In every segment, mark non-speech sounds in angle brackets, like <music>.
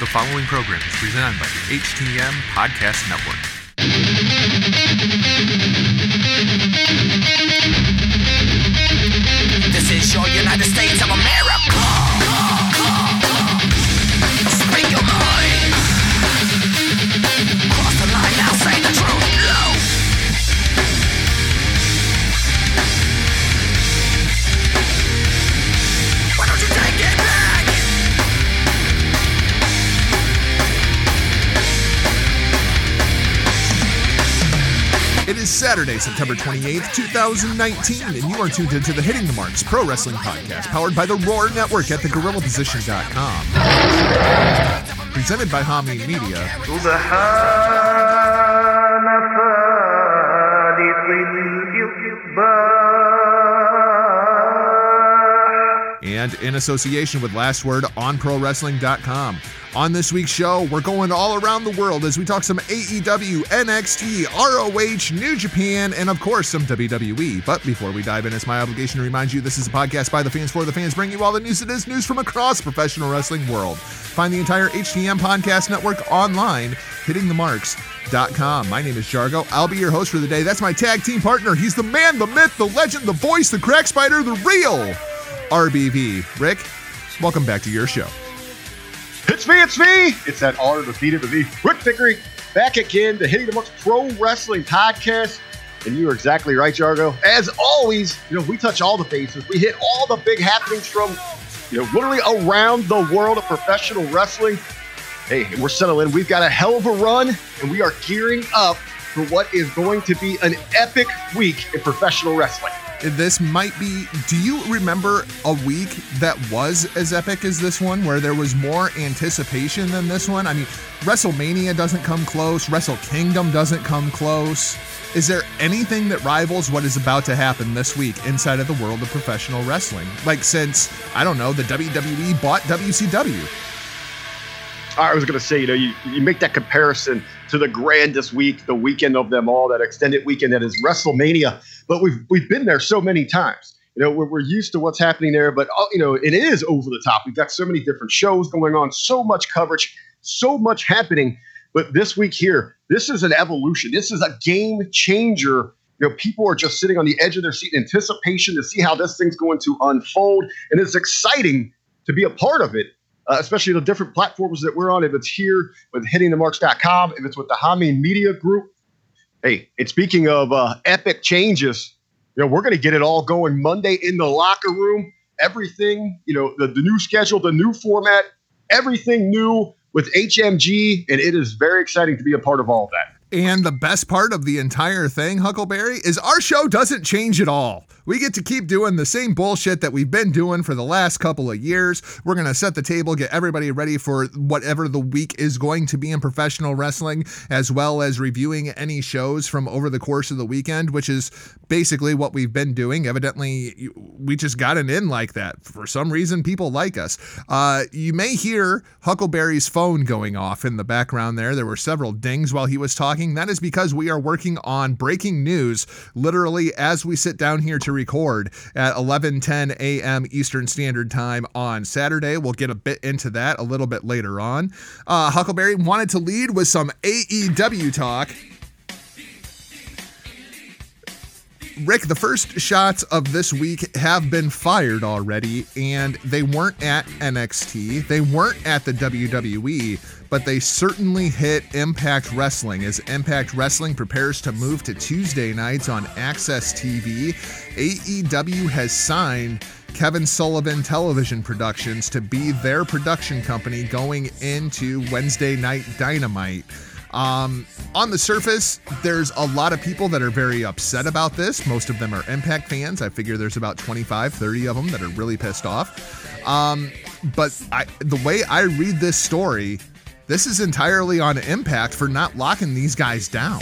The following program is presented by the HTM Podcast Network. This is your September 28th, 2019, and you are tuned into the Hitting the Marks Pro Wrestling Podcast, powered by the Roar Network at thegorillaposition.com. Presented by Hami Media. And in association with Last Word on ProWrestling.com. On this week's show, we're going all around the world as we talk some AEW, NXT, ROH, New Japan, and of course some WWE. But before we dive in, it's my obligation to remind you this is a podcast by the fans for the fans, bringing you all the news that is news from across professional wrestling world. Find the entire HTM Podcast Network online, hittingthemarks.com. My name is Jargo. I'll be your host for the day. That's my tag team partner. He's the man, the myth, the legend, the voice, the crack spider, the real RBV. Rick, welcome back to your show. It's me, it's me. It's that honor to it with me. Rick Vickery, back again to Hitting the Marks Pro Wrestling Podcast. And you are exactly right, Jargo. As always, you know, we touch all the bases. We hit all the big happenings from, you know, literally around the world of professional wrestling. Hey, we're settling. We've got a hell of a run, and we are gearing up for what is going to be an epic week in professional wrestling. This might be. Do you remember a week that was as epic as this one, where there was more anticipation than this one? I mean, WrestleMania doesn't come close, Wrestle Kingdom doesn't come close. Is there anything that rivals what is about to happen this week inside of the world of professional wrestling? Like, since, I don't know, the WWE bought WCW. I was going to say, you know, you, you make that comparison to the grandest week, the weekend of them all, that extended weekend that is WrestleMania. But we've we've been there so many times. You know, we're, we're used to what's happening there, but uh, you know, it is over the top. We've got so many different shows going on, so much coverage, so much happening. But this week here, this is an evolution. This is a game changer. You know, people are just sitting on the edge of their seat in anticipation to see how this thing's going to unfold, and it's exciting to be a part of it uh, especially the different platforms that we're on. If it's here with hittingthemarks.com, if it's with the Hami Media Group. Hey, and speaking of uh, epic changes, you know, we're going to get it all going Monday in the locker room. Everything, you know, the, the new schedule, the new format, everything new with HMG, and it is very exciting to be a part of all of that. And the best part of the entire thing, Huckleberry, is our show doesn't change at all. We get to keep doing the same bullshit that we've been doing for the last couple of years. We're going to set the table, get everybody ready for whatever the week is going to be in professional wrestling, as well as reviewing any shows from over the course of the weekend, which is basically what we've been doing. Evidently, we just got an in like that. For some reason, people like us. Uh, you may hear Huckleberry's phone going off in the background there. There were several dings while he was talking. That is because we are working on breaking news literally as we sit down here to record at 11:10 a.m. Eastern Standard Time on Saturday. We'll get a bit into that a little bit later on. Uh, Huckleberry wanted to lead with some AEW talk. Rick, the first shots of this week have been fired already, and they weren't at NXT. They weren't at the WWE, but they certainly hit Impact Wrestling as Impact Wrestling prepares to move to Tuesday nights on AXS TV. AEW has signed Kevin Sullivan Television Productions to be their production company going into Wednesday Night Dynamite. Um, on the surface, there's a lot of people that are very upset about this. Most of them are Impact fans. I figure there's about 25, 30 of them that are really pissed off. Um, but I, the way I read this story, this is entirely on Impact for not locking these guys down.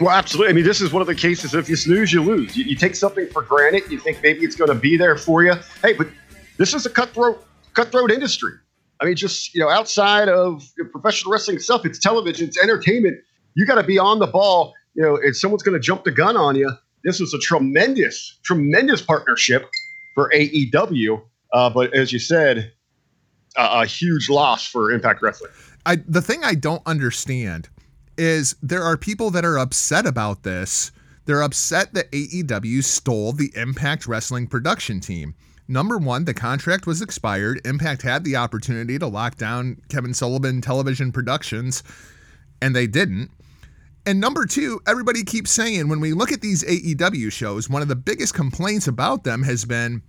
Well, absolutely. I mean, this is one of the cases. If you snooze, you lose. You, you take something for granted. You think maybe it's going to be there for you. Hey, but this is a cutthroat, cutthroat industry. I mean, just you know, outside of professional wrestling stuff, it's television, it's entertainment. You got to be on the ball. You know, if someone's going to jump the gun on you, this was a tremendous, tremendous partnership for AEW. Uh, but as you said, a, a huge loss for Impact Wrestling. I the thing I don't understand is there are people that are upset about this. They're upset that AEW stole the Impact Wrestling production team. Number one, the contract was expired. Impact had the opportunity to lock down Kevin Sullivan Television Productions, and they didn't. And number two, everybody keeps saying when we look at these AEW shows, one of the biggest complaints about them has been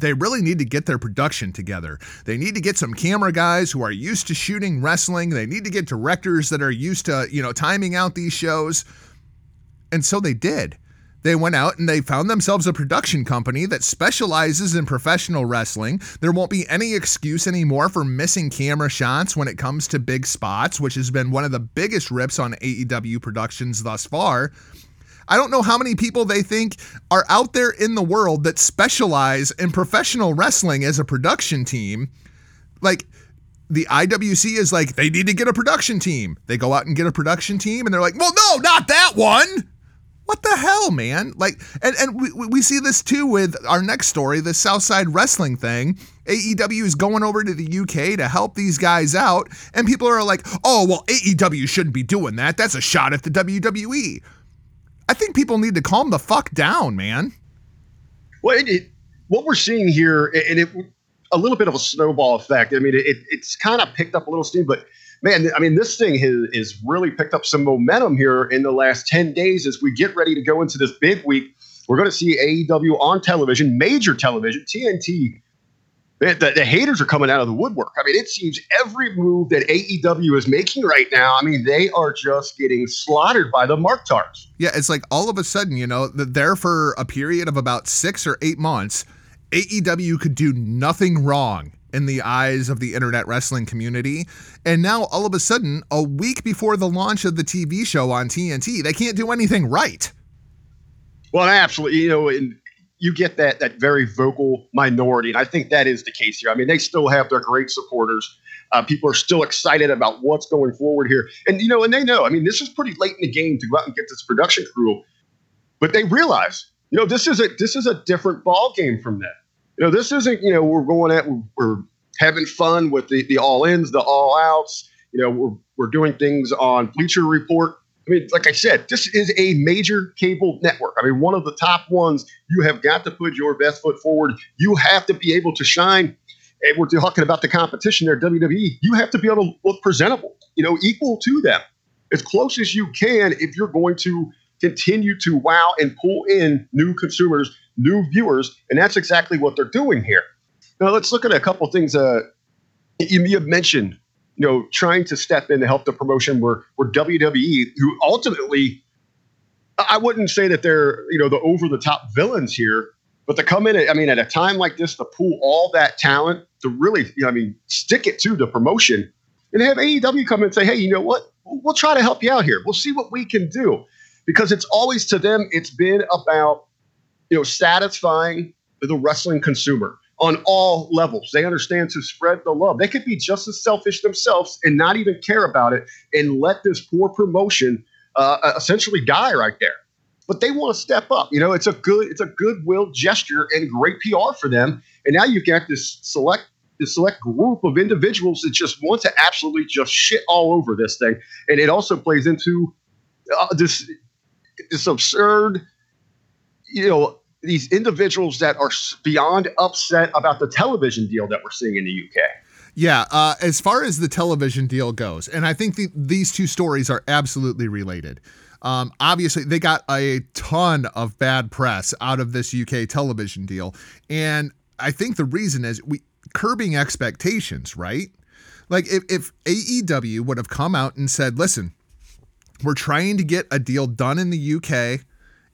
they really need to get their production together. They need to get some camera guys who are used to shooting wrestling. They need to get directors that are used to, you know, timing out these shows. And so they did. They went out and they found themselves a production company that specializes in professional wrestling. There won't be any excuse anymore for missing camera shots when it comes to big spots, which has been one of the biggest rips on AEW productions thus far. I don't know how many people they think are out there in the world that specialize in professional wrestling as a production team. Like, the IWC is like, they need to get a production team. They go out and get a production team, and they're like, well, no, not that one. What the hell, man? Like, and, and we, we see this too with our next story, the Southside Wrestling thing. AEW is going over to the UK to help these guys out, and people are like, oh, well, AEW shouldn't be doing that. That's a shot at the WWE. I think people need to calm the fuck down, man. Well, it, it, what we're seeing here, and it a little bit of a snowball effect. I mean, it, it's kind of picked up a little steam, but man, I mean, this thing has, has really picked up some momentum here in the last 10 days as we get ready to go into this big week. We're going to see AEW on television, major television, TNT. The, the, haters are coming out of the woodwork. I mean, it seems every move that AEW is making right now, I mean, they are just getting slaughtered by the Mark Tars. Yeah, it's like all of a sudden, you know, that there for a period of about six or eight months, AEW could do nothing wrong in the eyes of the internet wrestling community. And now, all of a sudden, a week before the launch of the TV show on TNT, they can't do anything right. Well, absolutely. You know, and you get that that very vocal minority, and I think that is the case here. I mean, they still have their great supporters. Uh, people are still excited about what's going forward here, and you know, and they know. I mean, this is pretty late in the game to go out and get this production crew, but they realize, you know, this is a this is a different ball game from that. you know, this isn't, you know, we're going at, we're having fun with the, the all ins, the all outs. You know, we're, we're doing things on Bleacher Report. I mean, like I said, this is a major cable network. I mean, one of the top ones. You have got to put your best foot forward. You have to be able to shine. And we're talking about the competition there, WWE. You have to be able to look presentable, you know, equal to them as close as you can if you're going to continue to wow and pull in new consumers new viewers, and that's exactly what they're doing here. Now let's look at a couple things. Uh, you, you mentioned, you know, trying to step in to help the promotion where where WWE, who ultimately, I wouldn't say that they're you know the over the top villains here, but to come in, at, I mean, at a time like this to pull all that talent to really, you know, I mean, stick it to the promotion and have AEW come in and say, hey, you know what? We'll try to help you out here. We'll see what we can do. Because it's always to them, it's been about you know, satisfying the wrestling consumer on all levels. They understand to spread the love. They could be just as selfish themselves and not even care about it and let this poor promotion uh, uh essentially die right there. But they want to step up. You know, it's a good it's a goodwill gesture and great PR for them. And now you've got this select this select group of individuals that just want to absolutely just shit all over this thing. And it also plays into uh, this this absurd you know, these individuals that are beyond upset about the television deal that we're seeing in the UK. Yeah, uh, as far as the television deal goes, and I think the, these two stories are absolutely related. Um, obviously, they got a ton of bad press out of this UK television deal, and I think the reason is we curbing expectations, right? Like if, if AEW would have come out and said, "Listen, we're trying to get a deal done in the UK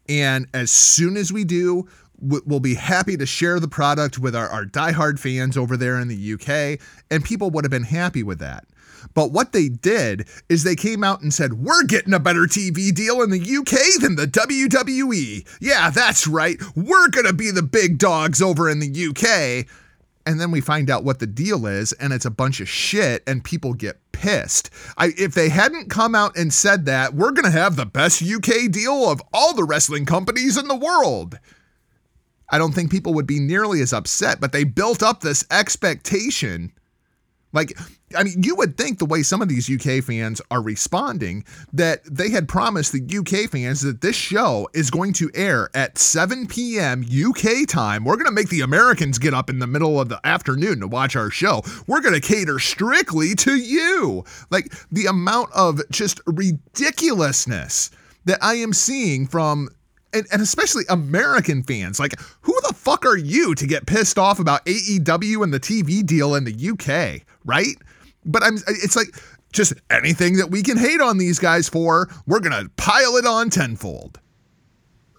and as soon as we do, we'll be happy to share the product with our, our diehard fans over there in the UK, and people would have been happy with that. But what they did is they came out and said, We're getting a better TV deal in the UK than the WWE. Yeah, that's right. We're going to be the big dogs over in the UK and then we find out what the deal is and it's a bunch of shit and people get pissed. I, if they hadn't come out and said that, we're going to have the best UK deal of all the wrestling companies in the world. I don't think people would be nearly as upset, but they built up this expectation Like, I mean, you would think the way some of these UK fans are responding that they had promised the UK fans that this show is going to air at 7 p.m. UK time. We're going to make the Americans get up in the middle of the afternoon to watch our show. We're going to cater strictly to you. Like, the amount of just ridiculousness that I am seeing from and, and, especially American fans. Like, who the fuck are you to get pissed off about AEW and the TV deal in the UK, right? But I'm it's like just anything that we can hate on these guys for, we're gonna pile it on tenfold.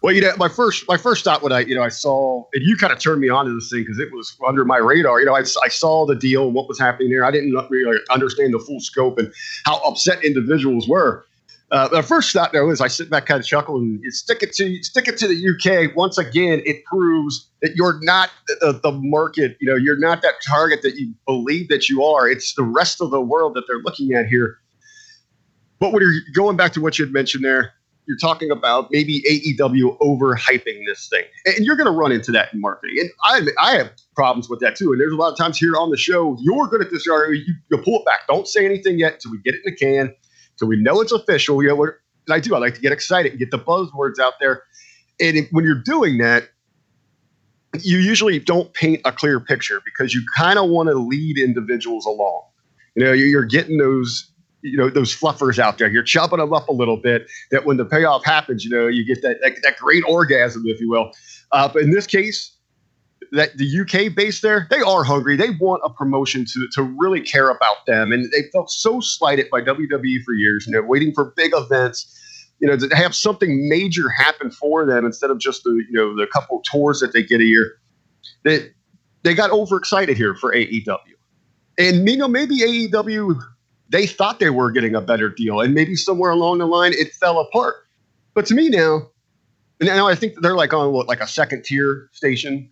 Well, you know, my first my first thought when I you know I saw and you kind of turned me on to this thing because it was under my radar. You know, I, I saw the deal and what was happening there. I didn't really understand the full scope and how upset individuals were. Uh, the first thought though is I sit back kind of chuckle and stick it to stick it to the UK. Once again, it proves that you're not the, the market. You know, you're not that target that you believe that you are. It's the rest of the world that they're looking at here. But when you're going back to what you had mentioned there, you're talking about maybe AEW overhyping this thing, and you're going to run into that in marketing. And I I have problems with that too. And there's a lot of times here on the show, you're good at this. You, you pull it back. Don't say anything yet until we get it in the can so we know it's official. You know, what I do. I like to get excited and get the buzzwords out there. And when you're doing that, you usually don't paint a clear picture because you kind of want to lead individuals along. You know, you're getting those, you know, those fluffers out there. You're chopping them up a little bit. That when the payoff happens, you know, you get that that, that great orgasm, if you will. Uh, but in this case, that the UK base there, they are hungry. They want a promotion to to really care about them, and they felt so slighted by WWE for years. You know, waiting for big events, you know, to have something major happen for them instead of just the you know the couple tours that they get a year. That they, got overexcited here for AEW, and you know maybe AEW they thought they were getting a better deal, and maybe somewhere along the line it fell apart. But to me now, now I think they're like on what, like a second tier station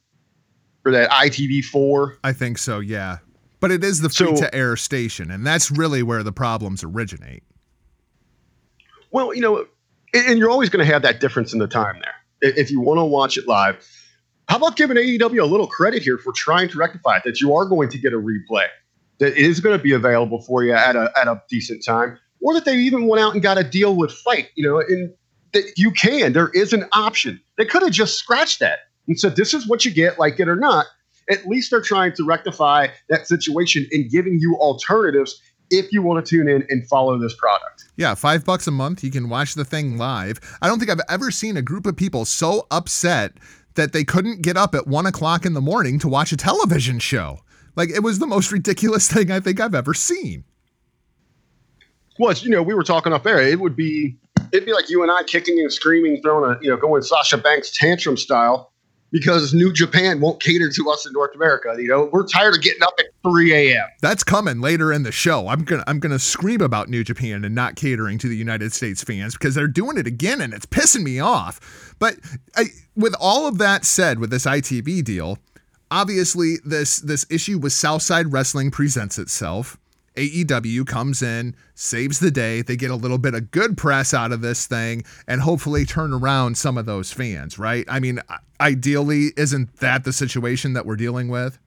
or that ITV4? I think so, yeah. But it is the free to air station, and that's really where the problems originate. Well, you know, and you're always going to have that difference in the time there. If you want to watch it live, how about giving AEW a little credit here for trying to rectify it? That you are going to get a replay that is going to be available for you at a at a decent time, or that they even went out and got a deal with FITE. You know, and that you can. There is an option. They could have just scratched that and said, This is what you get, like it or not. At least they're trying to rectify that situation and giving you alternatives if you want to tune in and follow this product. Yeah, five bucks a month. You can watch the thing live. I don't think I've ever seen a group of people so upset that they couldn't get up at one o'clock in the morning to watch a television show. Like it was the most ridiculous <laughs> thing I think I've ever seen. Well, you know, we were talking up there. It would be it'd be like you and I kicking and screaming, throwing a you know, going Sasha Banks tantrum style because New Japan won't cater to us in North America. You know, we're tired of getting up at 3 a.m. That's coming later in the show. I'm gonna I'm gonna scream about New Japan and not catering to the United States fans because they're doing it again and it's pissing me off. But I, with all of that said, with this ITV deal, obviously this this issue with Southside Wrestling presents itself. AEW comes in, saves the day. They get a little bit of good press out of this thing and hopefully turn around some of those fans, right? I mean, ideally, isn't that the situation that we're dealing with?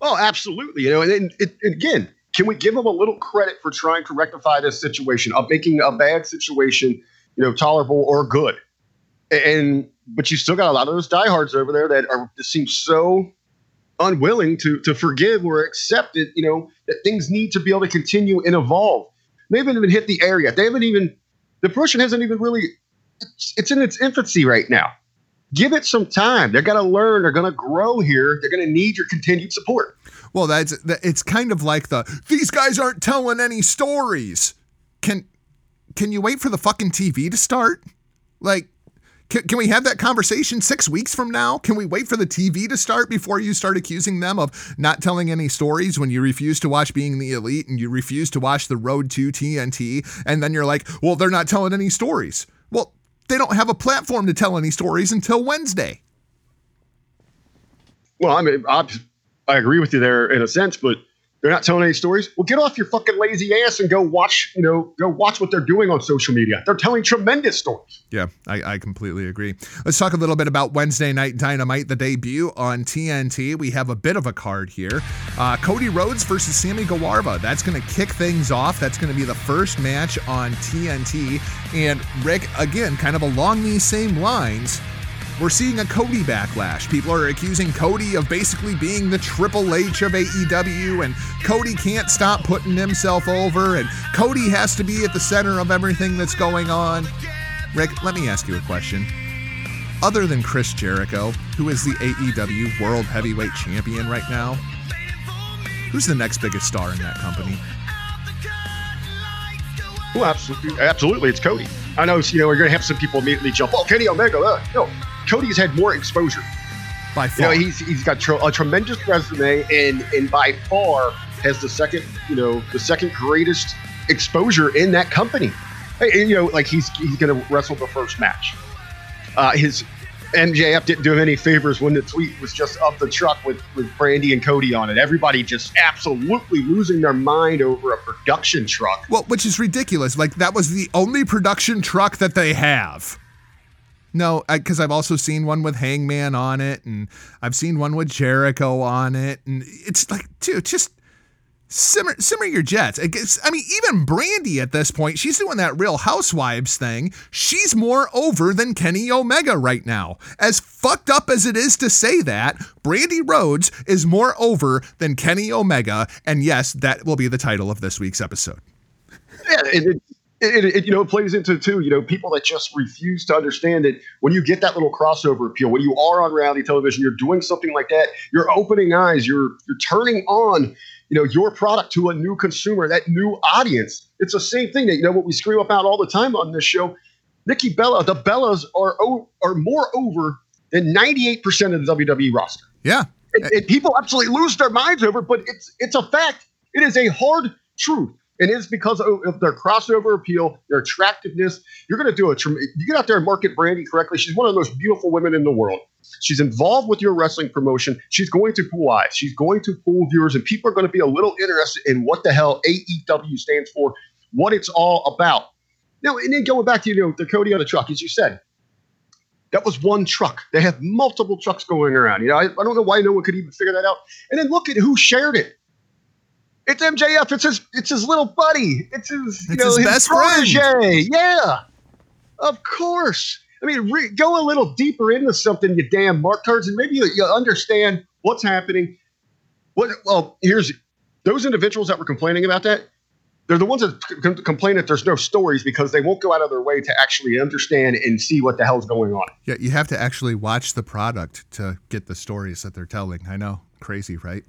Oh, absolutely. You know, and, it, again, can we give them a little credit for trying to rectify this situation of making a bad situation, you know, tolerable or good? And but you still got a lot of those diehards over there that are just seem so unwilling to to forgive or accept it, you know, that things need to be able to continue and evolve. They haven't even hit the air yet. They haven't even the promotion hasn't even really it's, it's in its infancy right now. Give it some time. They're going to learn. They're going to grow here. They're going to need your continued support. Well, that's it's kind of like the these guys aren't telling any stories. Can can you wait for the fucking TV to start? Like can, can we have that conversation six weeks from now? Can we wait for the TV to start before you start accusing them of not telling any stories when you refuse to watch Being the Elite and you refuse to watch The Road to TNT? And then you're like, well, they're not telling any stories. Well, they don't have a platform to tell any stories until Wednesday. Well, I mean, I, I agree with you there in a sense, but They're not telling any stories. Well, get off your fucking lazy ass and go watch, you know, go watch what they're doing on social media. They're telling tremendous stories. Yeah, I, I completely agree. Let's talk a little bit about Wednesday Night Dynamite, the debut on TNT. We have a bit of a card here. Uh, Cody Rhodes versus Sammy Guevara. That's going to kick things off. That's going to be the first match on TNT. And Rick, again, kind of along these same lines. We're seeing a Cody backlash. People are accusing Cody of basically being the Triple H of AEW, and Cody can't stop putting himself over, and Cody has to be at the center of everything that's going on. Rick, let me ask you a question. Other than Chris Jericho, who is the AEW World Heavyweight Champion right now, who's the next biggest star in that company? Oh, absolutely, absolutely, it's Cody. I know, you know, you're gonna have some people immediately jump. Oh, Kenny Omega. Uh, no, Cody's had more exposure. By You far. know, he's he's got tr- a tremendous resume, and and by far has the second, you know, the second greatest exposure in that company. And, you know, like he's he's gonna wrestle the first match. Uh, his MJF didn't do him any favors when the tweet was just of the truck with with Brandi and Cody on it. Everybody just absolutely losing their mind over a production truck. Well, which is ridiculous. Like that was the only production truck that they have. No, because I've also seen one with Hangman on it, and I've seen one with Jericho on it, and it's like, dude, just simmer, simmer your jets. I guess, I mean, even Brandi at this point, she's doing that Real Housewives thing. She's more over than Kenny Omega right now. As fucked up as it is to say that, Brandi Rhodes is more over than Kenny Omega, and yes, that will be the title of this week's episode. Yeah, it, it, it, you know, it plays into too, you know, people that just refuse to understand that when you get that little crossover appeal, when you are on reality television, you're doing something like that, you're opening eyes, you're you're turning on, you know, your product to a new consumer, that new audience. It's the same thing that you know what we scream about all the time on this show. Nikki Bella, the Bellas are o- are more over than 98% of the WWE roster. Yeah. And, and people absolutely lose their minds over, it, but it's it's a fact. It is a hard truth. And it's because of, their crossover appeal, their attractiveness. You're going to do a you get out there and market Brandi correctly. She's one of the most beautiful women in the world. She's involved with your wrestling promotion. She's going to pull eyes. She's going to pull viewers, and people are going to be a little interested in what the hell AEW stands for, what it's all about. Now, and then going back to you know the Cody on the truck, as you said, that was one truck. They have multiple trucks going around. You know, I, I don't know why no one could even figure that out. And then look at who shared it. It's MJF. It's his. It's his little buddy. It's his. You It's know, his best friend. protege. Yeah, of course. I mean, re- go a little deeper into something, you damn mark cards, and maybe you, you understand what's happening. What? Well, here's those individuals that were complaining about that. They're the ones that c- complain that there's no stories because they won't go out of their way to actually understand and see what the hell's going on. Yeah, you have to actually watch the product to get the stories that they're telling. I know. Crazy, right?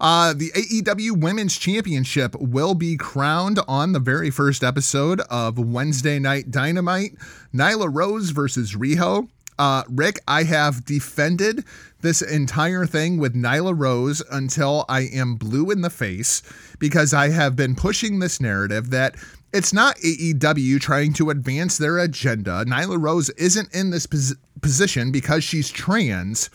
Uh, the AEW Women's Championship will be crowned on the very first episode of Wednesday Night Dynamite. Nyla Rose versus Riho. Uh, Rick, I have defended this entire thing with Nyla Rose until I am blue in the face because I have been pushing this narrative that it's not AEW trying to advance their agenda. Nyla Rose isn't in this pos- position because she's trans.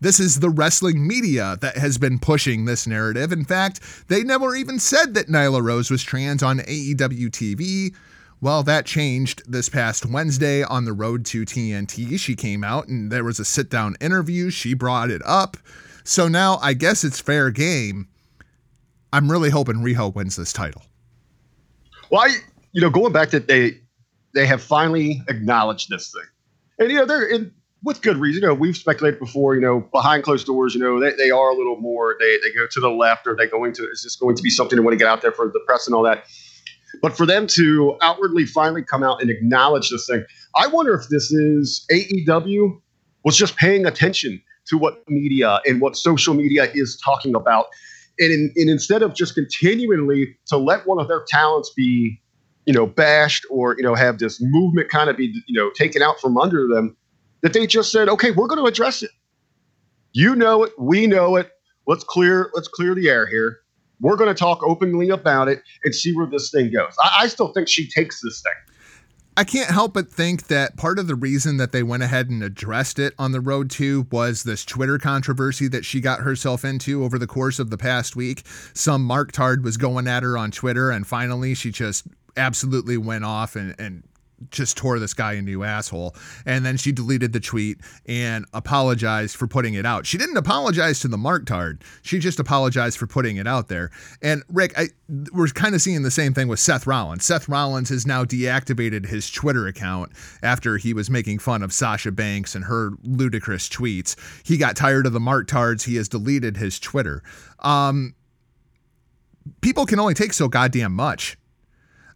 This is the wrestling media that has been pushing this narrative. In fact, they never even said that Nyla Rose was trans on AEW TV. Well, that changed this past Wednesday on the road to TNT. She came out and there was a sit down interview. She brought it up. So now I guess it's fair game. I'm really hoping Riho wins this title. Well, I, you know, going back to they they have finally acknowledged this thing, and you know they're in with good reason. You know, we've speculated before. You know, behind closed doors, you know, they, they are a little more. They they go to the left, or they going to is this going to be something they want to get out there for the press and all that. But for them to outwardly finally come out and acknowledge this thing, I wonder if this is AEW was just paying attention to what media and what social media is talking about. And, in, and instead of just continually to let one of their talents be, you know, bashed or, you know, have this movement kind of be, you know, taken out from under them, that they just said, okay, we're going to address it. You know it. We know it. Let's clear, let's clear the air here. We're going to talk openly about it and see where this thing goes. I, I still think she takes this thing. I can't help but think that part of the reason that they went ahead and addressed it on the road to was this Twitter controversy that she got herself into over the course of the past week. Some Mark Tard was going at her on Twitter, and finally she just absolutely went off and, and just tore this guy a new asshole. And then she deleted the tweet and apologized for putting it out. She didn't apologize to the Mark Tard. She just apologized for putting it out there. And Rick, I, we're kind of seeing the same thing with Seth Rollins. Seth Rollins has now deactivated his Twitter account after he was making fun of Sasha Banks and her ludicrous tweets. He got tired of the Mark Tards. He has deleted his Twitter. Um, people can only take so goddamn much.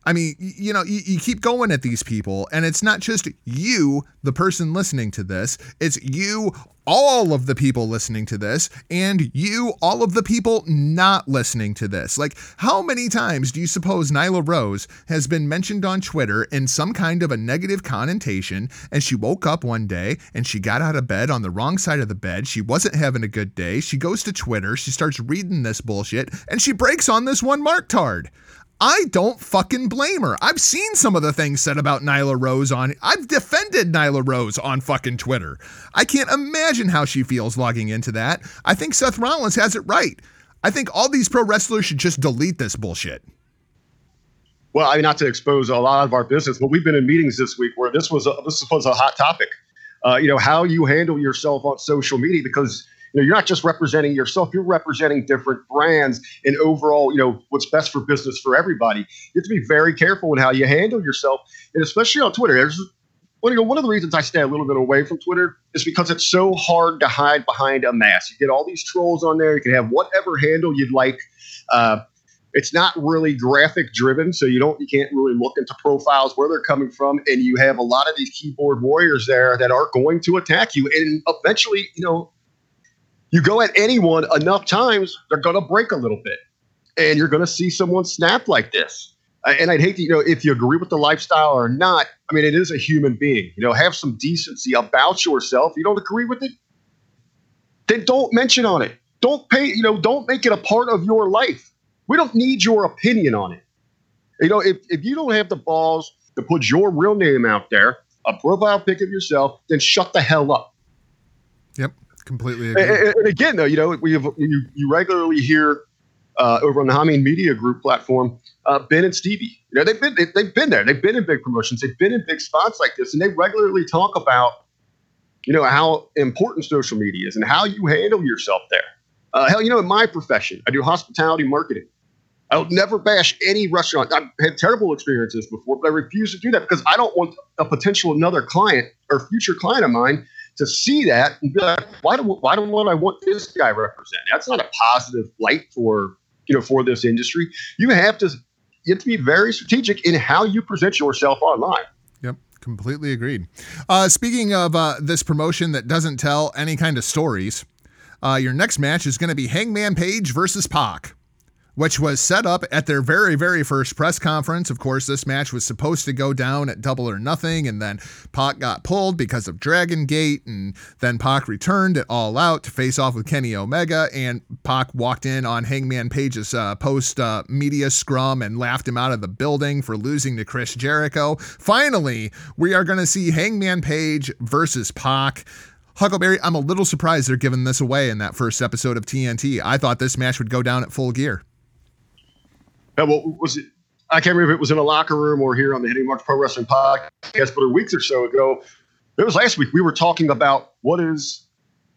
I mean, you know, you, you, keep going at these people, and it's not just you, the person listening to this, it's you, all of the people listening to this, and you, all of the people not listening to this. Like, how many times do you suppose Nyla Rose has been mentioned on Twitter in some kind of a negative connotation? And she woke up one day and she got out of bed on the wrong side of the bed. She wasn't having a good day. She goes to Twitter, she starts reading this bullshit, and she breaks on this one Mark Tard. I don't fucking blame her. I've seen some of the things said about Nyla Rose on. I've defended Nyla Rose on fucking Twitter. I can't imagine how she feels logging into that. I think Seth Rollins has it right. I think all these pro wrestlers should just delete this bullshit. Well, I mean, not to expose a lot of our business, but we've been in meetings this week where this was a, this was a hot topic. Uh, you know, how you handle yourself on social media because you know, you're not just representing yourself, you're representing different brands and overall, you know, what's best for business for everybody. You have to be very careful in how you handle yourself, and especially on Twitter. There's one of the reasons I stay a little bit away from Twitter is because it's so hard to hide behind a mask. You get all these trolls on there. You can have whatever handle you'd like. Uh, it's not really graphic driven, so you don't you can't really look into profiles where they're coming from, and you have a lot of these keyboard warriors there that are going to attack you, and eventually, you know, you go at anyone enough times, they're going to break a little bit. And you're going to see someone snap like this. And I'd hate to, you know, if you agree with the lifestyle or not, I mean, it is a human being. You know, have some decency about yourself. You don't agree with it, then don't mention on it. Don't pay, you know, don't make it a part of your life. We don't need your opinion on it. You know, if, if you don't have the balls to put your real name out there, a profile pic of yourself, then shut the hell up. Yep. Completely agree. And, and again, though, you know, we have you, you regularly hear uh, over on the Hameen Media Group platform, uh, Ben and Stevie. You know, they've been they, have been there. They've been in big promotions. They've been in big spots like this, and they regularly talk about, you know, how important social media is and how you handle yourself there. Uh, hell, you know, in my profession, I do hospitality marketing. I'll never bash any restaurant. I've had terrible experiences before, but I refuse to do that because I don't want a potential another client or future client of mine to see that and be like, why do why don't I want this guy represented? That's not a positive light for you know for this industry. You have to you have to be very strategic in how you present yourself online. Yep, completely agreed. Uh, speaking of uh, this promotion that doesn't tell any kind of stories, uh, your next match is going to be Hangman Page versus Pac which was set up at their very, very first press conference. Of course, this match was supposed to go down at double or nothing, and then Pac got pulled because of Dragon Gate, and then Pac returned it all out to face off with Kenny Omega, and Pac walked in on Hangman Page's uh, post uh, media scrum and laughed him out of the building for losing to Chris Jericho. Finally, we are going to see Hangman Page versus Pac. Huckleberry, I'm a little surprised they're giving this away in that first episode of TNT. I thought this match would go down at full gear. Uh, well, was it? I can't remember if it was in a locker room or here on the Hitting Marks Pro Wrestling podcast, but a week or so ago, it was last week. We were talking about what is,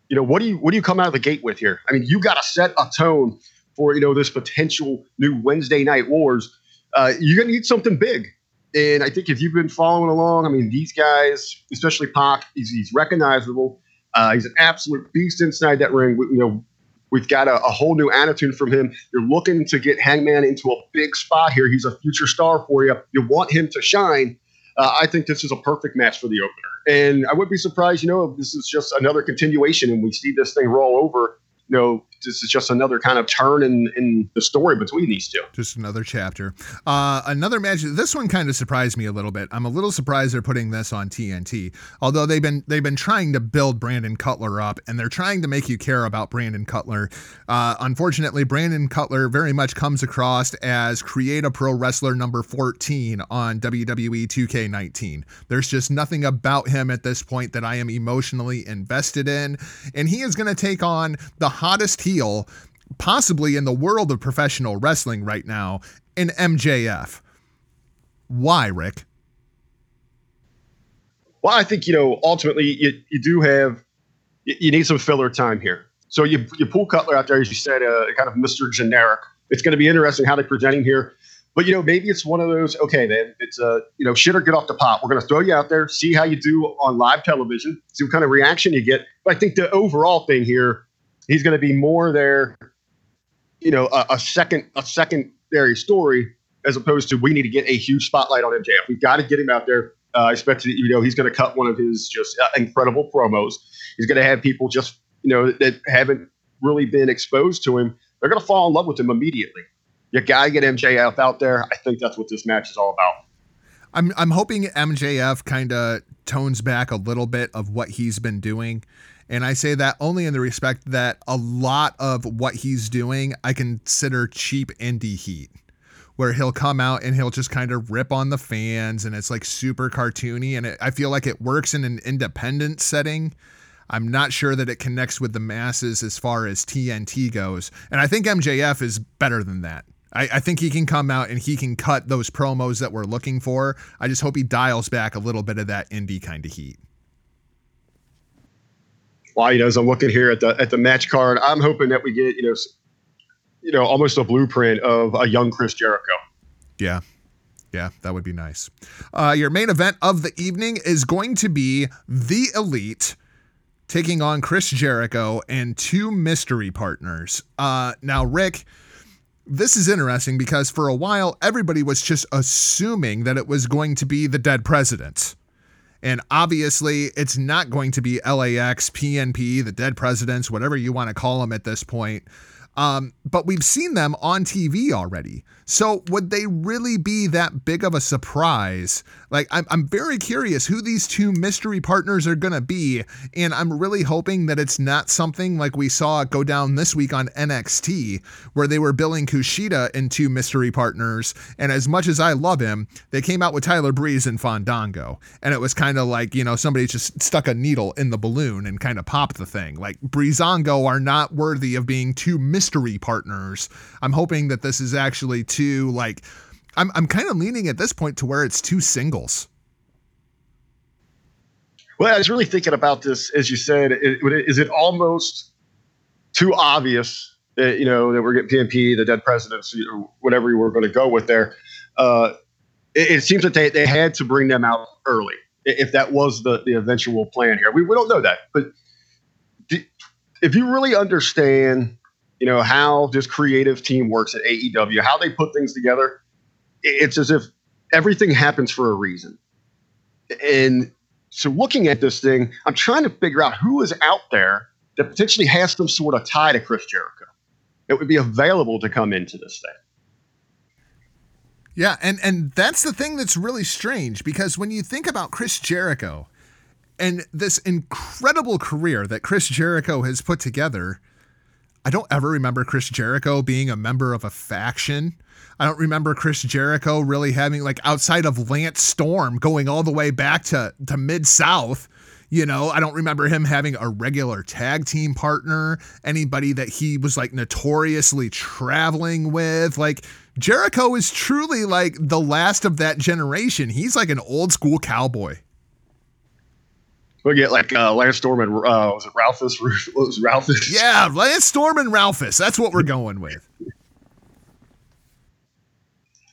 you know, what do you what do you come out of the gate with here? I mean, you got to set a tone for you know this potential new Wednesday night wars. Uh, you're gonna need something big, and I think if you've been following along, I mean, these guys, especially Pac, he's, he's recognizable. Uh, he's an absolute beast inside that ring. You know, We've got a, a, whole new attitude from him. You're looking to get Hangman into a big spot here. He's a future star for you. You want him to shine. Uh, I think this is a perfect match for the opener. And I would be surprised, you know, if this is just another continuation and we see this thing roll over, you know, this is just another kind of turn in in the story between these two. Just another chapter. Uh, another match. This one kind of surprised me a little bit. I'm a little surprised they're putting this on TNT. Although they've been they've been trying to build Brandon Cutler up, and they're trying to make you care about Brandon Cutler. Uh, unfortunately, Brandon Cutler very much comes across as create a pro wrestler number 14 on WWE 2K19. There's just nothing about him at this point that I am emotionally invested in, and he is going to take on the hottest heel possibly in the world of professional wrestling right now in MJF. Why, Rick? Well, I think you know ultimately you, you do have you, you need some filler time here. So you you pull Cutler out there as you said, uh, kind of Mr. Generic. It's going to be interesting how they present him here. But you know, maybe it's one of those. Okay, then it's a uh, you know, shit or get off the pot. We're going to throw you out there, see how you do on live television, see what kind of reaction you get. But I think the overall thing here, he's going to be more there. You know, a, a second a secondary story as opposed to we need to get a huge spotlight on MJF. We've got to get him out there. Uh, I expect you know he's going to cut one of his just uh, incredible promos. He's going to have people just you know that haven't really been exposed to him. They're going to fall in love with him immediately you got to get MJF out there. I think that's what this match is all about. I'm I'm hoping MJF kind of tones back a little bit of what he's been doing. And I say that only in the respect that a lot of what he's doing I consider cheap indie heat, where he'll come out and he'll just kind of rip on the fans and it's like super cartoony. And it, I feel like it works in an independent setting. I'm not sure that it connects with the masses as far as TNT goes. And I think MJF is better than that. I, I, think he can come out and he can cut those promos that we're looking for. I just hope he dials back a little bit of that indie kind of heat. Well, you know, as I'm looking here at the at the match card, I'm hoping that we get you know, you know, almost a blueprint of a young Chris Jericho. Yeah, yeah, that would be nice. Uh, your main event of the evening is going to be the Elite taking on Chris Jericho and two mystery partners. Uh, now, Rick this is interesting because for a while, everybody was just assuming that it was going to be the dead president. And obviously, it's not going to be LAX, PNP, the dead presidents, whatever you want to call them at this point. Um, but we've seen them on TV already. So would they really be that big of a surprise? Like, I'm, I'm very curious who these two mystery partners are going to be. And I'm really hoping that it's not something like we saw go down this week on NXT, where they were billing Kushida in two mystery partners. And as much as I love him, they came out with Tyler Breeze and Fandango. And it was kind of like, you know, somebody just stuck a needle in the balloon and kind of popped the thing. Like, Breezango are not worthy of being two mystery partners. I'm hoping that this is actually two like I'm I'm kind of leaning at this point to where it's two singles. Well, I was really thinking about this as you said. Is it almost too obvious that you know that we're getting PNP, the dead presidents, or whatever you were going to go with there? Uh, it, it, seems that they, they had to bring them out early if that was the, the eventual plan here. We, we don't know that, but if you really understand you know, how this creative team works at AEW, how they put things together. It's as if everything happens for a reason. And so looking at this thing, I'm trying to figure out who is out there that potentially has some sort of tie to Chris Jericho. It would be available to come into this thing. Yeah, and and that's the thing that's really strange because when you think about Chris Jericho and this incredible career that Chris Jericho has put together, I don't ever remember Chris Jericho being a member of a faction. I don't remember Chris Jericho really having like outside of Lance Storm going all the way back to to mid South. You know, I don't remember him having a regular tag team partner, anybody that he was like notoriously traveling with. Like Jericho is truly like the last of that generation. He's like an old school cowboy. We'll get like uh, Lance Storm and uh, was it Ralphus? <laughs> What was Ralphus? Yeah, Lance Storm and Ralphus. That's what we're going with. <laughs>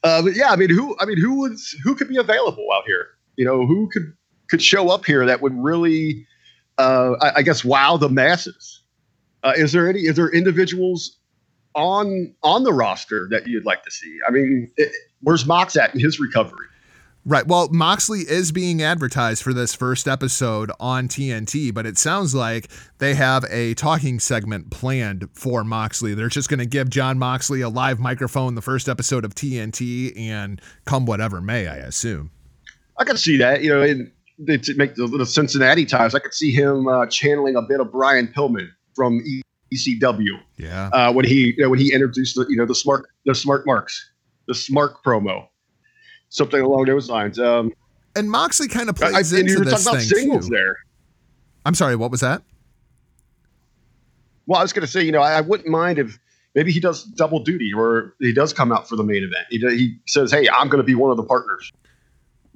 Uh, but yeah, I mean, who? I mean, who would? Who could be available out here? You know, who could could show up here that would really, uh, I, I guess, wow the masses? Uh, is there any? Is there individuals on on the roster that you'd like to see? I mean, it, where's Mox at in his recovery? Right. Well, Moxley is being advertised for this first episode on TNT, but it sounds like they have a talking segment planned for Moxley. They're just going to give Jon Moxley a live microphone the first episode of TNT and come whatever may, I assume. I can see that. You know, in, to make the little Cincinnati times, I could see him uh, channeling a bit of Brian Pillman from ECW. Yeah. Uh, when he you know, when he introduced the you know the smart the smart marks, the smart promo, something along those lines. Um, and Moxley kind of I, plays you into were this talking about thing singles too. there. I'm sorry. What was that? Well, I was going to say, you know, I, I wouldn't mind if maybe he does double duty or he does come out for the main event. He, he says, "Hey, I'm going to be one of the partners."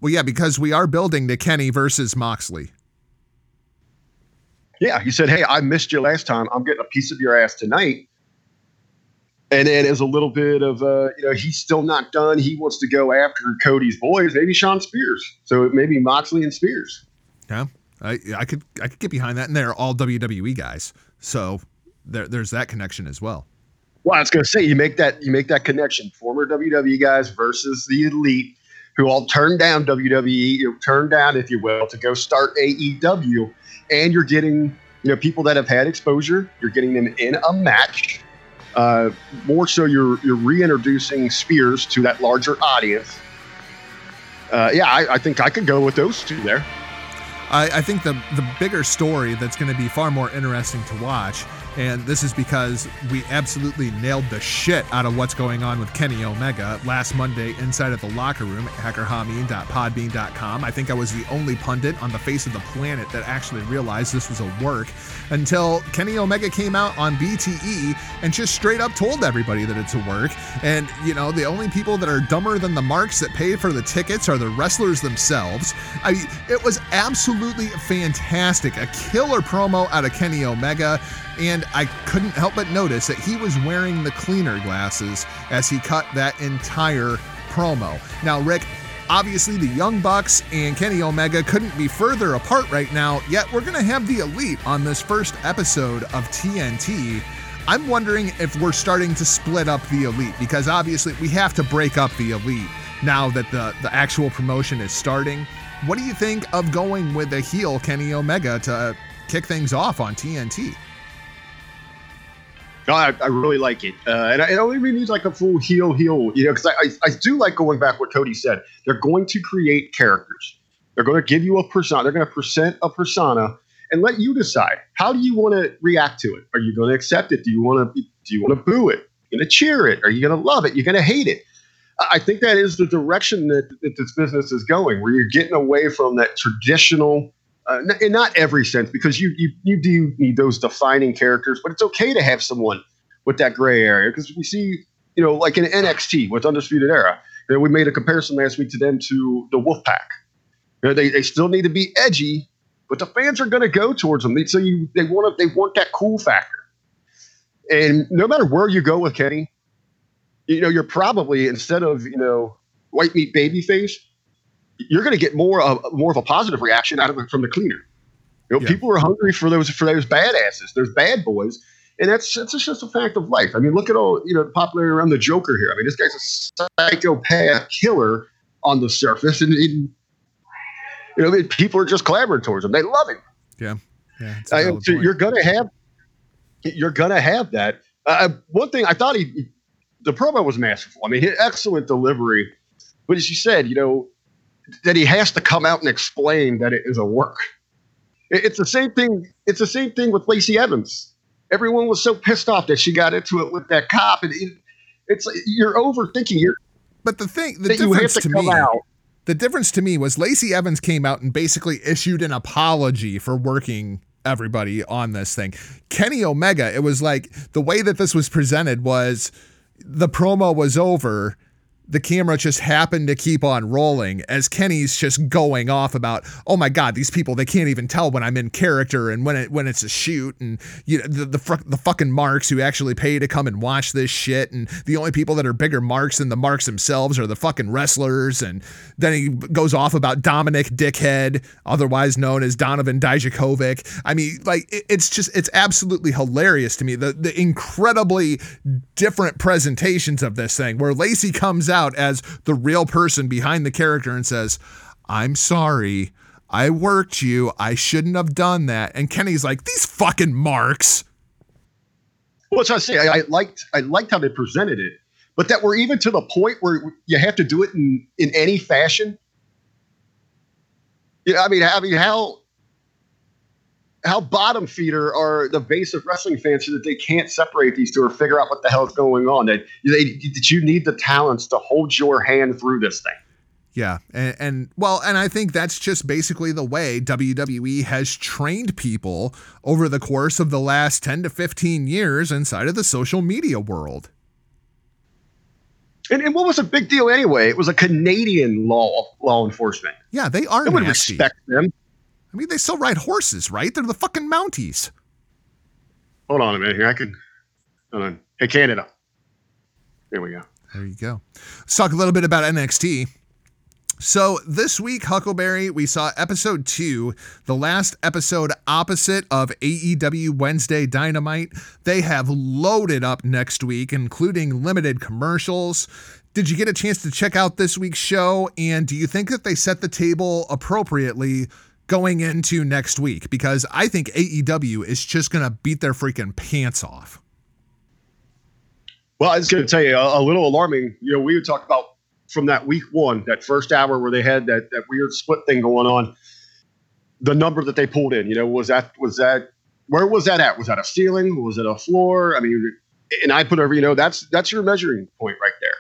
Well, yeah, because we are building to Kenny versus Moxley. Yeah, he said, "Hey, I missed you last time. I'm getting a piece of your ass tonight." And then as a little bit of, uh, you know, he's still not done. He wants to go after Cody's boys, maybe Shawn Spears. So maybe Moxley and Spears. Yeah, I I could I could get behind that, and they're all WWE guys, so there, there's that connection as well. Well, I was going to say you make that you make that connection. Former WWE guys versus the elite, who all turned down WWE, you know, turned down, if you will, to go start AEW, and you're getting you know people that have had exposure. You're getting them in a match. Uh, more so, you're you're reintroducing Spears to that larger audience. Uh, yeah, I, I think I could go with those two there. I, I think the the bigger story that's going to be far more interesting to watch, and this is because we absolutely nailed the shit out of what's going on with Kenny Omega last Monday inside of the locker room at hackerhameen.podbean.com. I think I was the only pundit on the face of the planet that actually realized this was a work until Kenny Omega came out on BTE and just straight up told everybody that it's a work. And, you know, the only people that are dumber than the marks that pay for the tickets are the wrestlers themselves. I mean, it was absolutely fantastic. A killer promo out of Kenny Omega. And I couldn't help but notice that he was wearing the cleaner glasses as he cut that entire promo. Now, Rick, Obviously, the Young Bucks and Kenny Omega couldn't be further apart right now, yet we're going to have the Elite on this first episode of TNT. I'm wondering if we're starting to split up the Elite because obviously we have to break up the Elite now that the, the actual promotion is starting. What do you think of going with a heel Kenny Omega to kick things off on TNT? No, I, I really like it, uh, and I, it only needs like a full heel heel, you know, because I, I I do like going back what Cody said. They're going to create characters. They're going to give you a persona. They're going to present a persona and let you decide how do you want to react to it. Are you going to accept it? Do you want to do you want to boo it? You going to cheer it? Are you going to love it? You're going to hate it. I think that is the direction that, that this business is going, where you're getting away from that traditional uh, in not every sense, because you, you you do need those defining characters, but it's okay to have someone with that gray area because we see, you know, like in NXT with Undisputed Era, you know, we made a comparison last week to them to the Wolfpack. You know, they, they still need to be edgy, but the fans are going to go towards them. So you they want to they want that cool factor, and no matter where you go with Kenny, you know, you're probably instead of you know white meat baby face, you're going to get more of more of a positive reaction out of it from the cleaner. You know, Yeah. people are hungry for those for those badasses, those bad boys, and that's that's just a fact of life. I mean, look at all you know the popularity around the Joker here. I mean, this guy's a psychopath killer on the surface, and, and you know, I mean, people are just clamoring towards him. They love him. Yeah. Yeah. I, so you're gonna have you're gonna have that. Uh, one thing I thought he the promo was masterful. I mean, he- excellent delivery, but as you said, you know that he has to come out and explain that it is a work. It's the same thing. It's the same thing with Lacey Evans. Everyone was so pissed off that she got into it with that cop, and it, it's you're overthinking. You're but the thing, the that you have difference to, to come me, out. The difference to me was Lacey Evans came out and basically issued an apology for working everybody on this thing. Kenny Omega, it was like the way that this was presented was the promo was over. The camera just happened to keep on rolling as Kenny's just going off about, oh my god, these people they can't even tell when I'm in character and when it when it's a shoot and you know the the, fr- the fucking marks who actually pay to come and watch this shit and the only people that are bigger marks than the marks themselves are the fucking wrestlers and then he goes off about Dominic Dickhead, otherwise known as Donovan Dijakovic. I mean, like it- it's just it's absolutely hilarious to me the the incredibly different presentations of this thing where Lacey comes out out as the real person behind the character and says, I'm sorry. I worked you. I shouldn't have done that. And Kenny's like, these fucking marks. Well, what I say. I, I liked I liked how they presented it, but that we're even to the point where you have to do it in in any fashion. Yeah, I mean, I mean, how how bottom feeder are the base of wrestling fans so that they can't separate these two or figure out what the hell is going on? That they, that you need the talents to hold your hand through this thing. Yeah, and, and, well, and I think that's just basically the way WWE has trained people over the course of the last 10 to 15 years inside of the social media world. And, and what was a big deal anyway? It was a Canadian law law enforcement. Yeah, they are. They would respect them. I mean, they still ride horses, right? They're the fucking Mounties. Hold on a minute here. I can. Hold on. Hey, Canada. Here we go. There you go. Let's talk a little bit about NXT. So this week, Huckleberry, we saw episode two, the last episode opposite of AEW Wednesday Dynamite. They have loaded up next week, including limited commercials. Did you get a chance to check out this week's show? And do you think that they set the table appropriately going into next week? Because I think AEW is just going to beat their freaking pants off. Well, I was going to tell you a, a little alarming. You know, we would talk about from that week one, that first hour where they had that that weird split thing going on, the number that they pulled in, you know, was that was that where was that at? Was that a ceiling? Was it a floor? I mean, and I put over, you know, that's that's your measuring point right there.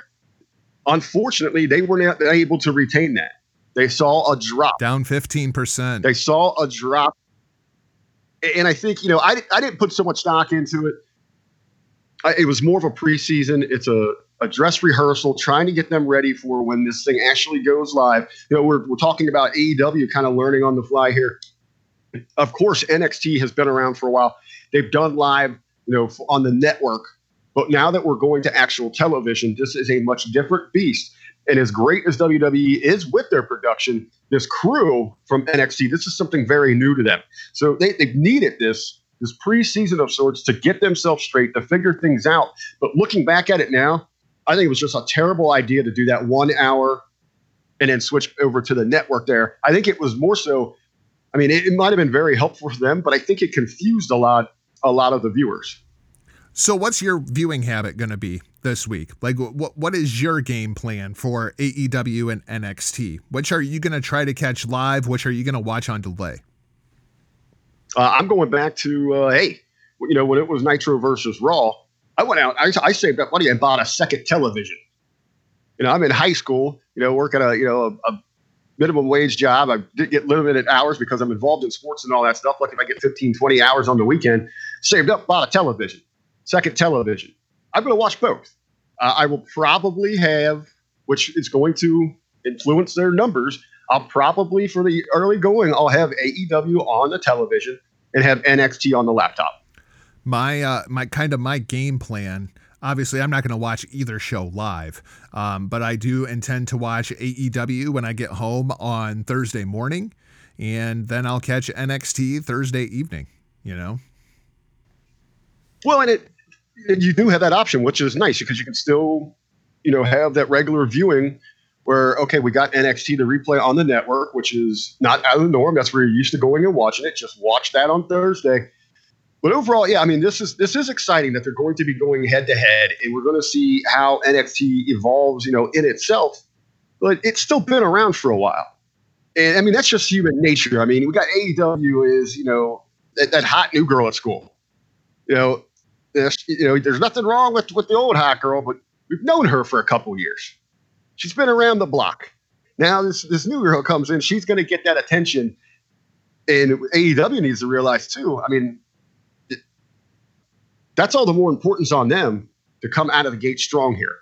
Unfortunately, they were not able to retain that. They saw a drop. Down 15%. They saw a drop. And I think, you know, I, I didn't put so much stock into it. I, it was more of a preseason. It's a a dress rehearsal, trying to get them ready for when this thing actually goes live. You know, we're, we're talking about AEW kind of learning on the fly here. Of course, NXT has been around for a while. They've done live, you know, on the network. But now that we're going to actual television, this is a much different beast. And as great as WWE is with their production, this crew from NXT, this is something very new to them. So they, they've needed this this preseason of sorts to get themselves straight, to figure things out. But looking back at it now, I think it was just a terrible idea to do that one hour and then switch over to the network there. I think it was more so. I mean, it, it might have been very helpful for them, but I think it confused a lot a lot of the viewers. So, what's your viewing habit going to be this week? Like, what what is your game plan for AEW and NXT? Which are you going to try to catch live? Which are you going to watch on delay? Uh, I'm going back to uh, hey, you know, when it was Nitro versus Raw. I went out. I, I saved up money and bought a second television. You know, I'm in high school. You know, working a you know a, a minimum wage job. I did get limited hours because I'm involved in sports and all that stuff. Like if I get 15, 20 hours on the weekend, saved up, bought a television, second television. I'm going to watch both. Uh, I will probably have, which is going to influence their numbers. I'll probably, for the early going, I'll have AEW on the television and have NXT on the laptop my uh, my kind of my game plan. Obviously, I'm not going to watch either show live, um, but I do intend to watch AEW when I get home on Thursday morning, and then I'll catch NXT Thursday evening. You know. Well, and it you do have that option, which is nice because you can still, you know, have that regular viewing where okay, we got NXT to replay on the network, which is not out of the norm. That's where you're used to going and watching it. Just watch that on Thursday but overall, yeah, I mean, this is this is exciting that they're going to be going head to head, and we're going to see how NXT evolves, you know, in itself. But it's still been around for a while, and I mean that's just human nature. I mean, we got AEW is you know that, that hot new girl at school. You know, you know, there's nothing wrong with with the old hot girl, but we've known her for a couple years. She's been around the block. Now this this new girl comes in, she's going to get that attention, and AEW needs to realize too. I mean that's all the more importance on them to come out of the gate strong here.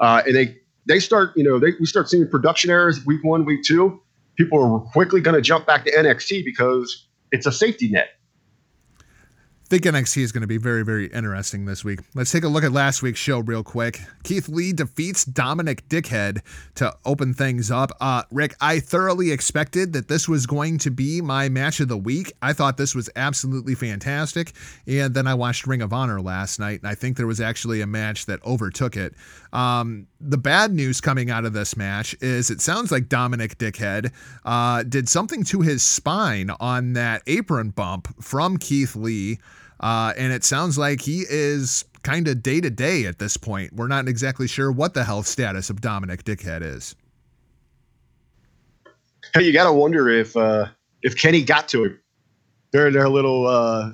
Uh, and they they start, you know, they, we start seeing production errors week one, week two. People are quickly going to jump back to NXT because it's a safety net. Think NXT is going to be very, very interesting this week. Let's take a look at last week's show real quick. Keith Lee defeats Dominic Dickhead to open things up. Uh, Rick, I thoroughly expected that this was going to be my match of the week. I thought this was absolutely fantastic. And then I watched Ring of Honor last night, and I think there was actually a match that overtook it. Um, the bad news coming out of this match is it sounds like Dominic Dickhead uh, did something to his spine on that apron bump from Keith Lee. Uh, and it sounds like he is kind of day to day at this point. We're not exactly sure what the health status of Dominic Dickhead is. Hey, you got to wonder if uh, if Kenny got to him during their little uh,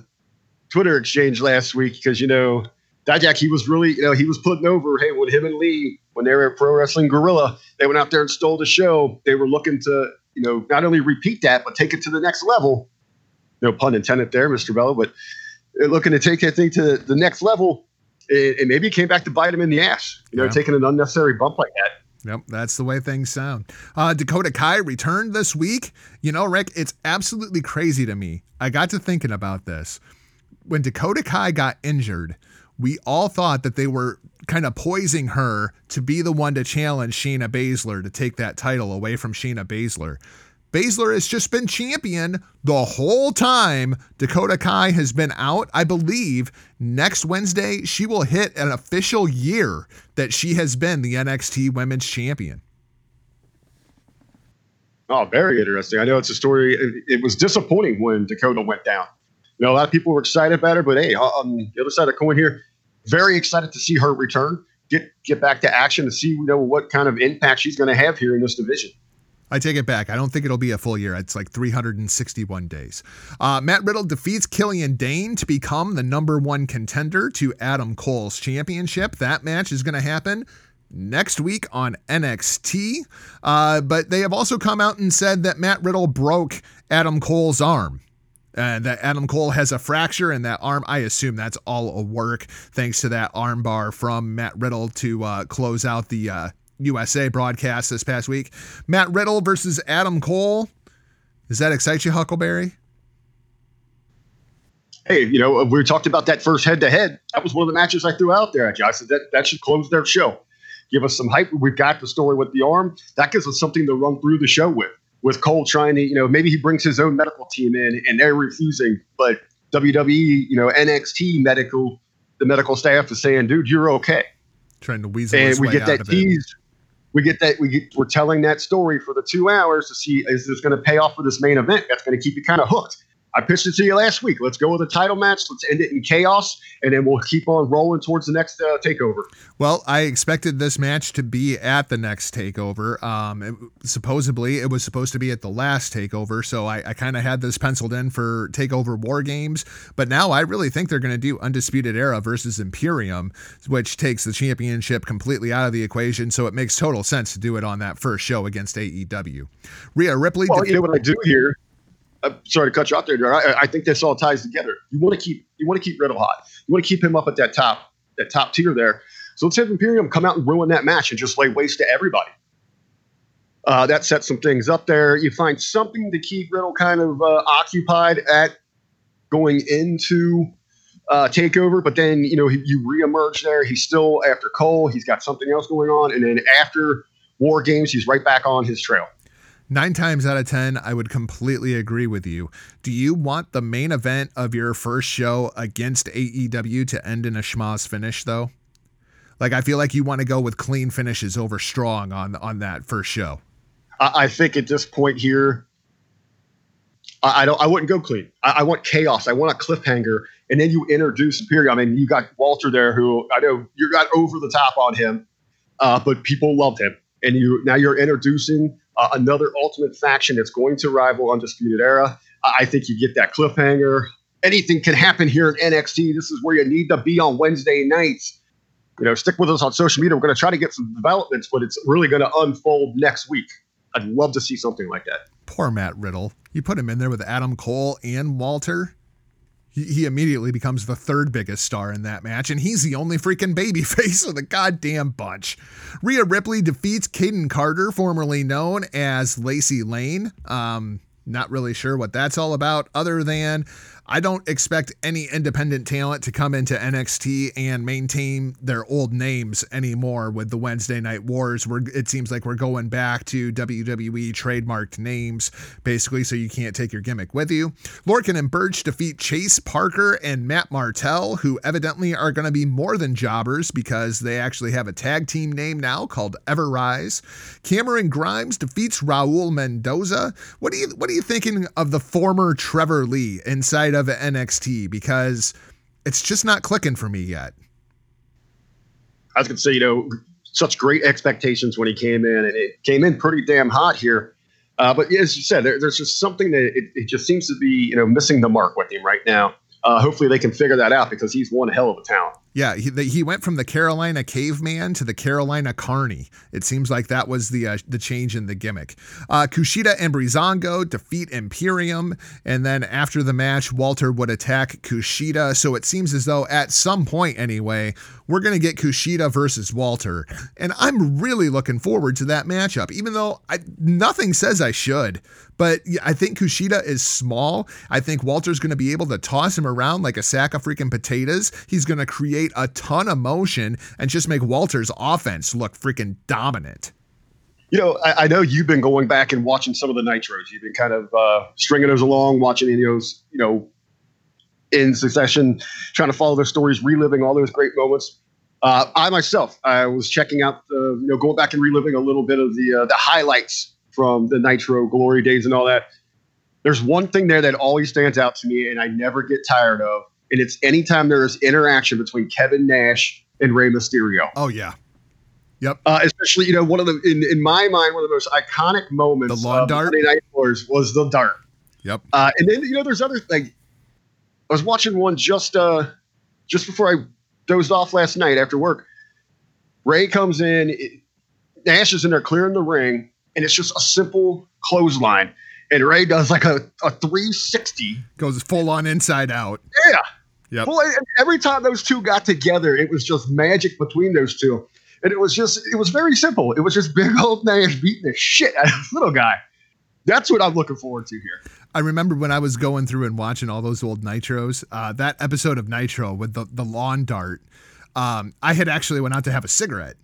Twitter exchange last week because you know Dijak he was really you know he was putting over. Hey, when him and Lee when they were at Pro Wrestling Guerrilla, they went out there and stole the show. They were looking to you know not only repeat that but take it to the next level. No pun intended there, Mr. Bello, but they're looking to take that thing to the next level. And maybe it came back to bite him in the ass, you know, Yeah. taking an unnecessary bump like that. Yep, that's the way things sound. Uh, Dakota Kai returned this week. You know, Rick, it's absolutely crazy to me. I got to thinking about this. When Dakota Kai got injured, we all thought that they were kind of poising her to be the one to challenge Shayna Baszler to take that title away from Shayna Baszler. Baszler has just been champion the whole time Dakota Kai has been out. I believe next Wednesday she will hit an official year that she has been the NXT Women's Champion. Oh, very interesting. I know it's a story. It, it was disappointing when Dakota went down. You know, a lot of people were excited about her, but hey, on the other side of the coin here, very excited to see her return, get get back to action, to see you know what kind of impact she's going to have here in this division. I take it back. I don't think it'll be a full year. It's like 361 days. Uh, Matt Riddle defeats Killian Dain to become the number one contender to Adam Cole's championship. That match is going to happen next week on NXT. Uh, but they have also come out and said that Matt Riddle broke Adam Cole's arm. And that Adam Cole has a fracture in that arm. I assume that's all a work, thanks to that armbar from Matt Riddle to uh, close out the uh, USA broadcast this past week. Matt Riddle versus Adam Cole. Does that excite you, Huckleberry? Hey, you know, we talked about that first head to head. That was one of the matches I threw out there at you. I said that that should close their show. Give us some hype. We've got the story with the arm. That gives us something to run through the show with. With Cole trying to, you know, maybe he brings his own medical team in and they're refusing, but WWE, you know, NXT medical, the medical staff is saying, dude, you're okay. Trying to weasel and his we way get out that of it. tease. We get that we get, we're telling that story for the two hours to see is this going to pay off for this main event? That's going to keep you kind of hooked. I pitched it to you last week. Let's go with a title match. Let's end it in chaos, and then we'll keep on rolling towards the next uh, takeover. Well, I expected this match to be at the next takeover. Um, it, supposedly, it was supposed to be at the last takeover, so I, I kind of had this penciled in for Takeover War Games. But now I really think they're going to do Undisputed Era versus Imperium, which takes the championship completely out of the equation. So it makes total sense to do it on that first show against AEW. Rhea Ripley. Well, you know what I do here. I'm sorry to cut you off there. Darren. I, I think this all ties together. You want to keep you want to keep Riddle hot. You want to keep him up at that top that top tier there. So let's have Imperium come out and ruin that match and just lay waste to everybody. Uh, that sets some things up there. You find something to keep Riddle kind of uh, occupied at going into uh, takeover, but then you know he, you reemerge there. He's still after Cole. He's got something else going on, and then after War Games, he's right back on his trail. Nine times out of 10, I would completely agree with you. Do you want the main event of your first show against AEW to end in a schmoz finish, though? Like, I feel like you want to go with clean finishes over strong on, on that first show. I, think at this point here, I, I don't. I wouldn't go clean. I, I want chaos. I want a cliffhanger, and then you introduce Imperium. I mean, you got Walter there, who I know you got over the top on him, uh, but people loved him, and you now you're introducing uh, another Ultimate faction that's going to rival Undisputed Era. I think you get that cliffhanger. Anything can happen here at NXT. This is where you need to be on Wednesday nights. You know, stick with us on social media. We're going to try to get some developments, but it's really going to unfold next week. I'd love to see something like that. Poor Matt Riddle. You put him in there with Adam Cole and Walter. He, immediately becomes the third biggest star in that match, and he's the only freaking babyface <laughs> of the goddamn bunch. Rhea Ripley defeats Kayden Carter, formerly known as Lacey Lane. Um, not really sure what that's all about, other than I don't expect any independent talent to come into NXT and maintain their old names anymore with the Wednesday Night Wars. Where it seems like we're going back to WWE trademarked names, basically, so you can't take your gimmick with you. Lorcan and Birch defeat Chase Parker and Matt Martel, who evidently are going to be more than jobbers because they actually have a tag team name now called Everrise. Cameron Grimes defeats Raul Mendoza. What do you what are you thinking of the former Trevor Lee inside of NXT? Because it's just not clicking for me yet. I was going to say, you know, such great expectations when he came in, and it came in pretty damn hot here. Uh, but as you said, there, there's just something that it, it, just seems to be, you know, missing the mark with him right now. Uh, hopefully, they can figure that out because he's one hell of a talent. Yeah, he, the, he went from the Carolina caveman to the Carolina Carney. It seems like that was the uh, the change in the gimmick. Uh, Kushida and Breezango defeat Imperium, and then after the match, Walter would attack Kushida. So it seems as though at some point, anyway, we're going to get Kushida versus Walter, and I'm really looking forward to that matchup. Even though I, nothing says I should, but I think Kushida is small. I think Walter's going to be able to toss him around like a sack of freaking potatoes. He's going to create a ton of motion and just make Walter's offense look freaking dominant. You know, I, I know you've been going back and watching some of the nitros. You've been kind of uh, stringing those along, watching any of those, you know, in succession, trying to follow their stories, reliving all those great moments. Uh, I myself, I was checking out, the, you know, going back and reliving a little bit of the uh, the highlights from the Nitro glory days and all that. There's one thing there that always stands out to me, and I never get tired of, and it's anytime there is interaction between Kevin Nash and Rey Mysterio. Oh yeah, yep. Uh, especially, you know, one of the in, in my mind, one of the most iconic moments the lawn of dart? Monday Night Wars was the dart. Yep. Uh, and then you know, there's other like I was watching one just uh just before I dozed off last night after work. Rey comes in, it, Nash is in there clearing the ring, and it's just a simple clothesline. And Rey does like a, a 360. Goes full on inside out. Yeah. Yep. Well, every time those two got together, it was just magic between those two. And it was just, it was very simple. It was just big old Nash beating the shit out of this little guy. That's what I'm looking forward to here. I remember when I was going through and watching all those old Nitros, uh, that episode of Nitro with the, the lawn dart, um, I had actually went out to have a cigarette.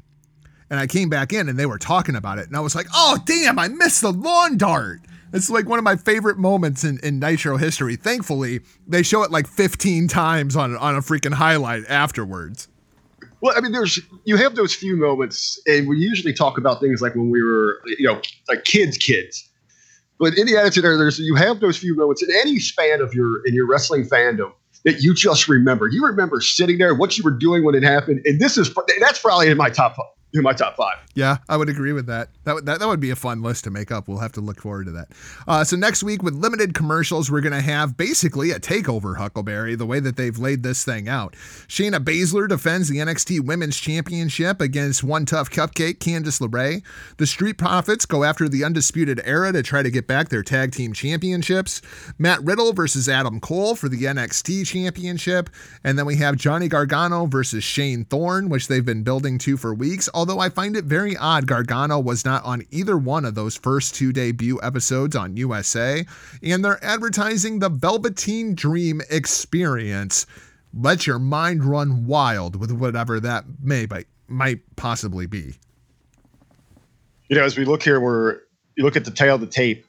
And I came back in and they were talking about it. And I was like, oh, damn, I missed the lawn dart. It's like one of my favorite moments in, in Nitro history. Thankfully, they show it like 15 times on, on a freaking highlight afterwards. Well, I mean, there's you have those few moments, and we usually talk about things like when we were, you know, like kids, kids. But in the attitude era, there's you have those few moments in any span of your in your wrestling fandom that you just remember. You remember sitting there, what you were doing when it happened, and this is that's probably in my top in my top five. Yeah, I would agree with that. That, that. that would be a fun list to make up. We'll have to look forward to that. Uh, so next week with limited commercials, we're going to have basically a takeover Huckleberry, the way that they've laid this thing out. Shayna Baszler defends the NXT Women's Championship against One Tough Cupcake, Candice LeRae. The Street Profits go after the Undisputed Era to try to get back their tag team championships. Matt Riddle versus Adam Cole for the NXT Championship. And then we have Johnny Gargano versus Shane Thorne, which they've been building to for weeks. Although I find it very odd Gargano was not on either one of those first two debut episodes on USA. And they're advertising the Velveteen Dream experience. Let your mind run wild with whatever that may might possibly be. You know, as we look here, we're you look at the tail of the tape.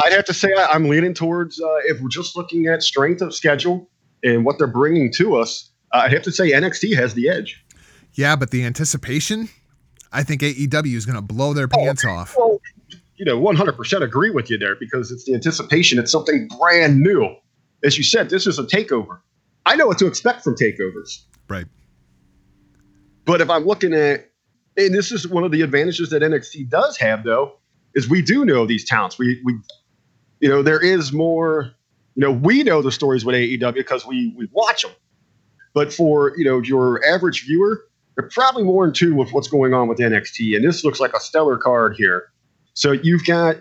I'd have to say I'm leaning towards uh, if we're just looking at strength of schedule and what they're bringing to us. I'd have to say NXT has the edge. Yeah, but the anticipation, I think AEW is going to blow their pants oh, off. Well, you know, 100% agree with you there because it's the anticipation. It's something brand new. As you said, this is a takeover. I know what to expect from takeovers. Right. But if I'm looking at, and this is one of the advantages that NXT does have, though, is we do know these talents. We, we, you know, there is more. You know, we know the stories with AEW because we we watch them. But for you know your average viewer, they're probably more in tune with what's going on with NXT. And this looks like a stellar card here. So you've got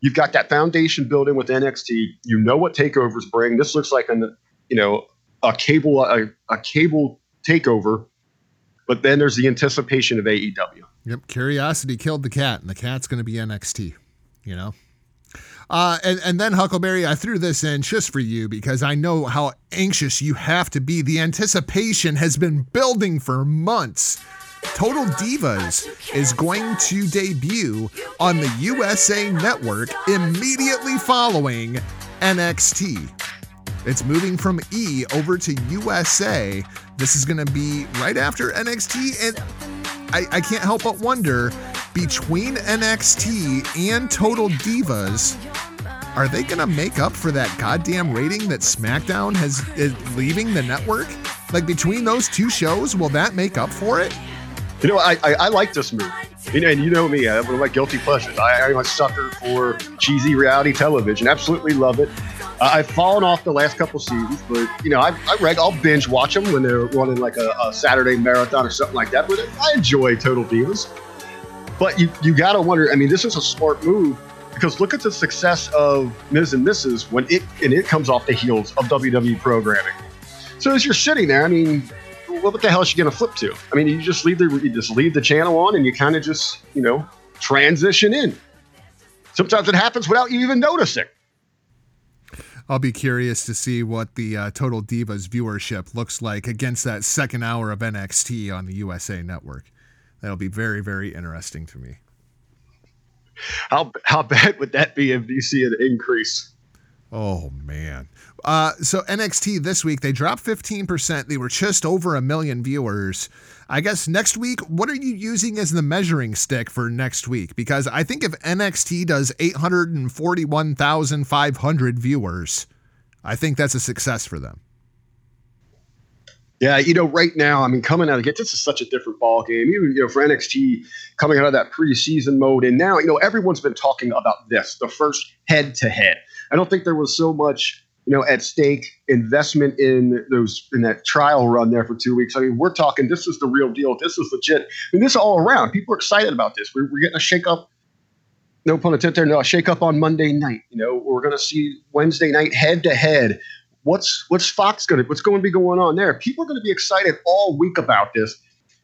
you've got that foundation building with NXT. You know what takeovers bring. This looks like an you know a cable a, a cable takeover. But then there's the anticipation of AEW. Yep. Curiosity killed the cat, and the cat's going to be NXT. You know. Uh, and, and then Huckleberry, I threw this in just for you because I know how anxious you have to be. The anticipation has been building for months. Total Divas is going to debut on the USA Network immediately following NXT. It's moving from E over to USA. This is going to be right after NXT. And I, I can't help but wonder between NXT and Total Divas, are they going to make up for that goddamn rating that SmackDown has is leaving the network? Like between those two shows, will that make up for it? You know, I, I, I like this move. Know, and you know me, I, one of my guilty pleasures. I, I'm a sucker for cheesy reality television. Absolutely love it. Uh, I've fallen off the last couple seasons, but you know, I, I reg, I'll binge watch them when they're running like a, a Saturday marathon or something like that. But I enjoy Total Divas. But you you gotta wonder. I mean, this is a smart move because look at the success of Miz and Mrs. when it and it comes off the heels of WWE programming. So as you're sitting there, I mean, what the hell is she gonna flip to? I mean, you just leave the you just leave the channel on and you kind of just you know transition in. Sometimes it happens without you even noticing. I'll be curious to see what the uh, Total Divas viewership looks like against that second hour of NXT on the USA Network. That'll be very, very interesting to me. How how bad would that be if you see an increase? Oh man. Uh, so NXT this week they dropped 15%. They were just over a million viewers. I guess next week, what are you using as the measuring stick for next week? Because I think if NXT does 841,500 viewers, I think that's a success for them. Yeah, you know, right now, I mean, coming out of it, this is such a different ball game. Even you know, for NXT coming out of that preseason mode, and now you know everyone's been talking about this, the first head to head. I don't think there was so much you know at stake investment in those in that trial run there for two weeks. I mean, we're talking this is the real deal. This is legit. I mean, this is all around. People are excited about this. We're, we're getting a shake up. No pun intended. There, no, a shake up on Monday night. You know, we're going to see Wednesday night head to head what's what's Fox going to what's going to be going on there? People are going to be excited all week about this.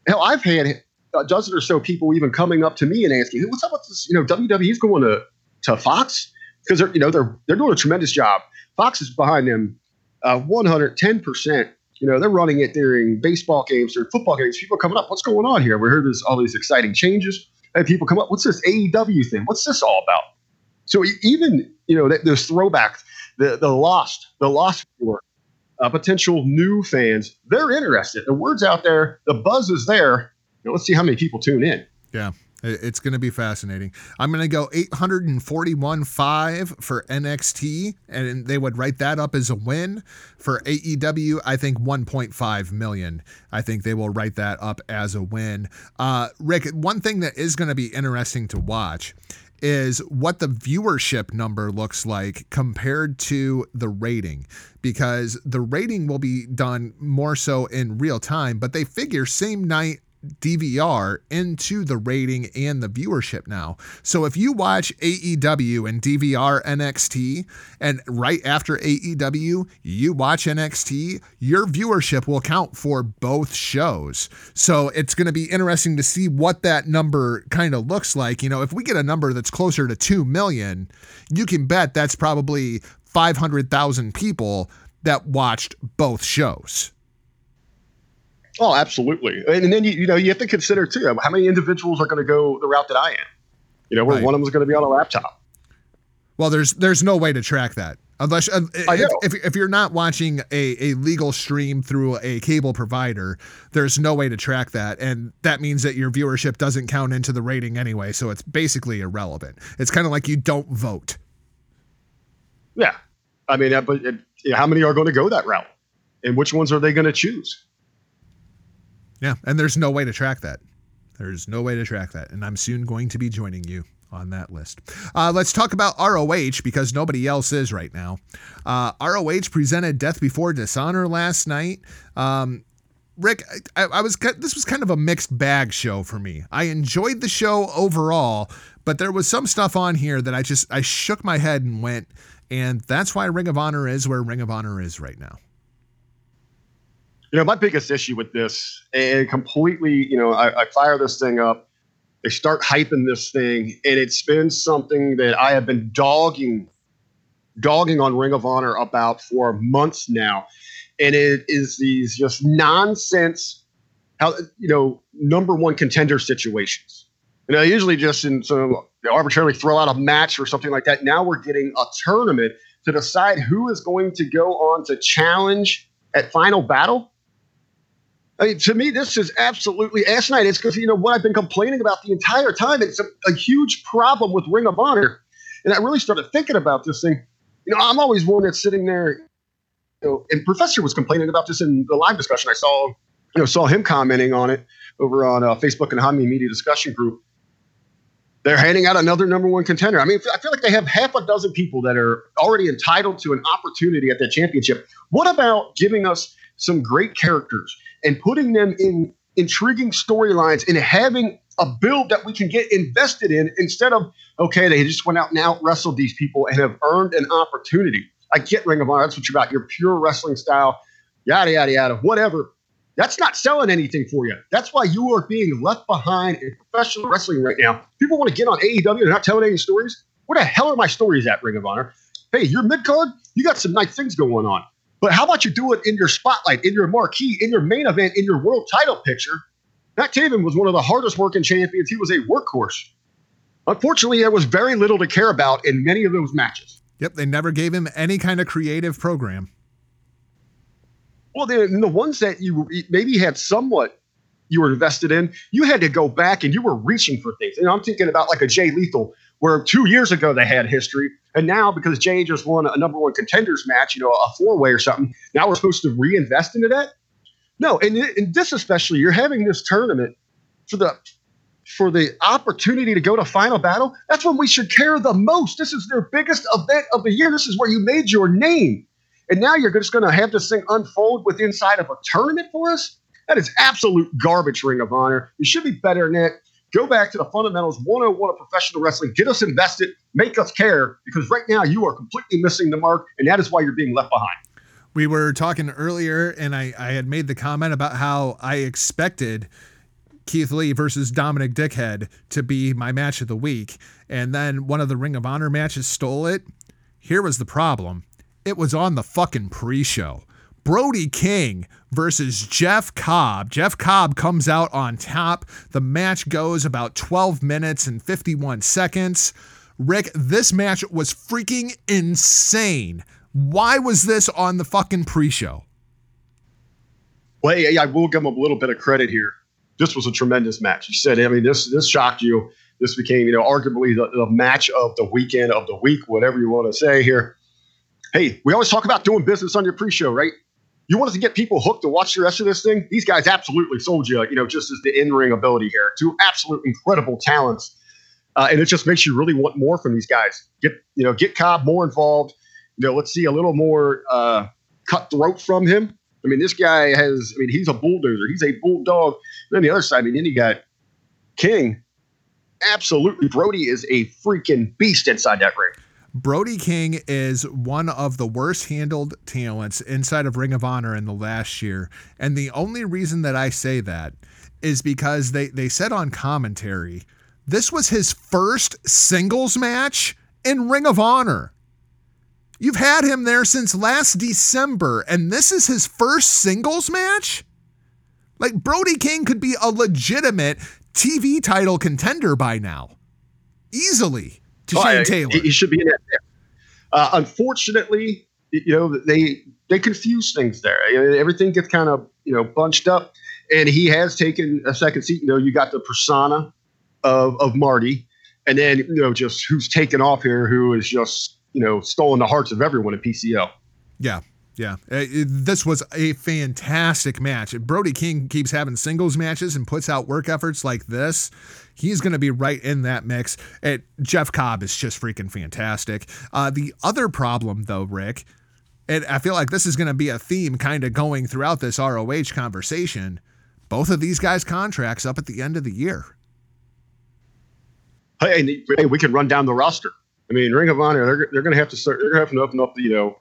Hell, I've had uh, a dozen or so people even coming up to me and asking, "Hey, what's up with this? You know, WWE's going to to Fox because they're you know they're they're doing a tremendous job. Fox is behind them, uh, 110 percent. You know, they're running it during baseball games or football games. People are coming up. What's going on here? We heard there's all these exciting changes. And people come up. What's this AEW thing? What's this all about? So even you know those throwbacks the the lost, the lost viewer, uh, potential new fans, they're interested. The word's out there, the buzz is there. Let's see how many people tune in. Yeah. It's going to be fascinating. I'm going to go 841.5 for NXT, and they would write that up as a win. For AEW, I think 1.5 million. I think they will write that up as a win. Uh, Rick, one thing that is going to be interesting to watch is what the viewership number looks like compared to the rating because the rating will be done more so in real time but they figure same night DVR into the rating and the viewership now. So if you watch AEW and DVR NXT, and right after AEW, you watch NXT, your viewership will count for both shows. So it's going to be interesting to see what that number kind of looks like. You know, if we get a number that's closer to 2 million, you can bet that's probably 500,000 people that watched both shows. Oh, absolutely. And then you you know you have to consider too how many individuals are going to go the route that I am. You know, where Right. one of them is going to be on a laptop. Well, there's there's no way to track that unless uh, if, if, if you're not watching a, a legal stream through a cable provider, there's no way to track that, and that means that your viewership doesn't count into the rating anyway. So it's basically irrelevant. It's kind of like you don't vote. Yeah, I mean, uh, but uh, how many are going to go that route, and which ones are they going to choose? Yeah, and there's no way to track that. There's no way to track that, and I'm soon going to be joining you on that list. Uh, let's talk about ROH because nobody else is right now. Uh, ROH presented Death Before Dishonor last night. Um, Rick, I, I was this was kind of a mixed bag show for me. I enjoyed the show overall, but there was some stuff on here that I just I shook my head and went, and that's why Ring of Honor is where Ring of Honor is right now. You know, my biggest issue with this, and completely, you know, I, I fire this thing up, They start hyping this thing, and it's been something that I have been dogging, dogging on Ring of Honor about for months now, and it is these just nonsense, how you know number one contender situations. You know, usually just in some they arbitrarily throw out a match or something like that. Now we're getting a tournament to decide who is going to go on to challenge at Final Battle. I mean, to me, this is absolutely asinine. It's because, you know, what I've been complaining about the entire time. It's a, a, huge problem with Ring of Honor. And I really started thinking about this thing. You know, I'm always one that's sitting there, you know, and Professor was complaining about this in the live discussion. I saw, you know, saw him commenting on it over on uh, Facebook and Hami Media discussion group. They're handing out another number one contender. I mean, I feel like they have half a dozen people that are already entitled to an opportunity at that championship. What about giving us some great characters and putting them in intriguing storylines and having a build that we can get invested in instead of okay they just went out and out wrestled these people and have earned an opportunity. I get ring of honor that's what you're about your pure wrestling style yada yada yada whatever. That's not selling anything for you. That's why you are being left behind in professional wrestling right now. People want to get on aew they're not telling any stories. Where the hell are my stories at ring of honor? Hey you're mid-card you got some nice things going on but how about you do it in your spotlight, in your marquee, in your main event, in your world title picture? Matt Taven was one of the hardest working champions. He was a workhorse. Unfortunately, there was very little to care about in many of those matches. Yep, they never gave him any kind of creative program. Well, the, the ones that you maybe had somewhat you were invested in, you had to go back and you were reaching for things. And I'm thinking about like a Jay Lethal, where two years ago they had history, and now because Jay just won a number one contenders match, you know, a four way or something, now we're supposed to reinvest into that. No, and in this especially, you're having this tournament for the for the opportunity to go to final battle. That's when we should care the most. This is their biggest event of the year. This is where you made your name, and now you're just going to have this thing unfold with inside of a tournament for us. That is absolute garbage, Ring of Honor. You should be better than that. Go back to the fundamentals 101 of professional wrestling. Get us invested, make us care, because right now you are completely missing the mark, and that is why you're being left behind. We were talking earlier, and I, I had made the comment about how I expected Keith Lee versus Dominic Dickhead to be my match of the week. And then one of the Ring of Honor matches stole it. Here was the problem it was on the fucking pre show. Brody King versus Jeff Cobb. Jeff Cobb comes out on top. The match goes about 12 minutes and 51 seconds. Rick, this match was freaking insane. Why was this on the fucking pre show? Well, yeah, I will give him a little bit of credit here. This was a tremendous match. You said, I mean, this this shocked you. This became, you know, arguably the, the match of the weekend of the week, whatever you want to say here. Hey, we always talk about doing business on your pre-show, right? You wanted to get people hooked to watch the rest of this thing. These guys absolutely sold you, you know, just as the in ring ability here. Two absolute incredible talents. Uh, and it just makes you really want more from these guys. Get, you know, get Cobb more involved. You know, let's see a little more uh, cutthroat from him. I mean, this guy has, I mean, he's a bulldozer. He's a bulldog. And then the other side, I mean, then you got King. Absolutely. Brody is a freaking beast inside that ring. Brody King is one of the worst handled talents inside of Ring of Honor in the last year. And the only reason that I say that is because they, they said on commentary this was his first singles match in Ring of Honor. You've had him there since last December, and this is his first singles match? Like, Brody King could be a legitimate TV title contender by now. Easily to oh, Shane Taylor. He, should be in that. Uh, unfortunately, you know they they confuse things there. Everything gets kind of you know bunched up, and he has taken a second seat. You know, you got the persona of of Marty, and then you know just who's taken off here, who is just you know stolen the hearts of everyone at PCO. Yeah, yeah, uh, this was a fantastic match. Brody King keeps having singles matches and puts out work efforts like this. He's going to be right in that mix. It, Jeff Cobb is just freaking fantastic. Uh, the other problem, though, Rick, and I feel like this is going to be a theme kind of going throughout this ROH conversation. Both of these guys' contracts up at the end of the year. Hey, hey we can run down the roster. I mean, Ring of Honor, they're, they're going to have to start. They're going to have to open up, the, you know,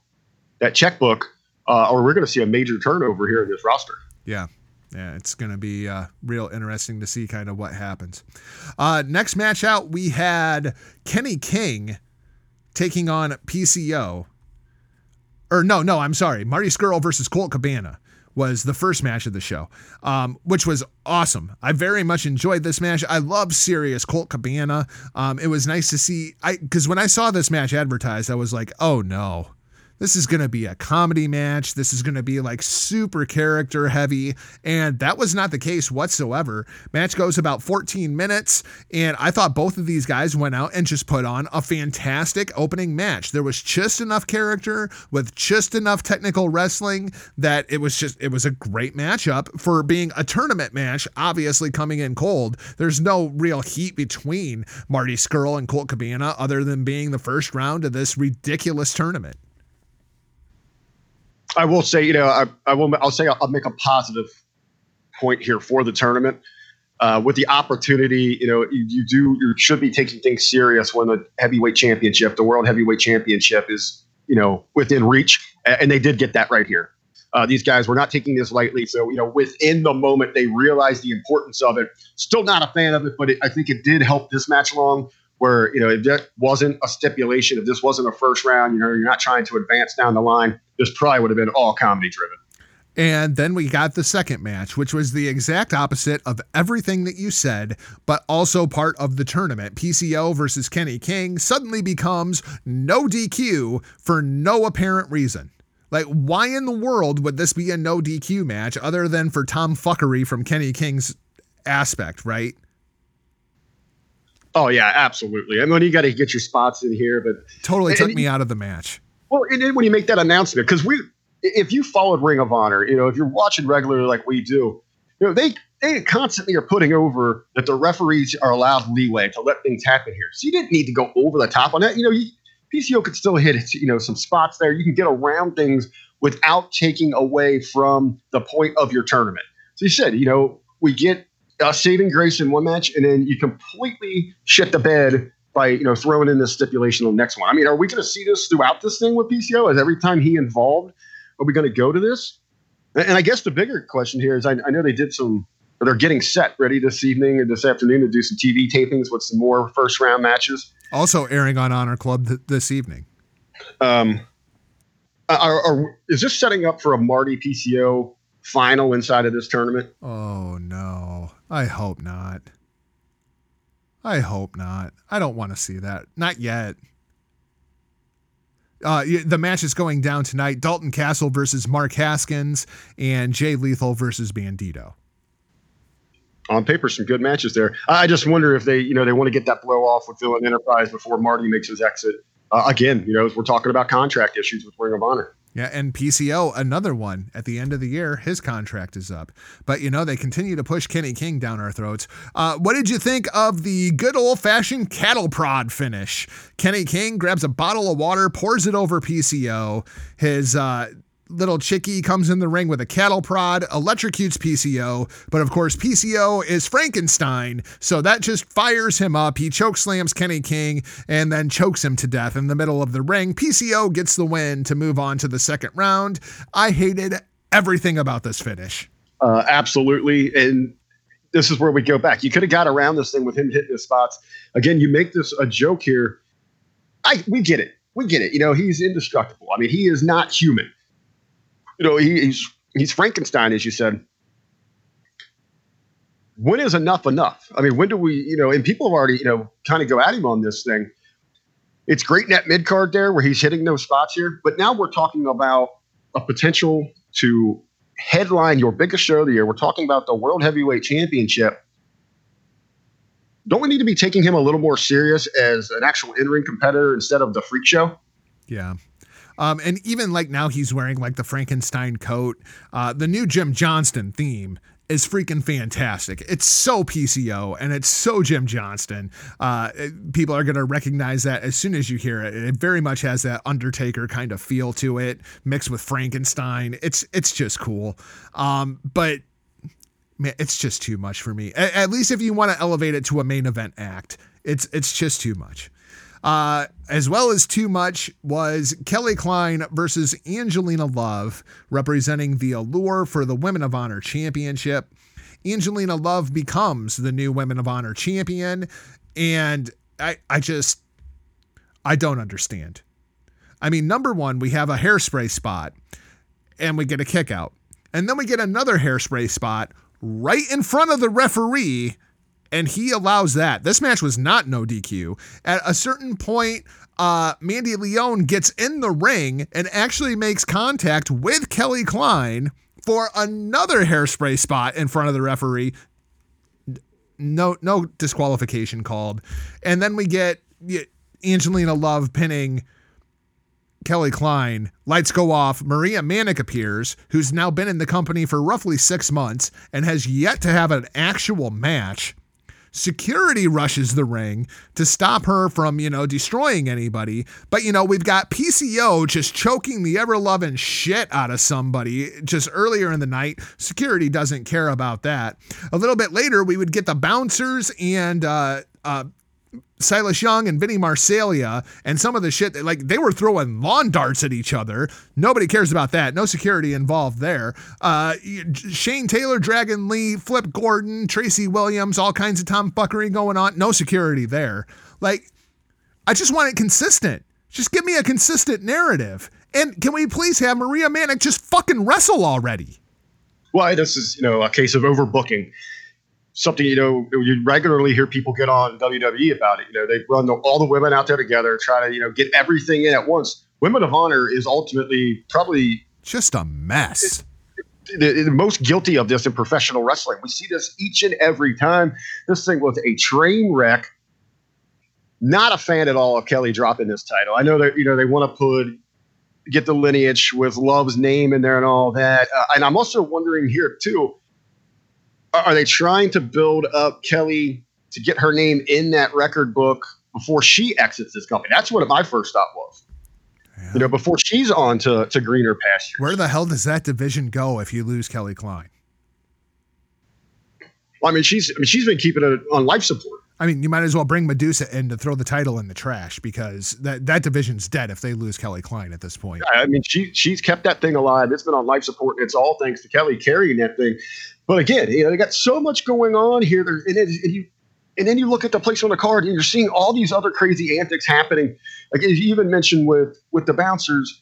that checkbook, uh, or we're going to see a major turnover here in this roster. Yeah, yeah, it's going to be uh, real interesting to see kind of what happens. Uh, next match out, we had Kenny King taking on PCO. Or no, no, I'm sorry. Marty Scurll versus Colt Cabana was the first match of the show, um, which was awesome. I very much enjoyed this match. I love serious Colt Cabana. Um, it was nice to see. I because when I saw this match advertised, I was like, oh no this is going to be a comedy match. This is going to be like super character heavy. And that was not the case whatsoever. Match goes about 14 minutes. And I thought both of these guys went out and just put on a fantastic opening match. There was just enough character with just enough technical wrestling that it was just, it was a great matchup for being a tournament match, obviously coming in cold. There's no real heat between Marty Scurll and Colt Cabana other than being the first round of this ridiculous tournament. I will say, you know, I, I will. I'll say I'll, make a positive point here for the tournament. Uh, with the opportunity, you know, you, you, do you should be taking things serious when the heavyweight championship, the world heavyweight championship, is you know within reach, and they did get that right here. Uh, these guys were not taking this lightly, so you know, within the moment they realized the importance of it. Still not a fan of it, but it, I think it did help this match along where you know if that wasn't a stipulation, if this wasn't a first round, you know, you're not trying to advance down the line. This probably would have been all comedy driven. And then we got the second match, which was the exact opposite of everything that you said, but also part of the tournament. PCO versus Kenny King suddenly becomes no DQ for no apparent reason. Like, why in the world would this be a no DQ match other than for Tom fuckery from Kenny King's aspect, right? Oh yeah, absolutely. I mean, you got to get your spots in here, but totally took me out of the match. Well, and then when you make that announcement, because we, if you followed Ring of Honor, you know, if you're watching regularly like we do, you know, they they constantly are putting over that the referees are allowed leeway to let things happen here. So you didn't need to go over the top on that. You know, you, PCO could still hit you know some spots there. You can get around things without taking away from the point of your tournament. So you said, you know, we get uh, saving grace in one match, and then you completely shit the bed by you know throwing in this stipulation on the next one. I mean, are we going to see this throughout this thing with PCO? Is every time he involved, are we going to go to this? And I guess the bigger question here is I, I know they did some, or they're getting set ready this evening or this afternoon to do some TV tapings with some more first round matches. Also airing on Honor Club th- this evening. Um, are, are, is this setting up for a Marty PCO final inside of this tournament? Oh no, I hope not. I hope not. I don't want to see that. Not yet. Uh, the match is going down tonight. Dalton Castle versus Mark Haskins and Jay Lethal versus Bandito. On paper, some good matches there. I just wonder if they, you know, they want to get that blow off with Villain Enterprise before Marty makes his exit. Uh, again, you know, we're talking about contract issues with Ring of Honor. Yeah, and PCO, another one. At the end of the year, his contract is up. But, you know, they continue to push Kenny King down our throats. Uh, what did you think of the good old fashioned cattle prod finish? Kenny King grabs a bottle of water, pours it over PCO. His uh, little chickie comes in the ring with a cattle prod, electrocutes PCO, but of course PCO is Frankenstein, so that just fires him up. He choke slams Kenny King and then chokes him to death in the middle of the ring. PCO gets the win to move on to the second round. I hated everything about this finish. Uh, absolutely, and this is where we go back. You could have got around this thing with him hitting his spots. Again, you make this a joke here. I we get it. We get it. You know, he's indestructible. I mean, he is not human you know, he, he's he's Frankenstein, as you said. When is enough enough? I mean, when do we, you know, and people have already, you know, kind of go at him on this thing. It's great net mid card there where he's hitting those spots here, but now we're talking about a potential to headline your biggest show of the year. We're talking about the World Heavyweight Championship. Don't we need to be taking him a little more serious as an actual in ring competitor instead of the freak show? Yeah. Um, and even like now he's wearing like the Frankenstein coat. Uh, the new Jim Johnston theme is freaking fantastic. It's so PCO and it's so Jim Johnston. Uh, people are going to recognize that as soon as you hear it. It very much has that Undertaker kind of feel to it, mixed with Frankenstein. It's it's just cool. Um, but man, it's just too much for me. At, at least if you want to elevate it to a main event act, it's it's just too much. Uh, as well as too much was Kelly Klein versus Angelina Love, representing the Allure for the Women of Honor Championship. Angelina Love becomes the new Women of Honor champion, and I, I just, I don't understand. I mean, number one, we have a hairspray spot, and we get a kick out, and then we get another hairspray spot right in front of the referee and he allows that. This match was not no DQ. At a certain point, uh, Mandy Leone gets in the ring and actually makes contact with Kelly Klein for another hairspray spot in front of the referee. No, no disqualification called, and then we get Angelina Love pinning Kelly Klein. Lights go off. Maria Manic appears, who's now been in the company for roughly six months and has yet to have an actual match. Security rushes the ring to stop her from, you know, destroying anybody. But, you know, we've got PCO just choking the ever loving shit out of somebody just earlier in the night. Security doesn't care about that. A little bit later, we would get the bouncers and, uh, uh, Silas Young and Vinny Marseglia and some of the shit that like they were throwing lawn darts at each other. Nobody cares about that. No security involved there. Uh, Shane Taylor, Dragon Lee, Flip Gordon, Tracy Williams, all kinds of tomfuckery going on. No security there. Like, I just want it consistent. Just give me a consistent narrative. And can we please have Maria Manic just fucking wrestle already? Well, this is you know a case of overbooking something you know you regularly hear people get on WWE about it. You know, they run the, all the women out there together, try to you know get everything in at once. Women of Honor is ultimately probably just a mess. The, the, most guilty of this in professional wrestling. We see this each and every time. This thing was a train wreck. Not a fan at all of Kelly dropping this title. I know that you know they want to put get the lineage with Love's name in there and all that. Uh, and I'm also wondering here too are they trying to build up Kelly to get her name in that record book before she exits this company? That's what my first thought was. Yeah. You know, before she's on to, to greener pastures. Where the hell does that division go if you lose Kelly Klein? Well, I mean, she's I mean, she's been keeping it on life support. I mean, you might as well bring Medusa in to throw the title in the trash because that, that division's dead if they lose Kelly Klein at this point. Yeah, I mean, she she's kept that thing alive. It's been on life support. And it's all thanks to Kelly carrying that thing. But again, you know, they got so much going on here. There, and, it, and you and then you look at the place on the card and you're seeing all these other crazy antics happening. Like you even mentioned with with the bouncers.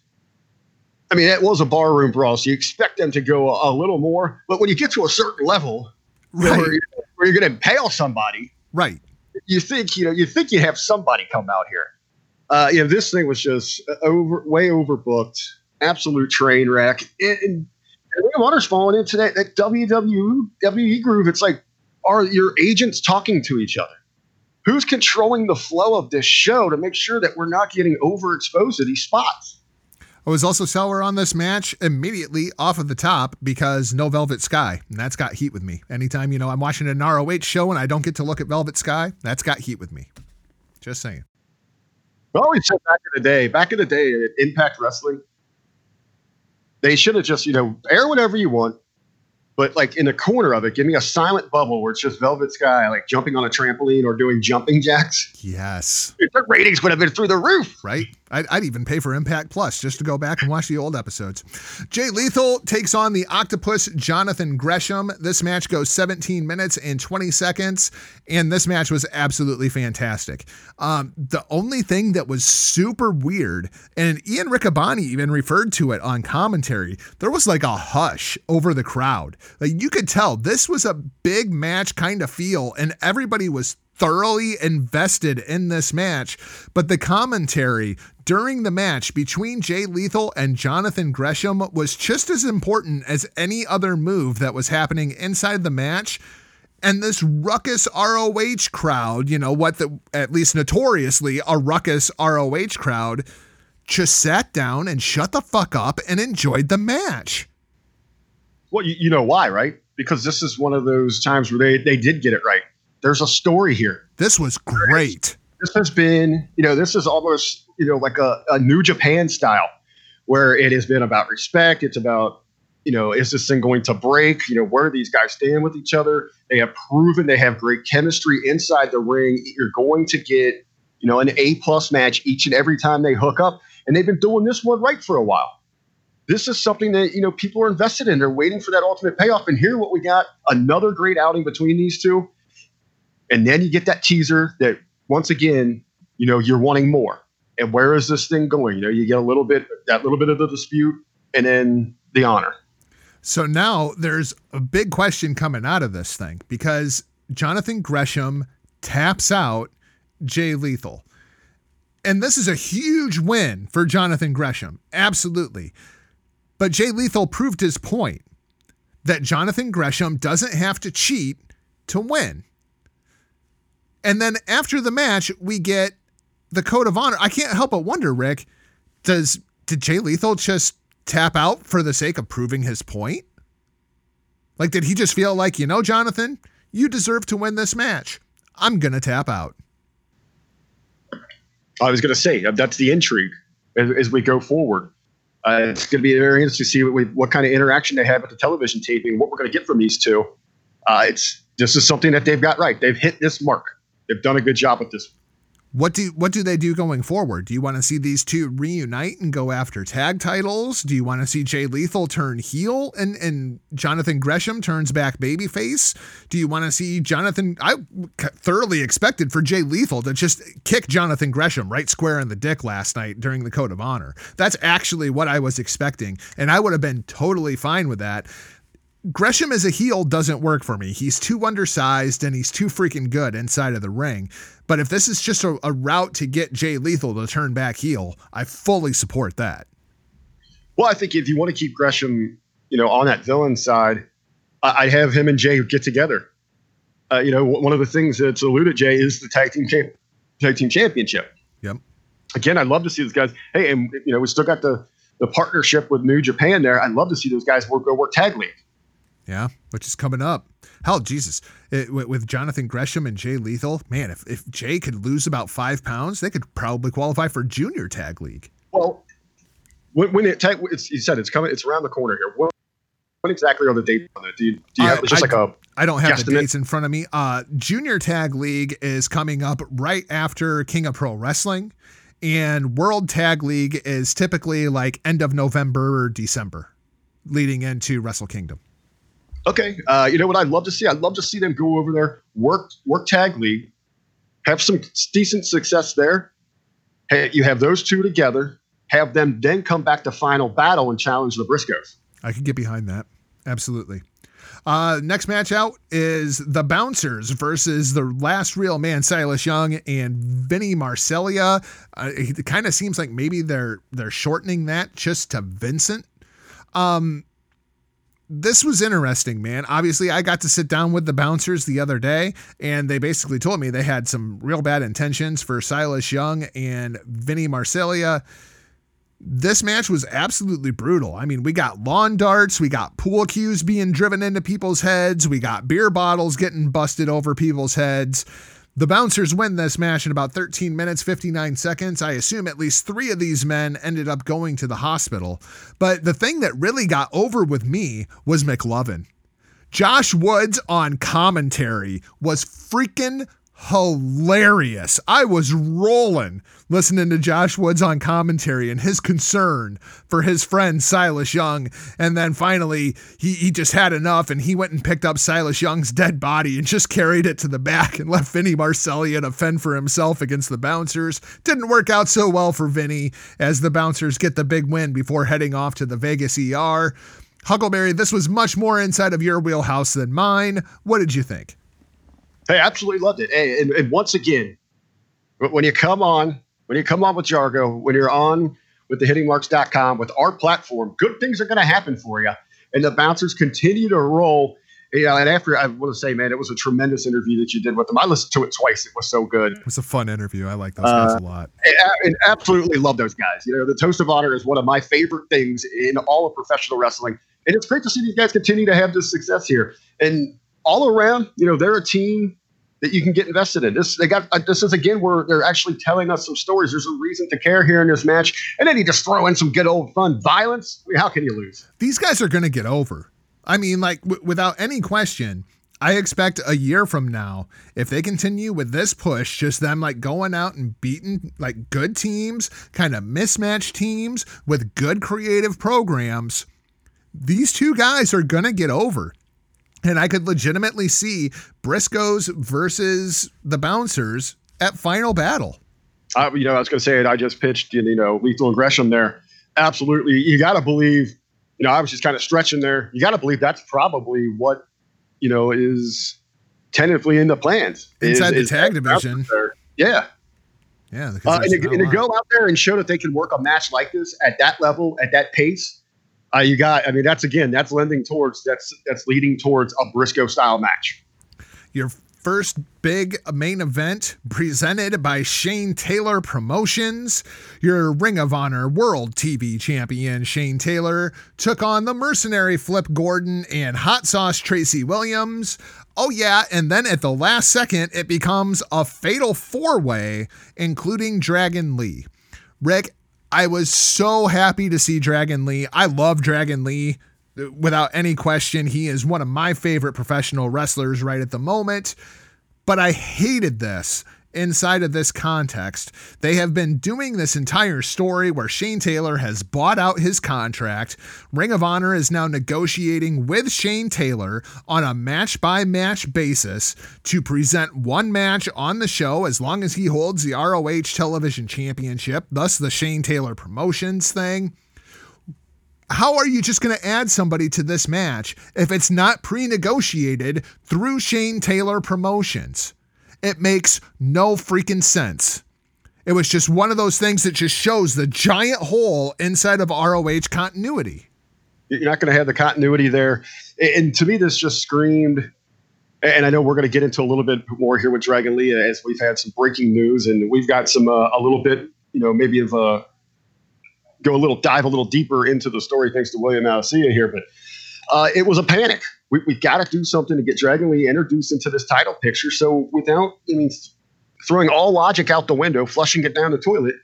I mean, it was a barroom brawl, so you expect them to go a, a little more. But when you get to a certain level, right. where, you're, where you're going to impale somebody, right? You think you know you think you have somebody come out here. Uh, you know, this thing was just over, way overbooked, absolute train wreck. And, and Ring of Honor's falling into that, that WWE groove. It's like, are your agents talking to each other? Who's controlling the flow of this show to make sure that we're not getting overexposed to these spots? Oh, I was also sour on this match immediately off of the top because no Velvet Sky. And that's got heat with me. Anytime, you know, I'm watching an ROH show and I don't get to look at Velvet Sky, that's got heat with me. Just saying. Well, we said back in the day, back in the day at Impact Wrestling, they should have just, you know, air whatever you want, but like in the corner of it, give me a silent bubble where it's just Velvet Sky, like jumping on a trampoline or doing jumping jacks. Yes. The ratings would have been through the roof. Right. I'd, I'd, even pay for Impact Plus just to go back and watch the old episodes. Jay Lethal takes on the Octopus Jonathan Gresham. This match goes 17 minutes and 20 seconds, and this match was absolutely fantastic. Um, the only thing that was super weird, and Ian Riccaboni even referred to it on commentary, there was like a hush over the crowd. Like you could tell this was a big match kind of feel, and everybody was thoroughly invested in this match. But the commentary during the match between Jay Lethal and Jonathan Gresham was just as important as any other move that was happening inside the match. And this ruckus ROH crowd, you know, what the, at least notoriously, a ruckus ROH crowd, just sat down and shut the fuck up and enjoyed the match. Well, you, you know why, right? Because this is one of those times where they, they did get it right. There's a story here. This was great. This has been, you know, this is almost, you know, like a, a New Japan style where it has been about respect. It's about, you know, is this thing going to break? You know, where do these guys stand with each other? They have proven they have great chemistry inside the ring. You're going to get you know, an A plus match each and every time they hook up. And they've been doing this one right for a while. This is something that, you know, people are invested in. They're waiting for that ultimate payoff. And here what we got, another great outing between these two. And then you get that teaser that once again, you know, you're wanting more. And where is this thing going? You know, you get a little bit that little bit of the dispute and then the honor. So now there's a big question coming out of this thing because Jonathan Gresham taps out Jay Lethal. And this is a huge win for Jonathan Gresham. Absolutely. But Jay Lethal proved his point that Jonathan Gresham doesn't have to cheat to win. And then after the match, we get the code of honor. I can't help but wonder, Rick, does did Jay Lethal just tap out for the sake of proving his point? Like, did he just feel like, you know, Jonathan, you deserve to win this match. I'm to tap out. I was to say that's the intrigue as, as we go forward. Uh, it's going to be very interesting to see what, we, what kind of interaction they have at the television taping, what we're going to get from these two. Uh, it's this is something that they've got right. They've hit this mark. They've done a good job with this. What do what do they do going forward? Do you want to see these two reunite and go after tag titles? Do you want to see Jay Lethal turn heel and and Jonathan Gresham turns back babyface? Do you want to see Jonathan? I thoroughly expected for Jay Lethal to just kick Jonathan Gresham right square in the dick last night during the Code of Honor. That's actually what I was expecting, and I would have been totally fine with that. Gresham as a heel doesn't work for me. He's too undersized and he's too freaking good inside of the ring. But if this is just a, a route to get Jay Lethal to turn back heel, I fully support that. Well, I think if you want to keep Gresham, you know, on that villain side, I, would have him and Jay get together. Uh, you know, one of the things that's alluded Jay is the tag team champ, tag team championship. Yep. Again, I'd love to see those guys. Hey, and you know, we still got the the partnership with New Japan there. I'd love to see those guys work go work tag league. Yeah, which is coming up. Hell, Jesus, it, with Jonathan Gresham and Jay Lethal, man, if, if Jay could lose about five pounds, they could probably qualify for junior tag league. Well, when, when it tag, it's, you said it's coming, it's around the corner here. When, when exactly are the dates on it? Do you, do you have just I, like a? I don't have the dates in front of me. Uh, junior tag league is coming up right after King of Pro Wrestling, and World Tag League is typically like end of November or December, leading into Wrestle Kingdom. Okay, uh, you know what I'd love to see? I'd love to see them go over there, work work tag league, have some decent success there. Hey, you have those two together. Have them then come back to final battle and challenge the Briscoes. I could get behind that. Absolutely. Uh, next match out is the Bouncers versus the last real man, Silas Young and Vinny Marseglia. Uh, it kind of seems like maybe they're they're shortening that just to Vincent. Um, this was interesting, man. Obviously, I got to sit down with the bouncers the other day, and they basically told me they had some real bad intentions for Silas Young and Vinny Marseglia. This match was absolutely brutal. I mean, we got lawn darts, we got pool cues being driven into people's heads, we got beer bottles getting busted over people's heads. The Bouncers win this match in about 13 minutes, 59 seconds. I assume at least three of these men ended up going to the hospital. But the thing that really got over with me was McLovin. Josh Woods on commentary was freaking hilarious. I was rolling listening to Josh Woods on commentary and his concern for his friend Silas Young. And then finally, he, he just had enough and he went and picked up Silas Young's dead body and just carried it to the back and left Vinny Marseglia to fend for himself against the bouncers. Didn't work out so well for Vinny as the bouncers get the big win before heading off to the Vegas ER. Huckleberry, this was much more inside of your wheelhouse than mine. What did you think? Hey, absolutely loved it. Hey, and, and once again, when you come on, when you come on with Jargo, when you're on with the hittingmarks.com, with our platform, good things are going to happen for you. And the bouncers continue to roll. Yeah, and after I want to say, man, it was a tremendous interview that you did with them. I listened to it twice. It was so good. It was a fun interview. I like those guys uh, a lot. And absolutely love those guys. You know, the Toast of Honor is one of my favorite things in all of professional wrestling. And it's great to see these guys continue to have this success here. And all around, you know, they're a team that you can get invested in. This they got uh, this is again where they're actually telling us some stories. There's a reason to care here in this match, and then you just throw in some good old fun violence. I mean, how can you lose? These guys are going to get over. I mean, like w- without any question. I expect a year from now, if they continue with this push, just them like going out and beating like good teams, kind of mismatched teams with good creative programs, these two guys are going to get over. And I could legitimately see Briscoes versus the Bouncers at final battle. Uh, you know, I was going to say it. I just pitched, you know, Lethal and Gresham there. Absolutely. You got to believe, you know, I was just kind of stretching there. You got to believe that's probably what, you know, is tentatively in the plans. Inside is, the tag division. Yeah. Yeah. Uh, and, to, and to go out there and show that they can work a match like this at that level, at that pace, uh, you got. I mean, that's again, that's lending towards that's that's leading towards a Briscoe style match. Your first big main event presented by Shane Taylor Promotions. Your Ring of Honor World TV Champion Shane Taylor took on the mercenary Flip Gordon and Hot Sauce Tracy Williams. Oh, yeah, and then at the last second, it becomes a fatal four way, including Dragon Lee. Rick, I was so happy to see Dragon Lee. I love Dragon Lee without any question. He is one of my favorite professional wrestlers right at the moment. But I hated this inside of this context. They have been doing this entire story where Shane Taylor has bought out his contract. Ring of Honor is now negotiating with Shane Taylor on a match by match basis to present one match on the show as long as he holds the ROH Television Championship, thus the Shane Taylor Promotions thing. How are you just going to add somebody to this match if it's not pre negotiated through Shane Taylor Promotions? It makes no freaking sense. It was just one of those things that just shows the giant hole inside of ROH continuity. You're not going to have the continuity there. And to me, this just screamed. And I know we're going to get into a little bit more here with Dragon Lee as we've had some breaking news and we've got some, uh, a little bit, you know, maybe of a go a little, dive a little deeper into the story thanks to William Alcia here. But uh, it was a panic we, we got to do something to get Dragon Lee introduced into this title picture. So without, I mean, throwing all logic out the window, flushing it down the toilet,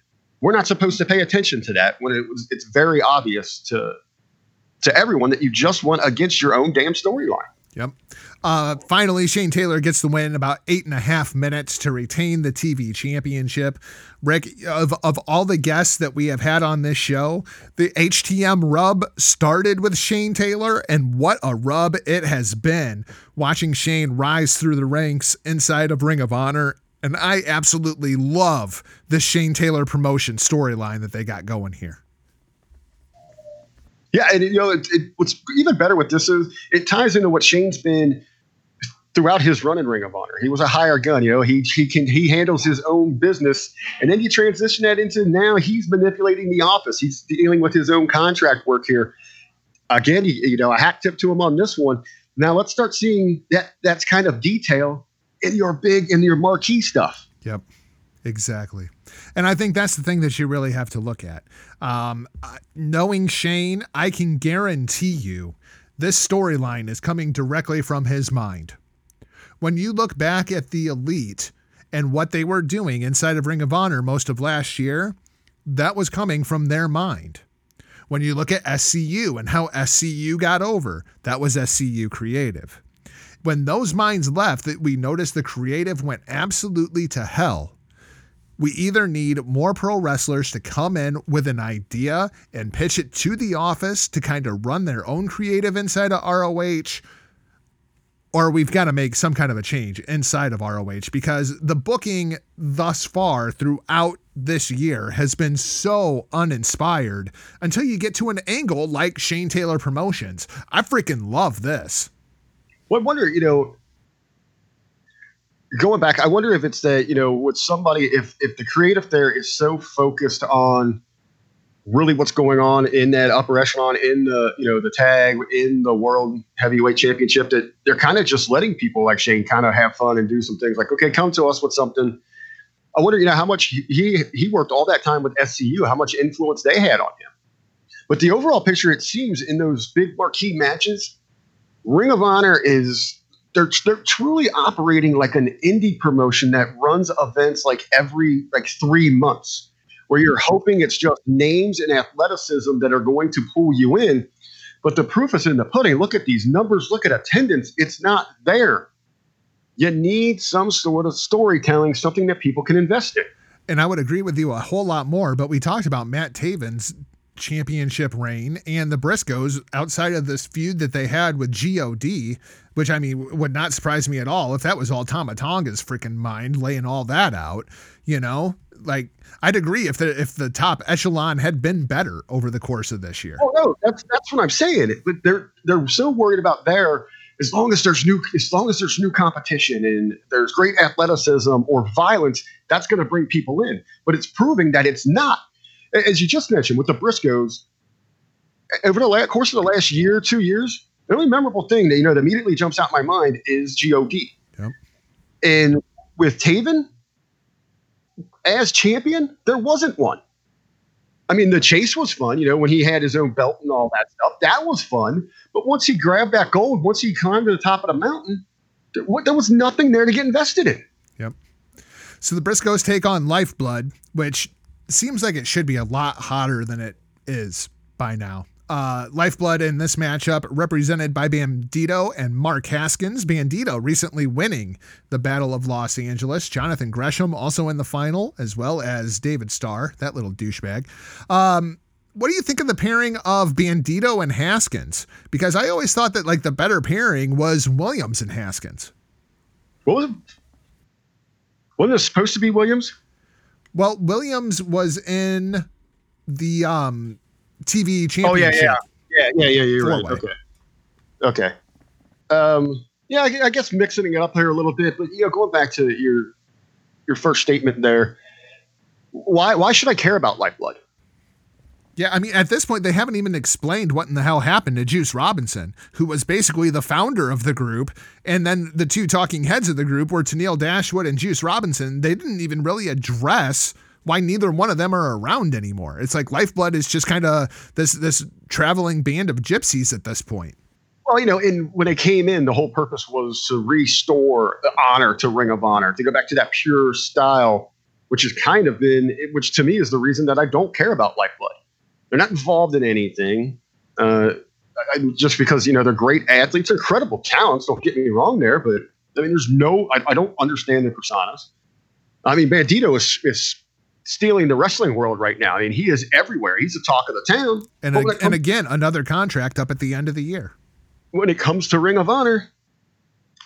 we're not supposed to pay attention to that when it was. It's very obvious to to everyone that you just went against your own damn storyline. Yep. Uh, finally, Shane Taylor gets the win about eight and a half minutes to retain the TV championship. Rick, of, of all the guests that we have had on this show, the HTM rub started with Shane Taylor, and what a rub it has been watching Shane rise through the ranks inside of Ring of Honor. And I absolutely love the Shane Taylor promotion storyline that they got going here. Yeah, and you know, it, it, what's even better with this is it ties into what Shane's been throughout his run in Ring of Honor. He was a higher gun, you know. He he can he handles his own business, and then you transition that into now he's manipulating the office. He's dealing with his own contract work here. Again, you, you know, a hack tip to him on this one. Now let's start seeing that that's kind of detail in your big in your marquee stuff. Yep. Exactly. And I think that's the thing that you really have to look at. Um, knowing Shane, I can guarantee you this storyline is coming directly from his mind. When you look back at the Elite and what they were doing inside of Ring of Honor most of last year, that was coming from their mind. When you look at SCU and how SCU got over, that was SCU creative. When those minds left, that we noticed the creative went absolutely to hell we either need more pro wrestlers to come in with an idea and pitch it to the office to kind of run their own creative inside of ROH, or we've got to make some kind of a change inside of ROH because the booking thus far throughout this year has been so uninspired until you get to an angle like Shane Taylor Promotions. I freaking love this. Well, I wonder, you know, going back, I wonder if it's that you know, with somebody, if if the creative there is so focused on really what's going on in that upper echelon, in the you know the tag, in the world heavyweight championship, that they're kind of just letting people like Shane kind of have fun and do some things like, okay, come to us with something. I wonder, you know, how much he he worked all that time with SCU, how much influence they had on him. But the overall picture, it seems, in those big marquee matches, Ring of Honor is they're they're truly operating like an indie promotion that runs events like every like three months, where you're hoping it's just names and athleticism that are going to pull you in. But the proof is in the pudding. Look at these numbers. Look at attendance. It's not there. You need some sort of storytelling, something that people can invest in. And I would agree with you a whole lot more, but we talked about Matt Taven's championship reign and the Briscoes outside of this feud that they had with GOD, which I mean would not surprise me at all if that was all Tama Tonga's freaking mind laying all that out, you know? Like I'd agree if the if the top echelon had been better over the course of this year. Oh no, that's that's what I'm saying. But they're they're so worried about there as long as there's new as long as there's new competition and there's great athleticism or violence, that's going to bring people in. But it's proving that it's not. As you just mentioned with the Briscoes, over the last, course of the last year, two years, the only memorable thing that you know that immediately jumps out in my mind is God. Yep. And with Taven as champion, there wasn't one. I mean, the chase was fun, you know, when he had his own belt and all that stuff. That was fun. But once he grabbed that gold, once he climbed to the top of the mountain, there, there was nothing there to get invested in. Yep. So the Briscoes take on Lifeblood, which seems like it should be a lot hotter than it is by now. Uh, Lifeblood in this matchup represented by Bandito and Mark Haskins. Bandito recently winning the Battle of Los Angeles. Jonathan Gresham also in the final, as well as David Starr, that little douchebag. Um, what do you think of the pairing of Bandito and Haskins? Because I always thought that like the better pairing was Williams and Haskins. What was it? Wasn't it supposed to be Williams? Well, Williams was in the um TV championship. Oh yeah, yeah, yeah, yeah, yeah. You're right. Four-way. Okay, okay. Um, yeah, I, I guess mixing it up here a little bit, but you know, going back to your your first statement there, why why should I care about Lifeblood? Yeah, I mean, at this point, they haven't even explained what in the hell happened to Juice Robinson, who was basically the founder of the group. And then the two talking heads of the group were Tennille Dashwood and Juice Robinson. They didn't even really address why neither one of them are around anymore. It's like Lifeblood is just kind of this this traveling band of gypsies at this point. Well, you know, when they came in, the whole purpose was to restore the honor to Ring of Honor, to go back to that pure style, which has kind of been, which to me is the reason that I don't care about Lifeblood. They're not involved in anything. Uh, I, just because you know they're great athletes, incredible talents. Don't get me wrong there, but I mean, there's no. I, I don't understand their personas. I mean, Bandito is, is stealing the wrestling world right now. I mean, he is everywhere. He's the talk of the town. And, ag- it and again, another contract up at the end of the year. when it comes to Ring of Honor,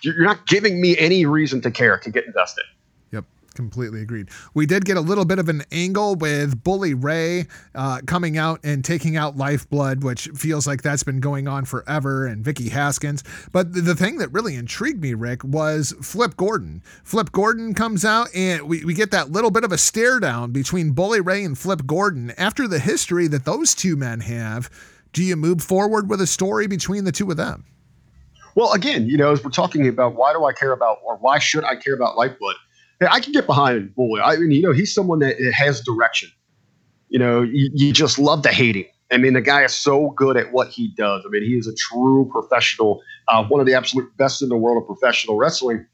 you're not giving me any reason to care to get invested. Completely agreed. We did get a little bit of an angle with Bully Ray uh, coming out and taking out Lifeblood, which feels like that's been going on forever, and Vicky Haskins. But the, the thing that really intrigued me, Rick, was Flip Gordon. Flip Gordon comes out, and we, we get that little bit of a stare down between Bully Ray and Flip Gordon. After the history that those two men have, do you move forward with a story between the two of them? Well, again, you know, as we're talking about why do I care about or why should I care about Lifeblood? I can get behind Bully. I mean, you know, he's someone that has direction. You know, you, you just love to hate him. I mean, the guy is so good at what he does. I mean, he is a true professional, uh, one of the absolute best in the world of professional wrestling.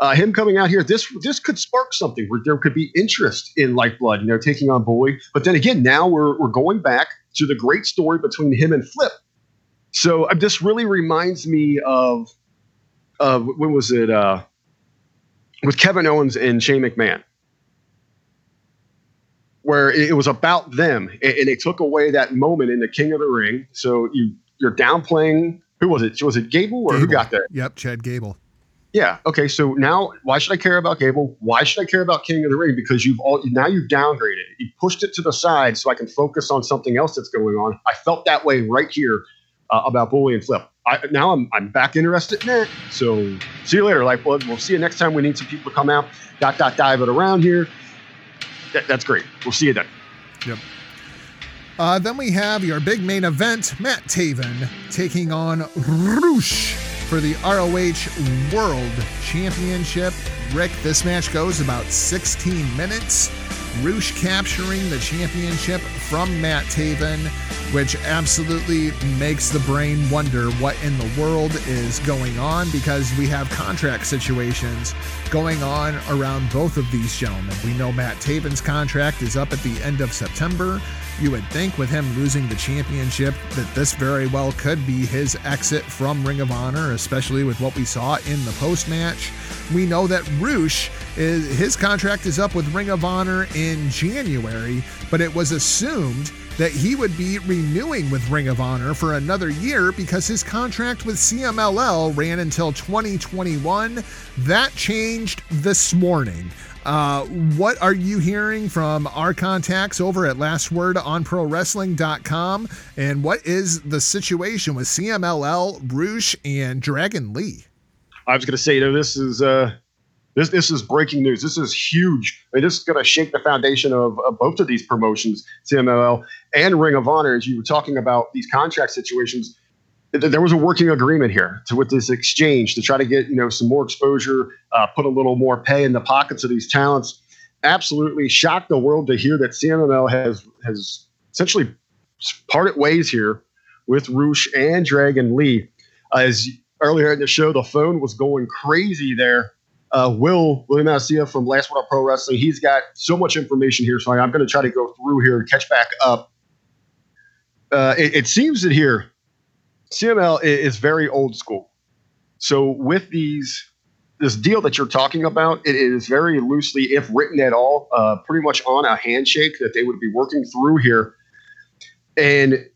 Uh, him coming out here, this this could spark something where there could be interest in Lifeblood, you know, taking on Bully. But then again, now we're we're going back to the great story between him and Flip. So uh, this really reminds me of uh, when was it uh, with Kevin Owens and Shane McMahon, where it, it was about them, and, they took away that moment in the King of the Ring. So you you're downplaying. Who was it? Was it Gable or who got there? Yep, Chad Gable. Yeah. Okay. So now, why should I care about Gable? Why should I care about King of the Ring? Because you've all now you've downgraded. it. You pushed it to the side so I can focus on something else that's going on. I felt that way right here uh, about Bully and Flip. I, now I'm I'm back interested in that. So see you later, Lifeblood. We'll see you next time. We need some people to come out. Dot dot dive it around here. That, that's great. We'll see you then. Yep. Uh, then we have your big main event, Matt Taven taking on Rush for the ROH World Championship. Rick, this match goes about 16 minutes. Rush capturing the championship from Matt Taven, which absolutely makes the brain wonder what in the world is going on because we have contract situations going on around both of these gentlemen. We know Matt Taven's contract is up at the end of September. You would think with him losing the championship that this very well could be his exit from Ring of Honor, especially with what we saw in the post match. We know that Rush is his contract is up with Ring of Honor in January, but it was assumed that he would be renewing with Ring of Honor for another year because his contract with CMLL ran until 2021. That changed this morning. Uh, what are you hearing from our contacts over at Last Word on ProWrestling.com? And what is the situation with CMLL, Rush, and Dragon Lee? I was going to say, you know, this is uh, this this is breaking news. This is huge. I mean, this is going to shake the foundation of, of both of these promotions, CMLL and Ring of Honor. As you were talking about these contract situations, there was a working agreement here to with this exchange to try to get you know some more exposure, uh, put a little more pay in the pockets of these talents. Absolutely shocked the world to hear that CMLL has has essentially parted ways here with Rush and Dragon Lee. As earlier in the show, the phone was going crazy there. Uh, Will William Asia from Last Word on Pro Wrestling, he's got so much information here, so I'm going to try to go through here and catch back up. Uh, it, it seems that here CMLL is very old school. So with these this deal that you're talking about, it is very loosely, if written at all, uh, pretty much on a handshake that they would be working through here. And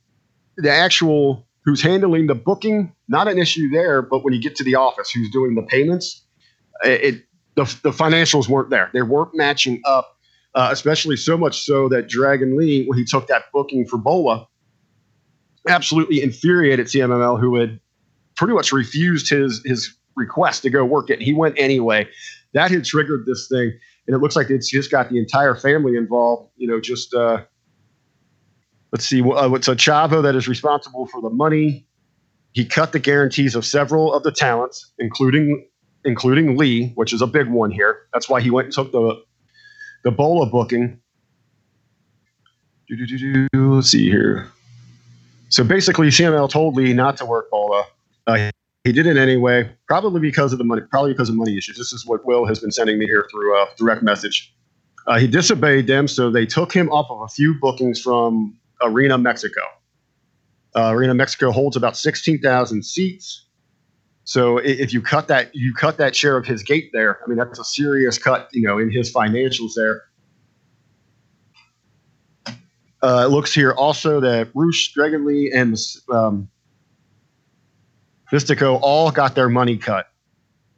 the actual who's handling the booking, not an issue there, but when you get to the office, who's doing the payments, it the, the financials weren't there. They weren't matching up, uh, especially so much so that Dragon Lee, when he took that booking for Bola, absolutely infuriated CMLL, who had pretty much refused his his request to go work it. He went anyway. That had triggered this thing, and it looks like it's just got the entire family involved. You know, just uh, let's see, uh, what's a Chavo that is responsible for the money. He cut the guarantees of several of the talents, including including Lee, which is a big one here. That's why he went and took the the Bola booking. Let's see here. So basically, CMLL told Lee not to work Bola. Uh, he did it anyway, probably because of the money, probably because of money issues. This is what Will has been sending me here through a uh, direct message. Uh, he disobeyed them, so they took him off of a few bookings from Arena Mexico. Uh, Arena Mexico holds about sixteen thousand seats. So if you cut that, you cut that share of his gate there. I mean, that's a serious cut, you know, in his financials there. Uh, it looks here also that Rush, Dragon Lee, and um, Mystico all got their money cut.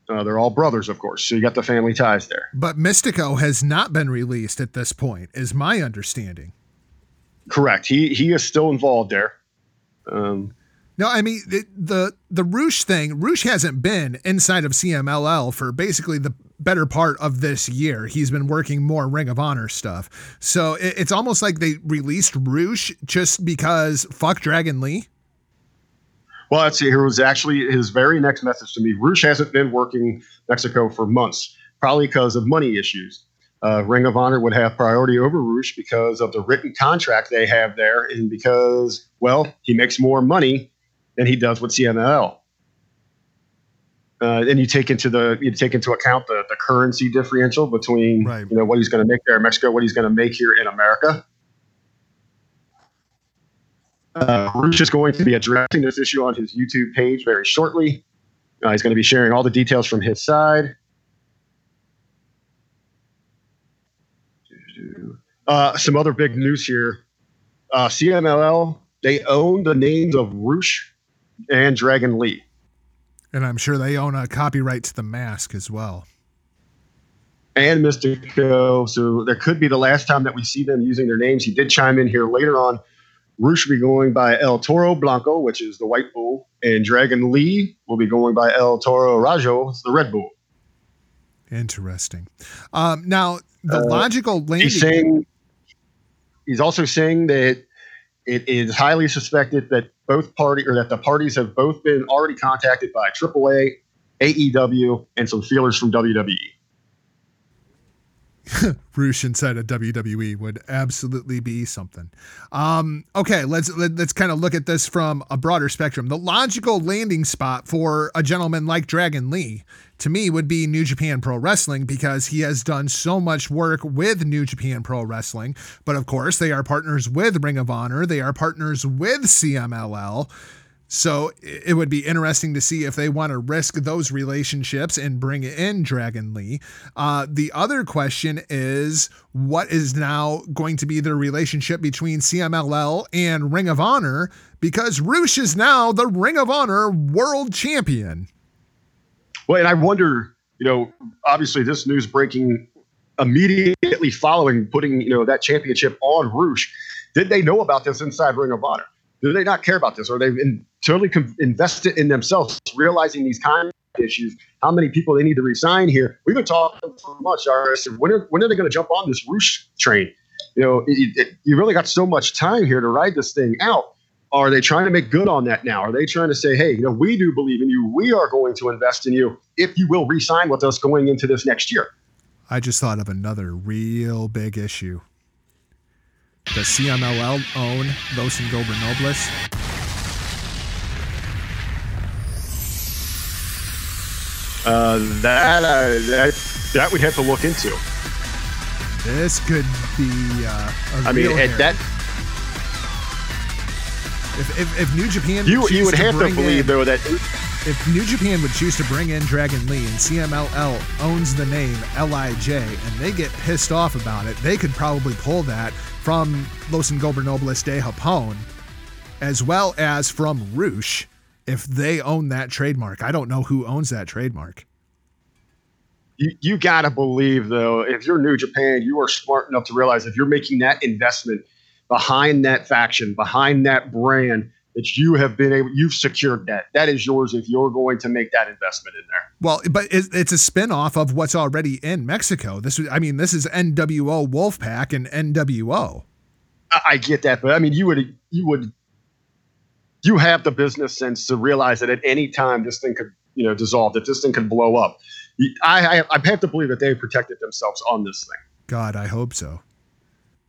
Uh, they're all brothers, of course, so you got the family ties there. But Mystico has not been released at this point, is my understanding. Correct. He he is still involved there. Um, no, I mean the the, the Rush thing. Rush hasn't been inside of CMLL for basically the better part of this year. He's been working more Ring of Honor stuff. So it, it's almost like they released Rush just because fuck Dragon Lee. Well, let's see. Here was actually his very next message to me. Rush hasn't been working Mexico for months, probably because of money issues. Uh, Ring of Honor would have priority over Rush because of the written contract they have there, and because, well, he makes more money than he does with CMLL. Uh, and you take into the you take into account the, the currency differential between right. you know what he's going to make there in Mexico, what he's going to make here in America. Uh, Rush is going to be addressing this issue on his YouTube page very shortly. Uh, he's going to be sharing all the details from his side. Uh, some other big news here. Uh, CMLL, they own the names of Rush and Dragon Lee. And I'm sure they own a copyright to the mask as well. And Mystico. So there could be the last time that we see them using their names. He did chime in here later on. Rush will be going by El Toro Blanco, which is the white bull, and Dragon Lee will be going by El Toro Rojo, it's the red bull. Interesting. Um, now, the uh, logical landing. He's saying. He's also saying that it is highly suspected that both party or that the parties have both been already contacted by AAA, AEW, and some feelers from WWE. <laughs> Rush inside of WWE would absolutely be something. Um, okay, let's let, us let us kind of look at this from a broader spectrum. The logical landing spot for a gentleman like Dragon Lee, to me, would be New Japan Pro Wrestling because he has done so much work with New Japan Pro Wrestling. But of course, they are partners with Ring of Honor. They are partners with CMLL. So it would be interesting to see if they want to risk those relationships and bring in Dragon Lee. Uh, the other question is what is now going to be the relationship between CMLL and Ring of Honor because Rush is now the Ring of Honor world champion. Well, and I wonder, you know, obviously this news breaking immediately following putting, you know, that championship on Rush. Did they know about this inside Ring of Honor? Do they not care about this? Or they in, totally com- invested in themselves, realizing these kind of issues, how many people they need to resign here? We've been talking so much. RS, when are, when are they going to jump on this Rush train? You know, it, it, you really got so much time here to ride this thing out. Are they trying to make good on that now? Are they trying to say, hey, you know, we do believe in you. We are going to invest in you if you will resign with us going into this next year? I just thought of another real big issue. Does CMLL own Los Ingobernables? Uh, that, uh, that that we'd have to look into. This could be. Uh, I mean, at that. If, if, if New Japan, you you would to have to believe in, though that if New Japan would choose to bring in Dragon Lee and CMLL owns the name LIJ and they get pissed off about it, they could probably pull that from Los Ingobernables de Japón as well as from Rush if they own that trademark. I don't know who owns that trademark. You, you got to believe, though, if you're New Japan, you are smart enough to realize if you're making that investment behind that faction, behind that brand, that you have been able, you've secured that. That is yours if you're going to make that investment in there. Well, but it's a spinoff of what's already in Mexico. This, I mean, this is NWO Wolfpack and NWO. I get that, but I mean, you would, you would, you have the business sense to realize that at any time this thing could, you know, dissolve, that this thing could blow up. I, I, I have to believe that they protected themselves on this thing. God, I hope so.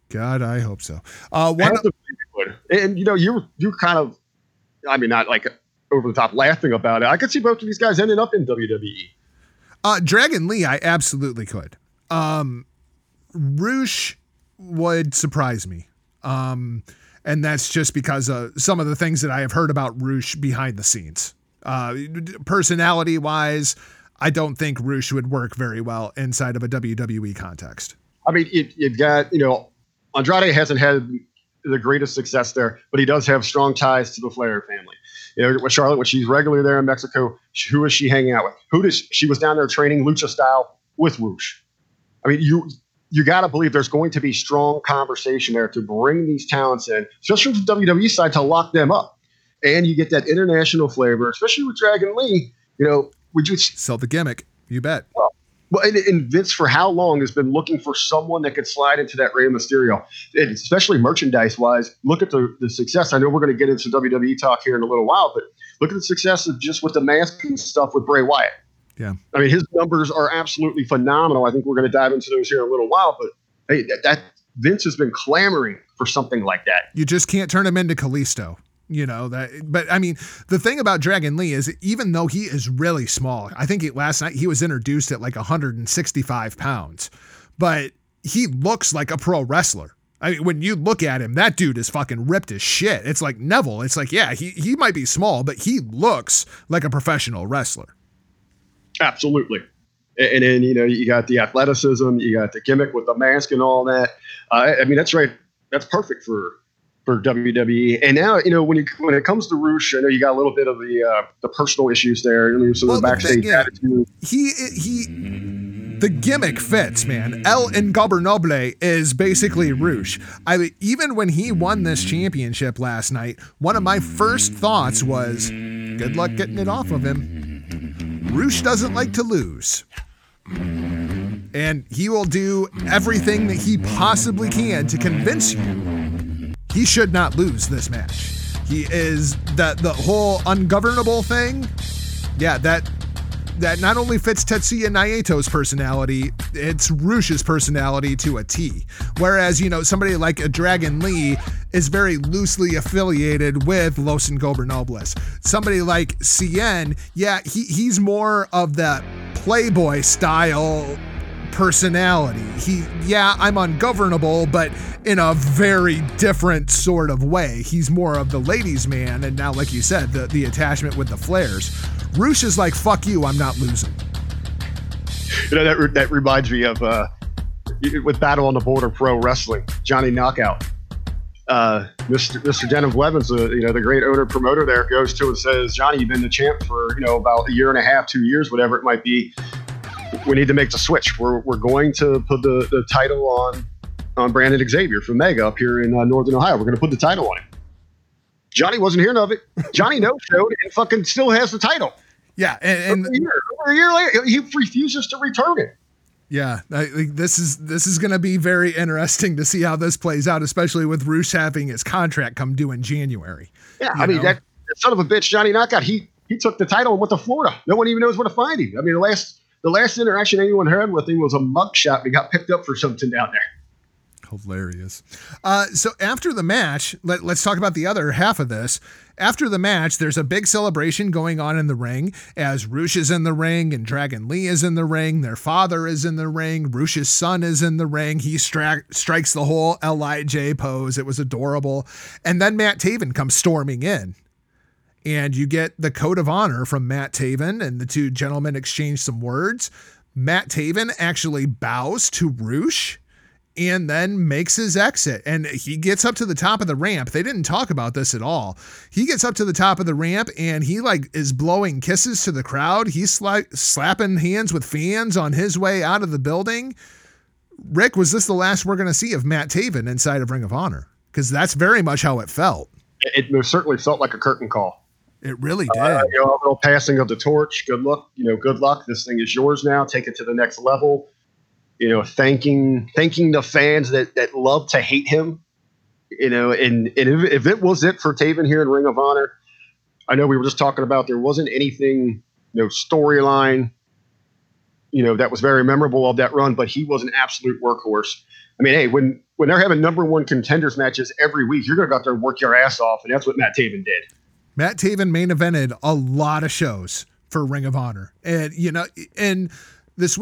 God, I hope so. Uh, one, and you know, you you kind of, I mean, not like over the top laughing about it. I could see both of these guys ending up in WWE. Uh, Dragon Lee, I absolutely could. Um, Rush would surprise me. Um, and that's just because of some of the things that I have heard about Rush behind the scenes. Uh, personality wise, I don't think Rush would work very well inside of a WWE context. I mean, you've got, you know, Andrade hasn't had the greatest success there, but he does have strong ties to the Flair family. You know, with Charlotte, when she's regularly there in Mexico, who is she hanging out with? Who does she was down there training lucha style with Rush? I mean, you you got to believe there's going to be strong conversation there to bring these talents in, especially from the WWE side to lock them up, and you get that international flavor, especially with Dragon Lee. You know, would you sell the gimmick? You bet. Well, well, and, and, Vince for how long has been looking for someone that could slide into that Rey Mysterio, and especially merchandise wise. Look at the, the success. I know we're going to get into WWE talk here in a little while, but look at the success of just with the mask and stuff with Bray Wyatt. Yeah, I mean his numbers are absolutely phenomenal. I think we're going to dive into those here in a little while, but hey, that, that Vince has been clamoring for something like that. You just can't turn him into Kalisto you know that but i mean the thing about dragon lee is even though he is really small i think last night he was introduced at like 165 pounds but he looks like a pro wrestler I mean, when you look at him, that dude is fucking ripped as shit. It's like Neville. It's like, yeah, he, he might be small, but he looks like a professional wrestler. Absolutely. And then, you know, you got the athleticism, you got the gimmick with the mask and all that. Uh, I mean, that's right. That's perfect for for WWE. And now, you know, when you when it comes to Rush, I know you got a little bit of the uh, the personal issues there. I mean, so well, the backstage attitude. He he. The gimmick fits, man. El Ingobernable is basically Rush. I even when he won this championship last night, one of my first thoughts was, "Good luck getting it off of him." Rush doesn't like to lose and he will do everything that he possibly can to convince you he should not lose this match. He is that the whole ungovernable thing. Yeah, that that not only fits Tetsuya Naito's personality, it's Rush's personality to a T. Whereas, you know, somebody like a Dragon Lee is very loosely affiliated with Los Ingobernables. Somebody like Cien, yeah, he, he's more of that playboy style personality. He, yeah, I'm ungovernable, but in a very different sort of way. He's more of the ladies' man, and now, like you said, the, the attachment with the Flairs. Rush is like, fuck you, I'm not losing. You know that that reminds me of uh, with Battle on the Border Pro Wrestling, Johnny Knockout. Uh, Mr. Mr. Denham Blevins, uh, you know the great owner promoter there, goes to and says, "Johnny, you've been the champ for you know about a year and a half, two years, whatever it might be. We need to make the switch. We're, we're going to put the, the title on on Brandon Xavier from Mega up here in uh, Northern Ohio. We're going to put the title on him." Johnny wasn't hearing of it. Johnny no showed and fucking still has the title. Yeah, and, Over a year, a year later, he refuses to return it. Yeah, I, like, this is this is going to be very interesting to see how this plays out, especially with Rush having his contract come due in January. Yeah, I mean that, that son of a bitch, Johnny Knockout. He he took the title and went to Florida. No one even knows where to find him. I mean, the last the last interaction anyone had with him was a mugshot. He got picked up for something down there. Hilarious. Uh, so after the match, let, let's talk about the other half of this. After the match, there's a big celebration going on in the ring as Rush is in the ring and Dragon Lee is in the ring. Their father is in the ring. Rush's son is in the ring. He stri- strikes the whole LIJ pose. It was adorable. And then Matt Taven comes storming in. And you get the code of honor from Matt Taven, and the two gentlemen exchange some words. Matt Taven actually bows to Rush and then makes his exit. And he gets up to the top of the ramp. They didn't talk about this at all. He gets up to the top of the ramp and he like is blowing kisses to the crowd. He's sla- slapping hands with fans on his way out of the building. Rick, was this the last we're going to see of Matt Taven inside of Ring of Honor? Because that's very much how it felt. It, it certainly felt like a curtain call. It really did. Uh, you know, a little passing of the torch. Good luck. You know, good luck. This thing is yours now. Take it to the next level. You know, thanking thanking the fans that that love to hate him. You know, and and if, if it was it for Taven here in Ring of Honor, I know we were just talking about there wasn't anything, you know, storyline. You know, that was very memorable of that run, but he was an absolute workhorse. I mean, hey, when when they're having number one contenders matches every week, you're gonna go out there and work your ass off, and that's what Matt Taven did. Matt Taven main evented a lot of shows for Ring of Honor, and you know, and this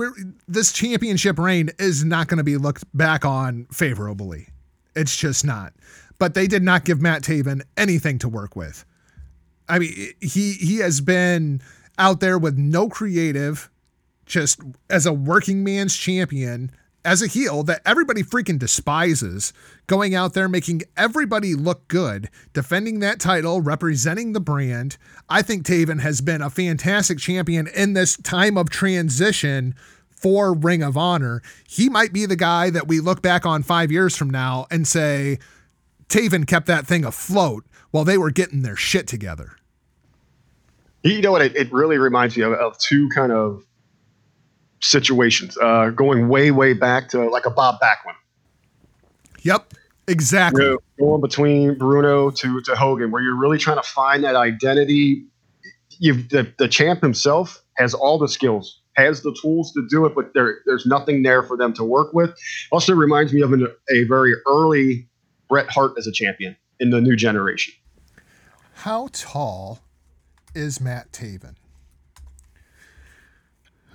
this championship reign is not going to be looked back on favorably. It's just not. But they did not give Matt Taven anything to work with. I mean, he he has been out there with no creative, just as a working man's champion, as a heel that everybody freaking despises, going out there making everybody look good, defending that title, representing the brand. I think Taven has been a fantastic champion in this time of transition for Ring of Honor. He might be the guy that we look back on five years from now and say, Taven kept that thing afloat while they were getting their shit together. You know what? It, it really reminds me of, of two kind of situations, uh, going way, way back to like a Bob Backlund. Yep, exactly. You know, going between Bruno to, to Hogan, where you're really trying to find that identity. You've the, the champ himself has all the skills, has the tools to do it, but there there's nothing there for them to work with. Also reminds me of an, a very early Bret Hart as a champion in the new generation. How tall is Matt Taven?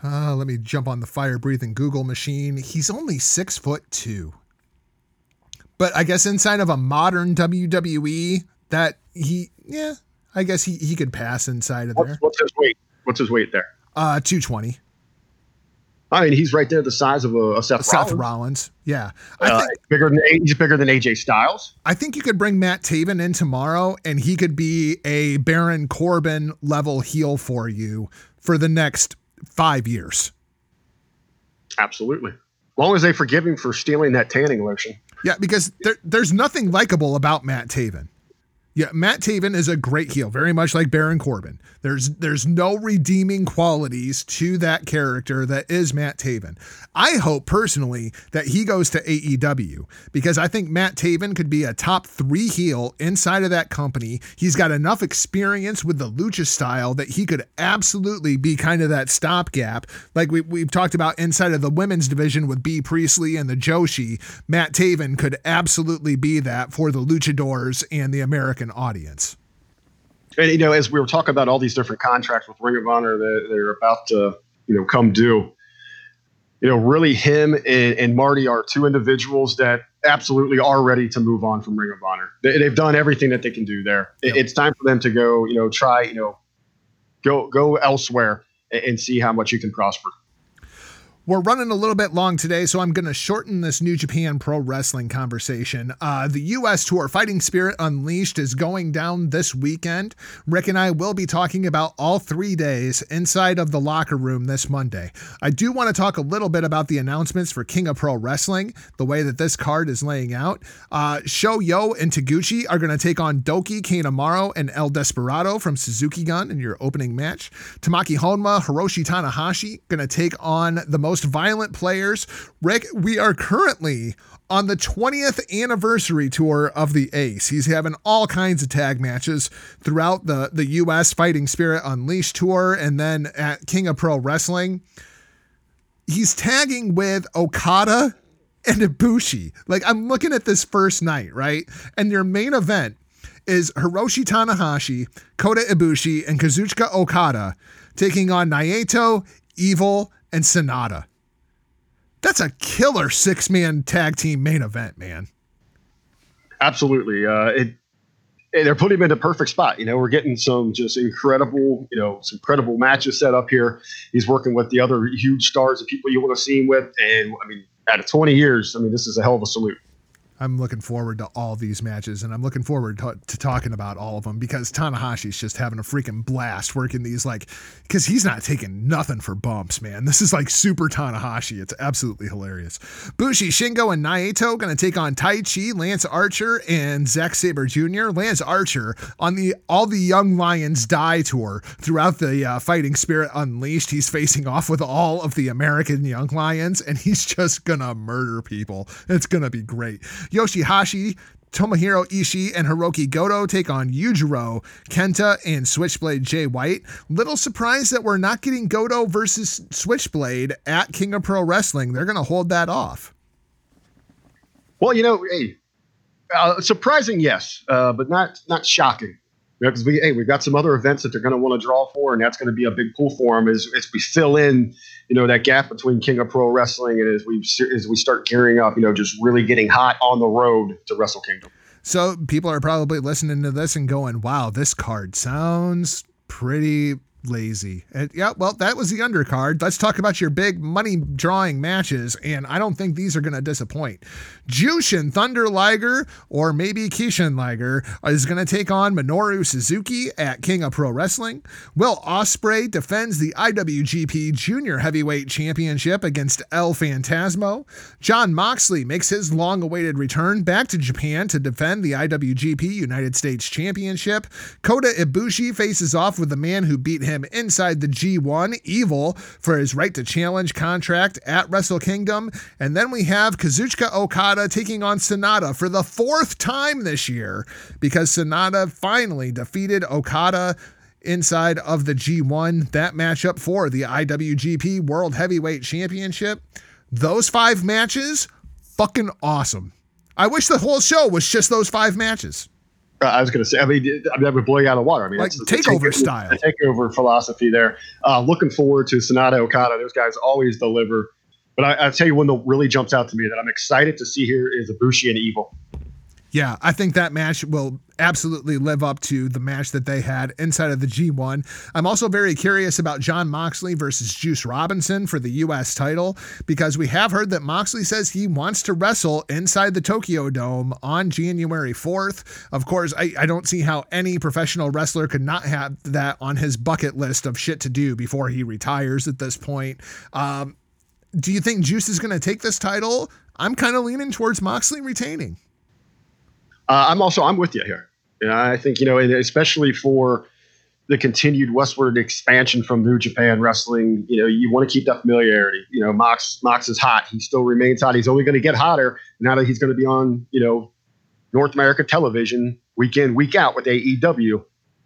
Uh, let me jump on the fire breathing Google machine. He's only six foot two. But I guess inside of a modern WWE, that he, yeah, I guess he, he could pass inside of What's, there. what's his weight? What's his weight there? Uh, 220. I mean, he's right there the size of a, a Seth, Seth Rollins. Rollins. Yeah. I Uh, think bigger than he's bigger than AJ Styles. I think you could bring Matt Taven in tomorrow and he could be a Baron Corbin level heel for you for the next five years. Absolutely. As long as they forgive him for stealing that tanning lotion. Yeah, because there, there's nothing likable about Matt Taven. Yeah, Matt Taven is a great heel, very much like Baron Corbin. There's there's no redeeming qualities to that character that is Matt Taven. I hope personally that he goes to AEW because I think Matt Taven could be a top three heel inside of that company. He's got enough experience with the lucha style that he could absolutely be kind of that stopgap, like we, we've talked about inside of the women's division with Bea Priestley and the Joshi. Matt Taven could absolutely be that for the luchadors and the American audience. And you know, as we were talking about all these different contracts with Ring of Honor that they're about to, you know, come due. You know, really, him and, and Marty are two individuals that absolutely are ready to move on from Ring of Honor. They, have done everything that they can do there. Yep. It's time for them to go. You know, try. You know, go go elsewhere and, and see how much you can prosper. We're running a little bit long today, so I'm going to shorten this New Japan Pro Wrestling conversation. Uh, the U.S. Tour Fighting Spirit Unleashed is going down this weekend. Rick and I will be talking about all three days inside of the locker room this Monday. I do want to talk a little bit about the announcements for King of Pro Wrestling, the way that this card is laying out. Uh, Sho Yoh and Taguchi are going to take on DOUKI, Kanemaru, and El Desperado from Suzuki Gun in your opening match. Tomoaki Honma, Hiroshi Tanahashi going to take on the most most violent players. Rick, we are currently on the 20th anniversary tour of the Ace. He's having all kinds of tag matches throughout the, the US Fighting Spirit Unleashed tour and then at King of Pro Wrestling. He's tagging with Okada and Ibushi. Like I'm looking at this first night, right? And your main event is Hiroshi Tanahashi, Kota Ibushi, and Kazuchika Okada taking on Naito, Evil, and Sanada. That's a killer six man tag team main event, man. Absolutely. Uh, it, they're putting him in the perfect spot. You know, we're getting some just incredible, you know, some incredible matches set up here. He's working with the other huge stars and people you want to see him with. And I mean, out of 20 years, I mean, this is a hell of a salute. I'm looking forward to all these matches, and I'm looking forward to, to, talking about all of them because Tanahashi's just having a freaking blast working these like, because he's not taking nothing for bumps, man. This is like super Tanahashi. It's absolutely hilarious. Bushi, Shingo, and Naito to take on Taichi, Lance Archer, and Zack Sabre Jr. Lance Archer on the All the Young Lions Die tour throughout the uh, Fighting Spirit Unleashed. He's facing off with all of the American Young Lions, and he's just gonna murder people. It's gonna be great. Yoshihashi, Tomohiro Ishii and Hiroki Goto take on Yujiro, Kenta, and Switchblade Jay White. Little surprised that we're not getting Goto versus Switchblade at King of Pro Wrestling. They're going to hold that off. Well, you know, hey, uh, surprising, yes, uh, but not not shocking because we hey we've got some other events that they're going to want to draw for, and that's going to be a big pull for them as, as we fill in you know that gap between King of Pro Wrestling and as we as we start gearing up, you know, just really getting hot on the road to Wrestle Kingdom. So people are probably listening to this and going, "Wow, this card sounds pretty lazy. And yeah, well, that was the undercard. Let's talk about your big money drawing matches, and I don't think these are going to disappoint. Jushin Thunder Liger, or maybe Kishin Liger, is going to take on Minoru Suzuki at King of Pro Wrestling. Will Ospreay defends the IWGP Junior Heavyweight Championship against El Phantasmo. Jon Moxley makes his long awaited return back to Japan to defend the IWGP United States Championship. Kota Ibushi faces off with the man who beat him inside the G1, Evil, for his right to challenge contract at Wrestle Kingdom. And then we have Kazuchika Okada taking on Sanada for the fourth time this year because Sanada finally defeated Okada inside of the G1. That matchup for the IWGP World Heavyweight Championship. Those five matches, fucking awesome. I wish the whole show was just those five matches. Uh, I was going to say, I mean, I mean, that would blow you out of water. I mean, like takeover take, <laughs> style, takeover philosophy there. Uh, looking forward to Sanada Okada. Those guys always deliver. But I, I tell you, one that really jumps out to me that I'm excited to see here is Ibushi and Evil. Yeah, I think that match will absolutely live up to the match that they had inside of the G1. I'm also very curious about Jon Moxley versus Juice Robinson for the U.S. title because we have heard that Moxley says he wants to wrestle inside the Tokyo Dome on January 4th. Of course, I, I don't see how any professional wrestler could not have that on his bucket list of shit to do before he retires at this point. Um, do you think Juice is going to take this title? I'm kind of leaning towards Moxley retaining. Uh, I'm also I'm with you here. And I think you know, and especially for the continued westward expansion from New Japan Wrestling, you know, you want to keep that familiarity. You know, Mox Mox is hot. He still remains hot. He's only going to get hotter now that he's going to be on, you know, North America television week in week out with AEW.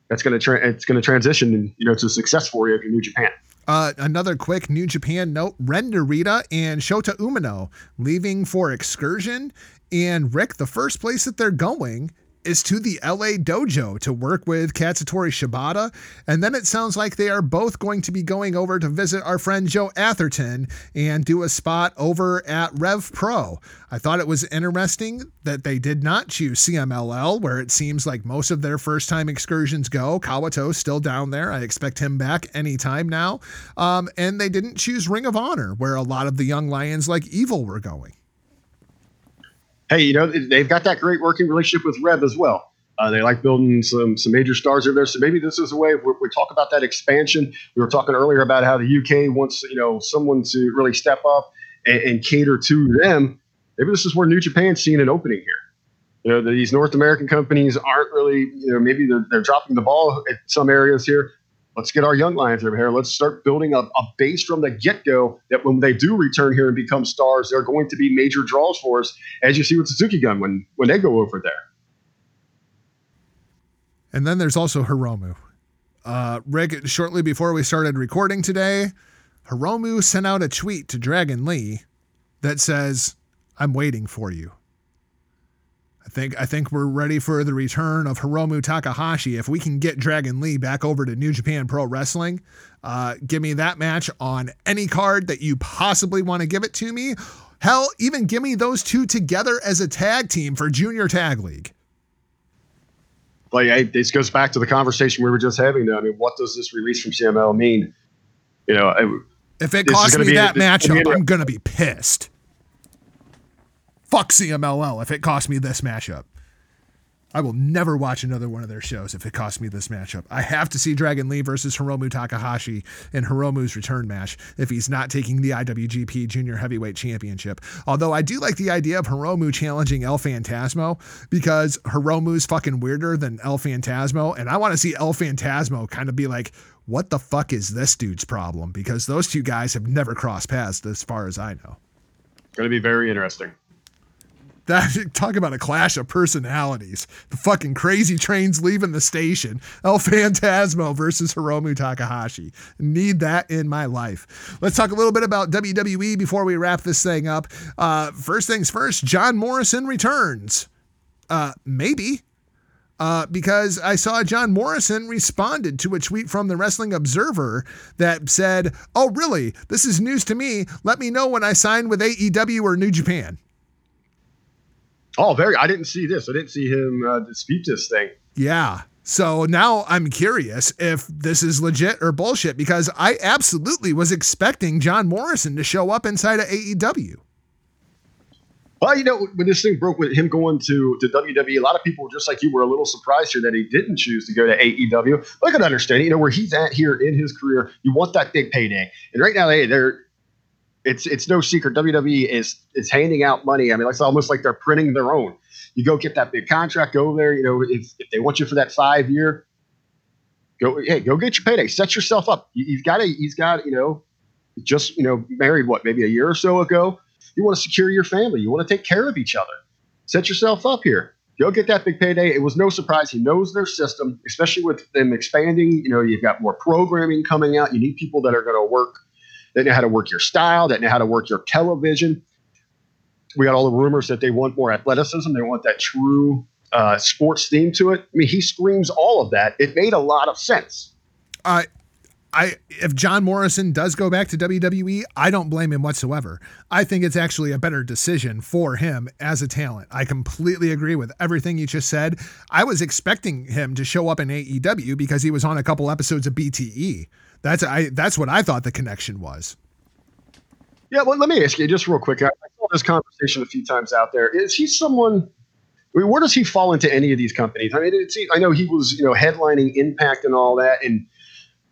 That's going to tra- it's going to transition, you know, to success for you if you're New Japan. Uh, another quick New Japan note: Ren Narita and Shota Umino leaving for excursion. And Rick, the first place that they're going is to the LA dojo to work with Katsuyori Shibata. And then it sounds like they are both going to be going over to visit our friend Joe Atherton and do a spot over at Rev Pro. I thought it was interesting that they did not choose CMLL, where it seems like most of their first time excursions go. Kawato's still down there. I expect him back anytime now. Um, and they didn't choose Ring of Honor, where a lot of the young lions like Evil were going hey, you know, they've got that great working relationship with Rev as well. Uh, they like building some some major stars over there. So maybe this is a way we talk about that expansion. We were talking earlier about how the UK wants you know someone to really step up and, and cater to them. Maybe this is where New Japan's seeing an opening here. You know, these North American companies aren't really, you know, maybe they're, they're dropping the ball at some areas here let's get our young lions over here. Let's start building a, a base from the get go that when they do return here and become stars, they're going to be major draws for us, as you see with Suzuki Gun when when they go over there. And then there's also Hiromu. Uh, Rick, shortly before we started recording today, Hiromu sent out a tweet to Dragon Lee that says, I'm waiting for you. I think I think we're ready for the return of Hiromu Takahashi. If we can get Dragon Lee back over to New Japan Pro Wrestling, uh, give me that match on any card that you possibly want to give it to me. Hell, even give me those two together as a tag team for Junior Tag League. Like, hey, this goes back to the conversation we were just having. Though, I mean, what does this release from CMLL mean? You know, if it costs me that matchup, I'm gonna be pissed fuck CMLL if it costs me this matchup. I will never watch another one of their shows if it costs me this matchup. I have to see Dragon Lee versus Hiromu Takahashi in Hiromu's return match if he's not taking the IWGP Junior Heavyweight Championship. Although I do like the idea of Hiromu challenging El Phantasmo because Hiromu's fucking weirder than El Phantasmo, and I want to see El Phantasmo kind of be like, what the fuck is this dude's problem? Because those two guys have never crossed paths as far as I know. Going to be very interesting. That <laughs> talk about a clash of personalities. The fucking crazy trains leaving the station. El Phantasmo versus Hiromu Takahashi. Need that in my life. Let's talk a little bit about WWE before we wrap this thing up. Uh, first things first, John Morrison returns. Uh, maybe. Uh, because I saw John Morrison responded to a tweet from the Wrestling Observer that said, Oh, really? This is news to me. Let me know when I sign with AEW or New Japan. Oh, very. I didn't see this. I didn't see him uh, dispute this thing. Yeah. So now I'm curious if this is legit or bullshit because I absolutely was expecting John Morrison to show up inside of AEW. Well, you know, when this thing broke with him going to, to WWE, a lot of people, just like you, were a little surprised here that he didn't choose to go to AEW. But I can understand, you know, where he's at here in his career, you want that big payday. And right now, they, they're it's it's no secret WWE is is handing out money. I mean, it's almost like they're printing their own. You go get that big contract, go there. You know, if, if they want you for that five year, go hey, go get your payday. Set yourself up. You, have got a he's got you know, just you know, married what maybe a year or so ago. You want to secure your family. You want to take care of each other. Set yourself up here. Go get that big payday. It was no surprise. He knows their system, especially with them expanding. You know, you've got more programming coming out. You need people that are going to work they know how to work your style. They know how to work your television. We got all the rumors that they want more athleticism. They want that true uh, sports theme to it. I mean, he screams all of that. It made a lot of sense. I, I, if John Morrison does go back to WWE, I don't blame him whatsoever. I think it's actually a better decision for him as a talent. I completely agree with everything you just said. I was expecting him to show up in AEW because he was on a couple episodes of BTE. That's I that's what I thought the connection was. Yeah, well, let me ask you just real quick. I, I saw this conversation a few times out there. Is he someone? I mean, where does he fall into any of these companies? I mean, I know he was, you know, headlining Impact and all that, and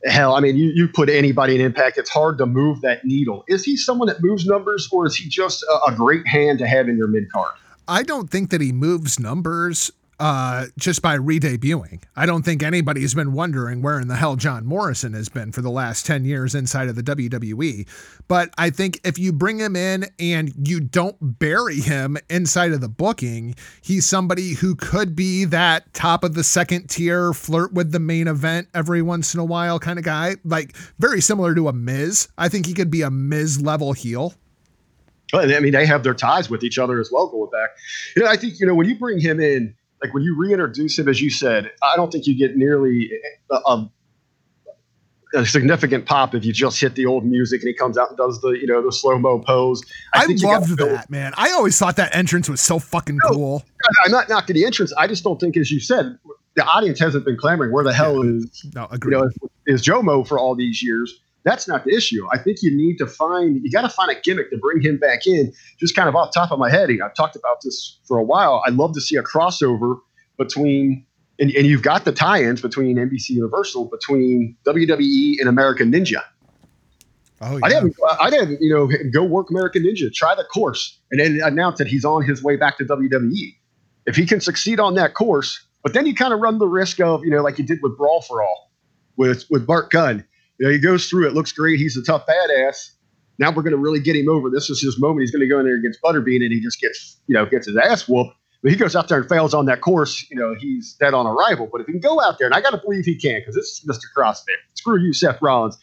hell, I mean, you, you put anybody in Impact, it's hard to move that needle. Is he someone that moves numbers, or is he just a, a great hand to have in your mid card? I don't think that he moves numbers uh, just by re-debuting. I don't think anybody's been wondering where in the hell John Morrison has been for the last 10 years inside of the WWE. But I think if you bring him in and you don't bury him inside of the booking, he's somebody who could be that top of the second tier, flirt with the main event every once in a while kind of guy. Like very similar to a Miz. I think he could be a Miz level heel. But I mean, they have their ties with each other as well going back. You know, I think you know when you bring him in, like when you reintroduce him, as you said, I don't think you get nearly a, a, a significant pop if you just hit the old music and he comes out and does the you know the slow mo pose. I, I loved that man. I always thought that entrance was so fucking no, cool. I'm not knocking the entrance. I just don't think, as you said, the audience hasn't been clamoring. Where the hell yeah. is no, agree. You know, is Jomo for all these years? That's not the issue. I think you need to find you got to find a gimmick to bring him back in. Just kind of off top of my head, I've talked about this for a while. I'd love to see a crossover between and, and you've got the tie-ins between NBC Universal between WWE and American Ninja. Oh, yeah. I didn't. I didn't. You know, go work American Ninja, try the course, and then announce that he's on his way back to WWE. If he can succeed on that course, but then you kind of run the risk of, you know, like you did with Brawl for All, with with Bart Gunn. You know, he goes through it, looks great. He's a tough badass. Now we're going to really get him over. This is his moment. He's going to go in there against Butterbean, and he just gets, you know, gets his ass whooped. But he goes out there and fails on that course. You know, he's dead on arrival. But if he can go out there, and I got to believe he can, because this is Mr. CrossFit. Screw you, Seth Rollins.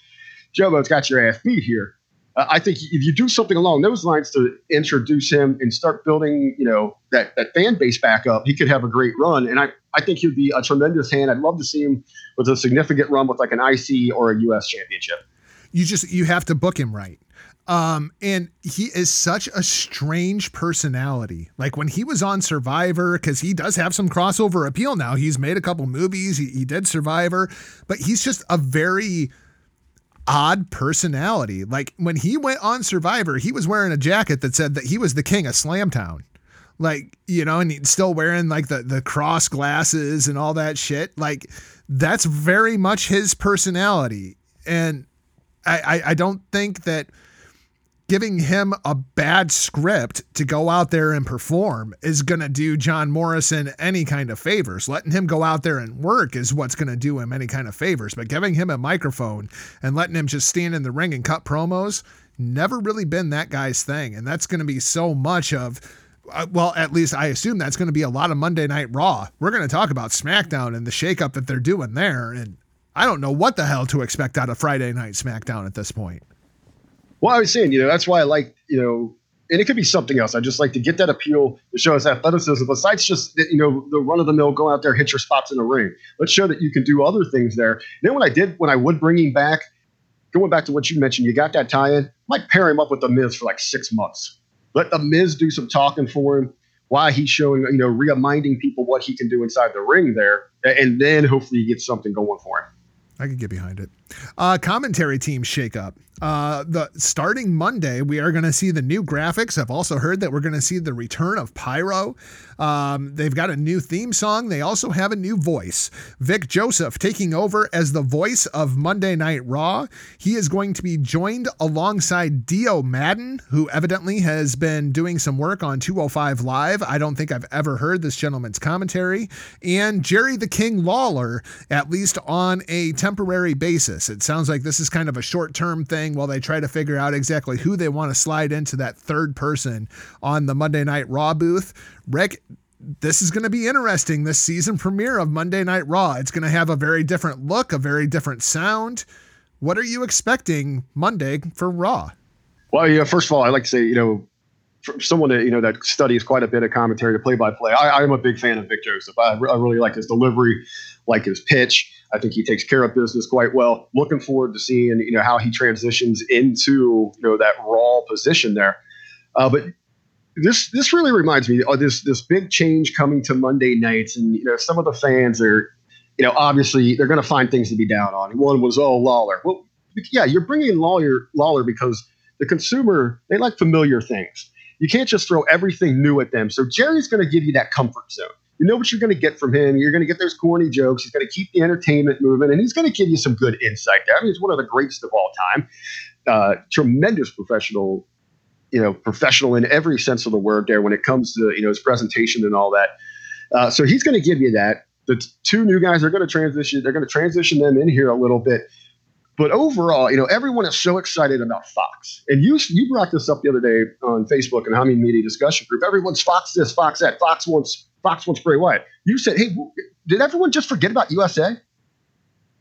Jomo's got your ass beat here. Uh, I think if you do something along those lines to introduce him and start building, you know, that, that fan base back up, he could have a great run. And I, I think he'd be a tremendous hand. I'd love to see him with a significant run with like an IC or a US championship. You just you have to book him right. Um, and he is such a strange personality. Like when he was on Survivor, because he does have some crossover appeal now. He's made a couple movies. He, he did Survivor, but he's just a very odd personality. Like when he went on Survivor, he was wearing a jacket that said that he was the king of Slamtown. Like, you know, and he's still wearing like the, the cross glasses and all that shit. Like, that's very much his personality. And I, I, I don't think that giving him a bad script to go out there and perform is going to do John Morrison any kind of favors. Letting him go out there and work is what's going to do him any kind of favors. But giving him a microphone and letting him just stand in the ring and cut promos, never really been that guy's thing. And that's going to be so much of. Uh, well, at least I assume that's going to be a lot of Monday Night Raw. We're going to talk about SmackDown and the shakeup that they're doing there. And I don't know what the hell to expect out of Friday Night SmackDown at this point. Well, I was saying, you know, that's why I like, you know, and it could be something else. I just like to get that appeal to show us athleticism, besides just you know the run of the mill, go out there, hit your spots in the ring. Let's show that you can do other things there. And then when I did, when I would bring him back, going back to what you mentioned, you got that tie-in. Might pair him up with the Miz for like six months. Let the Miz do some talking for him. Why he's showing, you know, reminding people what he can do inside the ring there, and then hopefully he gets something going for him. I could get behind it. Uh, commentary team shakeup. Uh, the starting Monday, we are going to see the new graphics. I've also heard that we're going to see the return of Pyro. Um, they've got a new theme song. They also have a new voice. Vic Joseph taking over as the voice of Monday Night Raw. He is going to be joined alongside Dio Madden, who evidently has been doing some work on 205 Live. I don't think I've ever heard this gentleman's commentary. And Jerry the King Lawler, at least on a temporary basis. It sounds like this is kind of a short term thing while they try to figure out exactly who they want to slide into that third person on the Monday Night Raw booth. Rick, this is going to be interesting. This season premiere of Monday Night Raw. It's going to have a very different look, a very different sound. What are you expecting Monday for Raw? Well, yeah, first of all, I'd like to say, you know, someone that you know that studies quite a bit of commentary to play by play, I, am a big fan of Vic Joseph. I, I, really like his delivery, like his pitch. I think he takes care of business quite well. Looking forward to seeing you know how he transitions into you know that raw position there. Uh, but this this really reminds me of this this big change coming to Monday nights, and you know some of the fans are, you know, obviously they're going to find things to be down on. One was oh Lawler. Well, yeah, you're bringing Lawler Lawler because the consumer they like familiar things. You can't just throw everything new at them. So Jerry's going to give you that comfort zone. You know what you're going to get from him. You're going to get those corny jokes. He's going to keep the entertainment moving, and he's going to give you some good insight there. I mean, he's one of the greatest of all time. Uh, tremendous professional, you know, professional in every sense of the word there when it comes to you know his presentation and all that. Uh, so he's going to give you that. The t- two new guys are going to transition. They're going to transition them in here a little bit. But overall, you know, everyone is so excited about Fox. And you you brought this up the other day on Facebook and Humming Media discussion group. Everyone's Fox this, Fox that. Fox wants Fox wants Bray Wyatt. You said, hey, did everyone just forget about USA?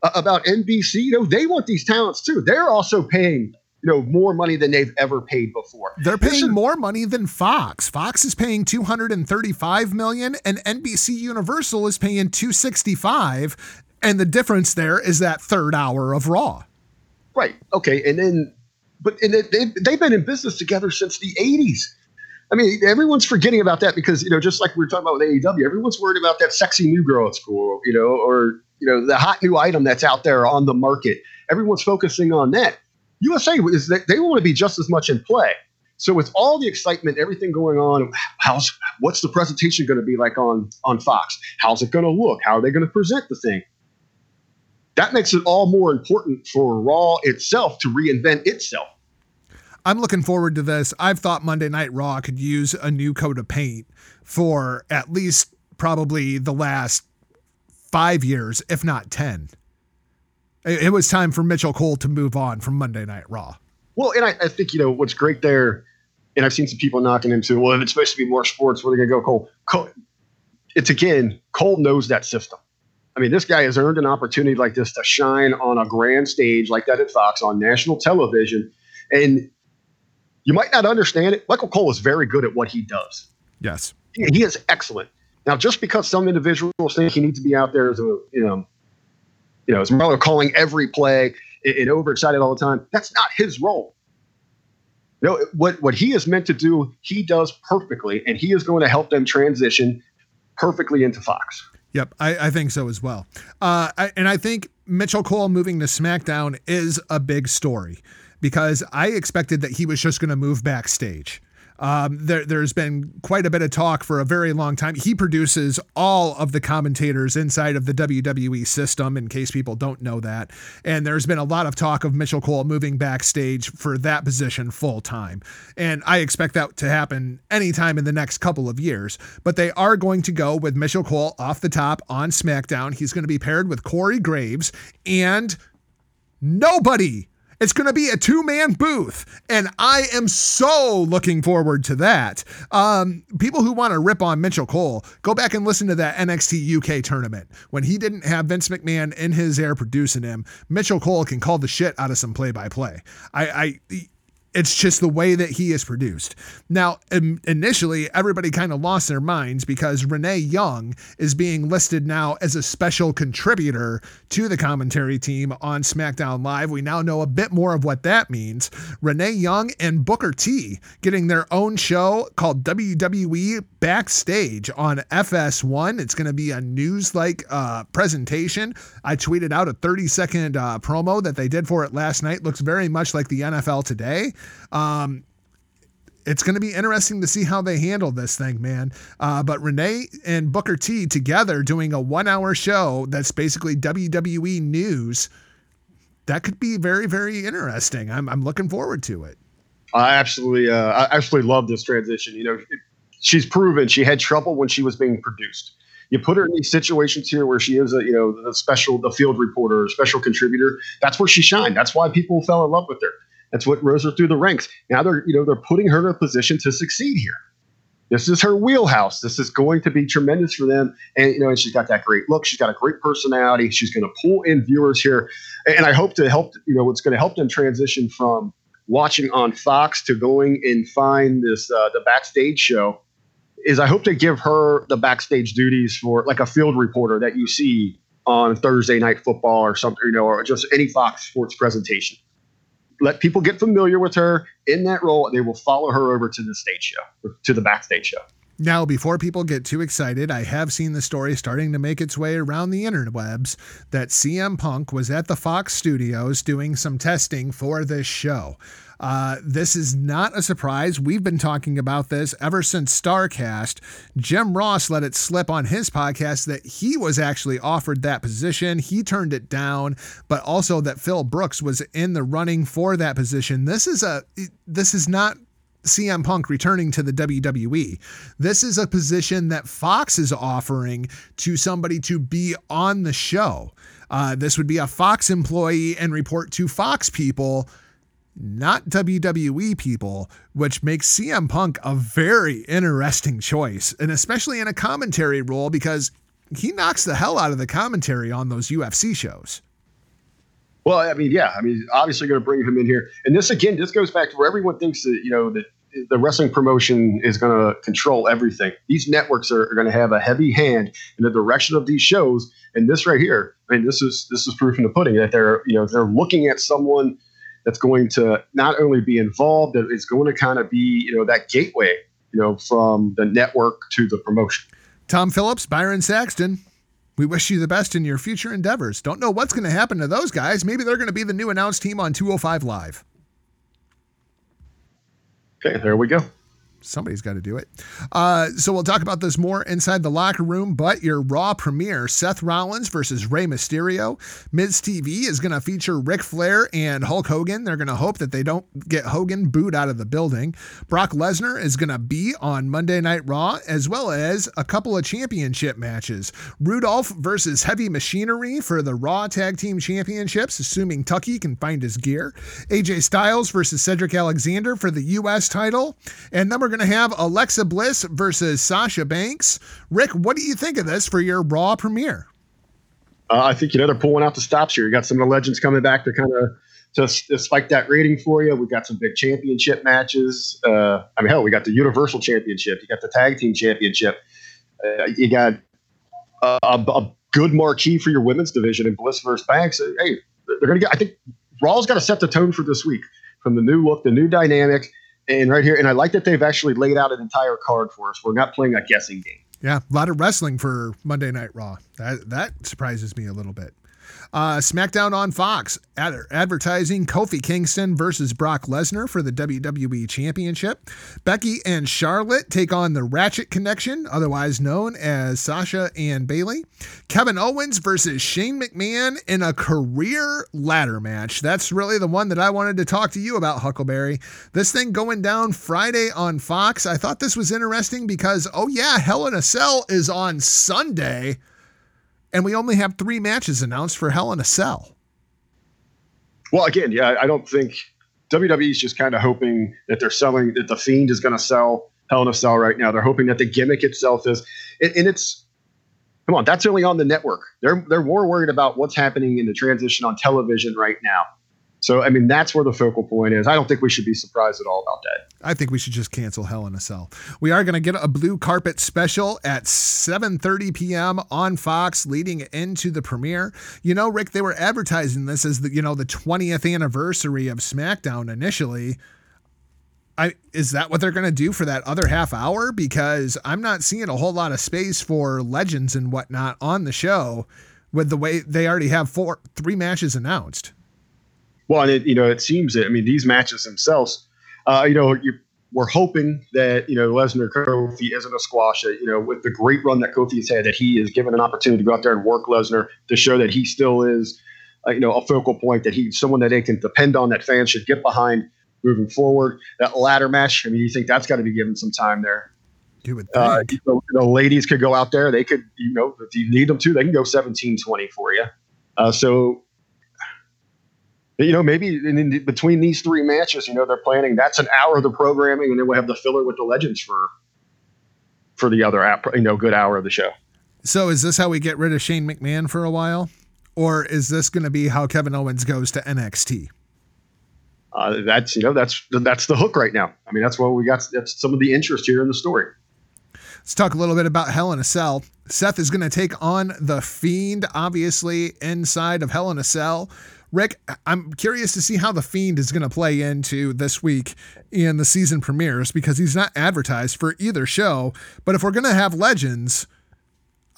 Uh, about NBC? You know, they want these talents too. They're also paying you know more money than they've ever paid before. They're paying is- more money than Fox. Fox is paying 235 million and NBC Universal is paying 265 and the difference there is that third hour of Raw. Right. Okay. And then, but and they, they've, they've been in business together since the 80s. I mean, everyone's forgetting about that because, you know, just like we were talking about with AEW, everyone's worried about that sexy new girl at school, you know, or, you know, the hot new item that's out there on the market. Everyone's focusing on that. USA is that they want to be just as much in play. So with all the excitement, everything going on, how's what's the presentation going to be like on on Fox? How's it going to look? How are they going to present the thing? That makes it all more important for Raw itself to reinvent itself. I'm looking forward to this. I've thought Monday Night Raw could use a new coat of paint for at least probably the last five years, if not 10. It was time for Michael Cole to move on from Monday Night Raw. Well, and I, I think you know what's great there, and I've seen some people knocking into well, if it's supposed to be more sports, where they're going to go Cole. Cole. It's again, Cole knows that system. I mean, this guy has earned an opportunity like this to shine on a grand stage like that at Fox on national television, and you might not understand it. Michael Cole is very good at what he does. Yes. He, he is excellent. Now, just because some individuals think he needs to be out there as a you know, you know, as Mauro calling every play and, and overexcited all the time, that's not his role. No, what what he is meant to do, he does perfectly, and he is going to help them transition perfectly into Fox. Yep, I, I think so as well. Uh, I, and I think Michael Cole moving to SmackDown is a big story because I expected that he was just going to move backstage. Um, there, there's been quite a bit of talk for a very long time. He produces all of the commentators inside of the WWE system, in case people don't know that. And there's been a lot of talk of Michael Cole moving backstage for that position full time. And I expect that to happen anytime in the next couple of years. But they are going to go with Michael Cole off the top on SmackDown. He's going to be paired with Corey Graves and nobody. It's going to be a two man booth, and I am so looking forward to that. Um, people who want to rip on Michael Cole, go back and listen to that NXT UK tournament. When he didn't have Vince McMahon in his air producing him, Michael Cole can call the shit out of some play by play. I, I it's just the way that he is produced. Now, in, initially, everybody kind of lost their minds because Renee Young is being listed now as a special contributor to the commentary team on SmackDown Live. We now know a bit more of what that means. Renee Young and Booker T getting their own show called WWE Backstage on FS1. It's going to be a news like uh, presentation. I tweeted out a 30 second uh, promo that they did for it last night. Looks very much like the NFL today. Um, it's going to be interesting to see how they handle this thing, man. Uh, but Renee and Booker T together doing a one hour show that's basically WWE news. That could be very, very interesting. I'm, I'm looking forward to it. I absolutely, uh, I absolutely love this transition. You know, it- she's proven she had trouble when she was being produced. You put her in these situations here where she is a, you know, the special, the field reporter, special contributor. That's where she shined. That's why people fell in love with her. That's what rose her through the ranks. Now they're, you know, they're putting her in a position to succeed here. This is her wheelhouse. This is going to be tremendous for them. And you know, and she's got that great look. She's got a great personality. She's going to pull in viewers here. And I hope to help. You know, what's going to help them transition from watching on Fox to going and find this uh, the backstage show is I hope to give her the backstage duties for like a field reporter that you see on Thursday night football or something, you know, or just any Fox Sports presentation. Let people get familiar with her in that role, they will follow her over to the stage show, to the backstage show. Now, before people get too excited, I have seen the story starting to make its way around the interwebs that CM Punk was at the Fox studios doing some testing for this show. Uh, this is not a surprise. We've been talking about this ever since Starrcast. Jim Ross let it slip on his podcast that he was actually offered that position. He turned it down, but also that Phil Brooks was in the running for that position. This is a this is not CM Punk returning to the WWE. This is a position that Fox is offering to somebody to be on the show. Uh, this would be a Fox employee and report to Fox people, not WWE people, which makes CM Punk a very interesting choice, and especially in a commentary role because he knocks the hell out of the commentary on those UFC shows. Well, I mean, yeah, I mean, obviously going to bring him in here, and this again, this goes back to where everyone thinks that you know that the wrestling promotion is going to control everything. These networks are, are going to have a heavy hand in the direction of these shows, and this right here, I mean, this is this is proof in the pudding that they're you know they're looking at someone that's going to not only be involved, that is going to kind of be you know that gateway, you know, from the network to the promotion. Tom Phillips, Byron Saxton. We wish you the best in your future endeavors. Don't know what's going to happen to those guys. Maybe they're going to be the new announced team on 205 Live. Okay, there we go. Somebody's got to do it. Uh, so we'll talk about this more inside the locker room. But your Raw premiere: Seth Rollins versus Rey Mysterio. Miz TV is going to feature Ric Flair and Hulk Hogan. They're going to hope that they don't get Hogan booed out of the building. Brock Lesnar is going to be on Monday Night Raw, as well as a couple of championship matches. Rudolph versus Heavy Machinery for the Raw Tag Team Championships, assuming Tucky can find his gear. AJ Styles versus Cedric Alexander for the U.S. title, and then we're going to have Alexa Bliss versus Sasha Banks. Rick, what do you think of this for your Raw premiere? Uh, I think you know they're pulling out the stops here. You got some of the legends coming back to kind of to, to spike that rating for you. We've got some big championship matches. Uh, I mean, hell, we got the Universal Championship. You got the Tag Team Championship. Uh, you got a, a, good marquee for your women's division in Bliss versus Banks. Hey, they're going to get. I think Raw's got to set the tone for this week from the new look, the new dynamic and right here, and I like that they've actually laid out an entire card for us. We're not playing a guessing game. Yeah, a lot of wrestling for Monday Night Raw. That that surprises me a little bit. Uh, SmackDown on Fox ad- advertising Kofi Kingston versus Brock Lesnar for the WWE Championship. Becky and Charlotte take on the Ratchet Connection, otherwise known as Sasha and Bayley. Kevin Owens versus Shane McMahon in a career ladder match. That's really the one that I wanted to talk to you about, Huckleberry. This thing going down Friday on Fox. I thought this was interesting because, oh, yeah, Hell in a Cell is on Sunday and we only have three matches announced for Hell in a Cell. Well, again, yeah, I don't think WWE is just kind of hoping that they're selling that the Fiend is going to sell Hell in a Cell right now. They're hoping that the gimmick itself is, and, and it's come on, that's only on the network. They're they're more worried about what's happening in the transition on television right now. So, I mean, that's where the focal point is. I don't think we should be surprised at all about that. I think we should just cancel Hell in a Cell. We are going to get a blue carpet special at 7:30 p.m. on Fox, leading into the premiere. You know, Rick, they were advertising this as the you know the 20th anniversary of SmackDown initially. I, is that what they're going to do for that other half hour? Because I'm not seeing a whole lot of space for legends and whatnot on the show with the way they already have four, three matches announced. Well, and it, you know, it seems that I mean these matches themselves, uh, you know, we're hoping that you know Lesnar Kofi isn't a squash. That you know, with the great run that Kofi has had, that he is given an opportunity to go out there and work Lesnar to show that he still is, uh, you know, a focal point. That he's someone that they can depend on. That fans should get behind moving forward. That ladder match. I mean, you think that's got to be given some time there. You would uh, think. Uh, you know, ladies could go out there. They could, you know, if you need them to, they can go 17-20 for you. Uh, so you know, maybe in, between these three matches, you know, they're planning that's an hour of the programming, and then we'll have the filler with the legends for for the other app, you know, good hour of the show. So, is this how we get rid of Shane McMahon for a while, or is this going to be how Kevin Owens goes to NXT? Uh, that's you know that's that's the hook right now. I mean, that's what we got. That's some of the interest here in the story. Let's talk a little bit about Hell in a Cell. Seth is going to take on the Fiend, obviously inside of Hell in a Cell. Rick, I'm curious to see how The Fiend is going to play into this week in the season premieres because he's not advertised for either show. But if we're going to have legends,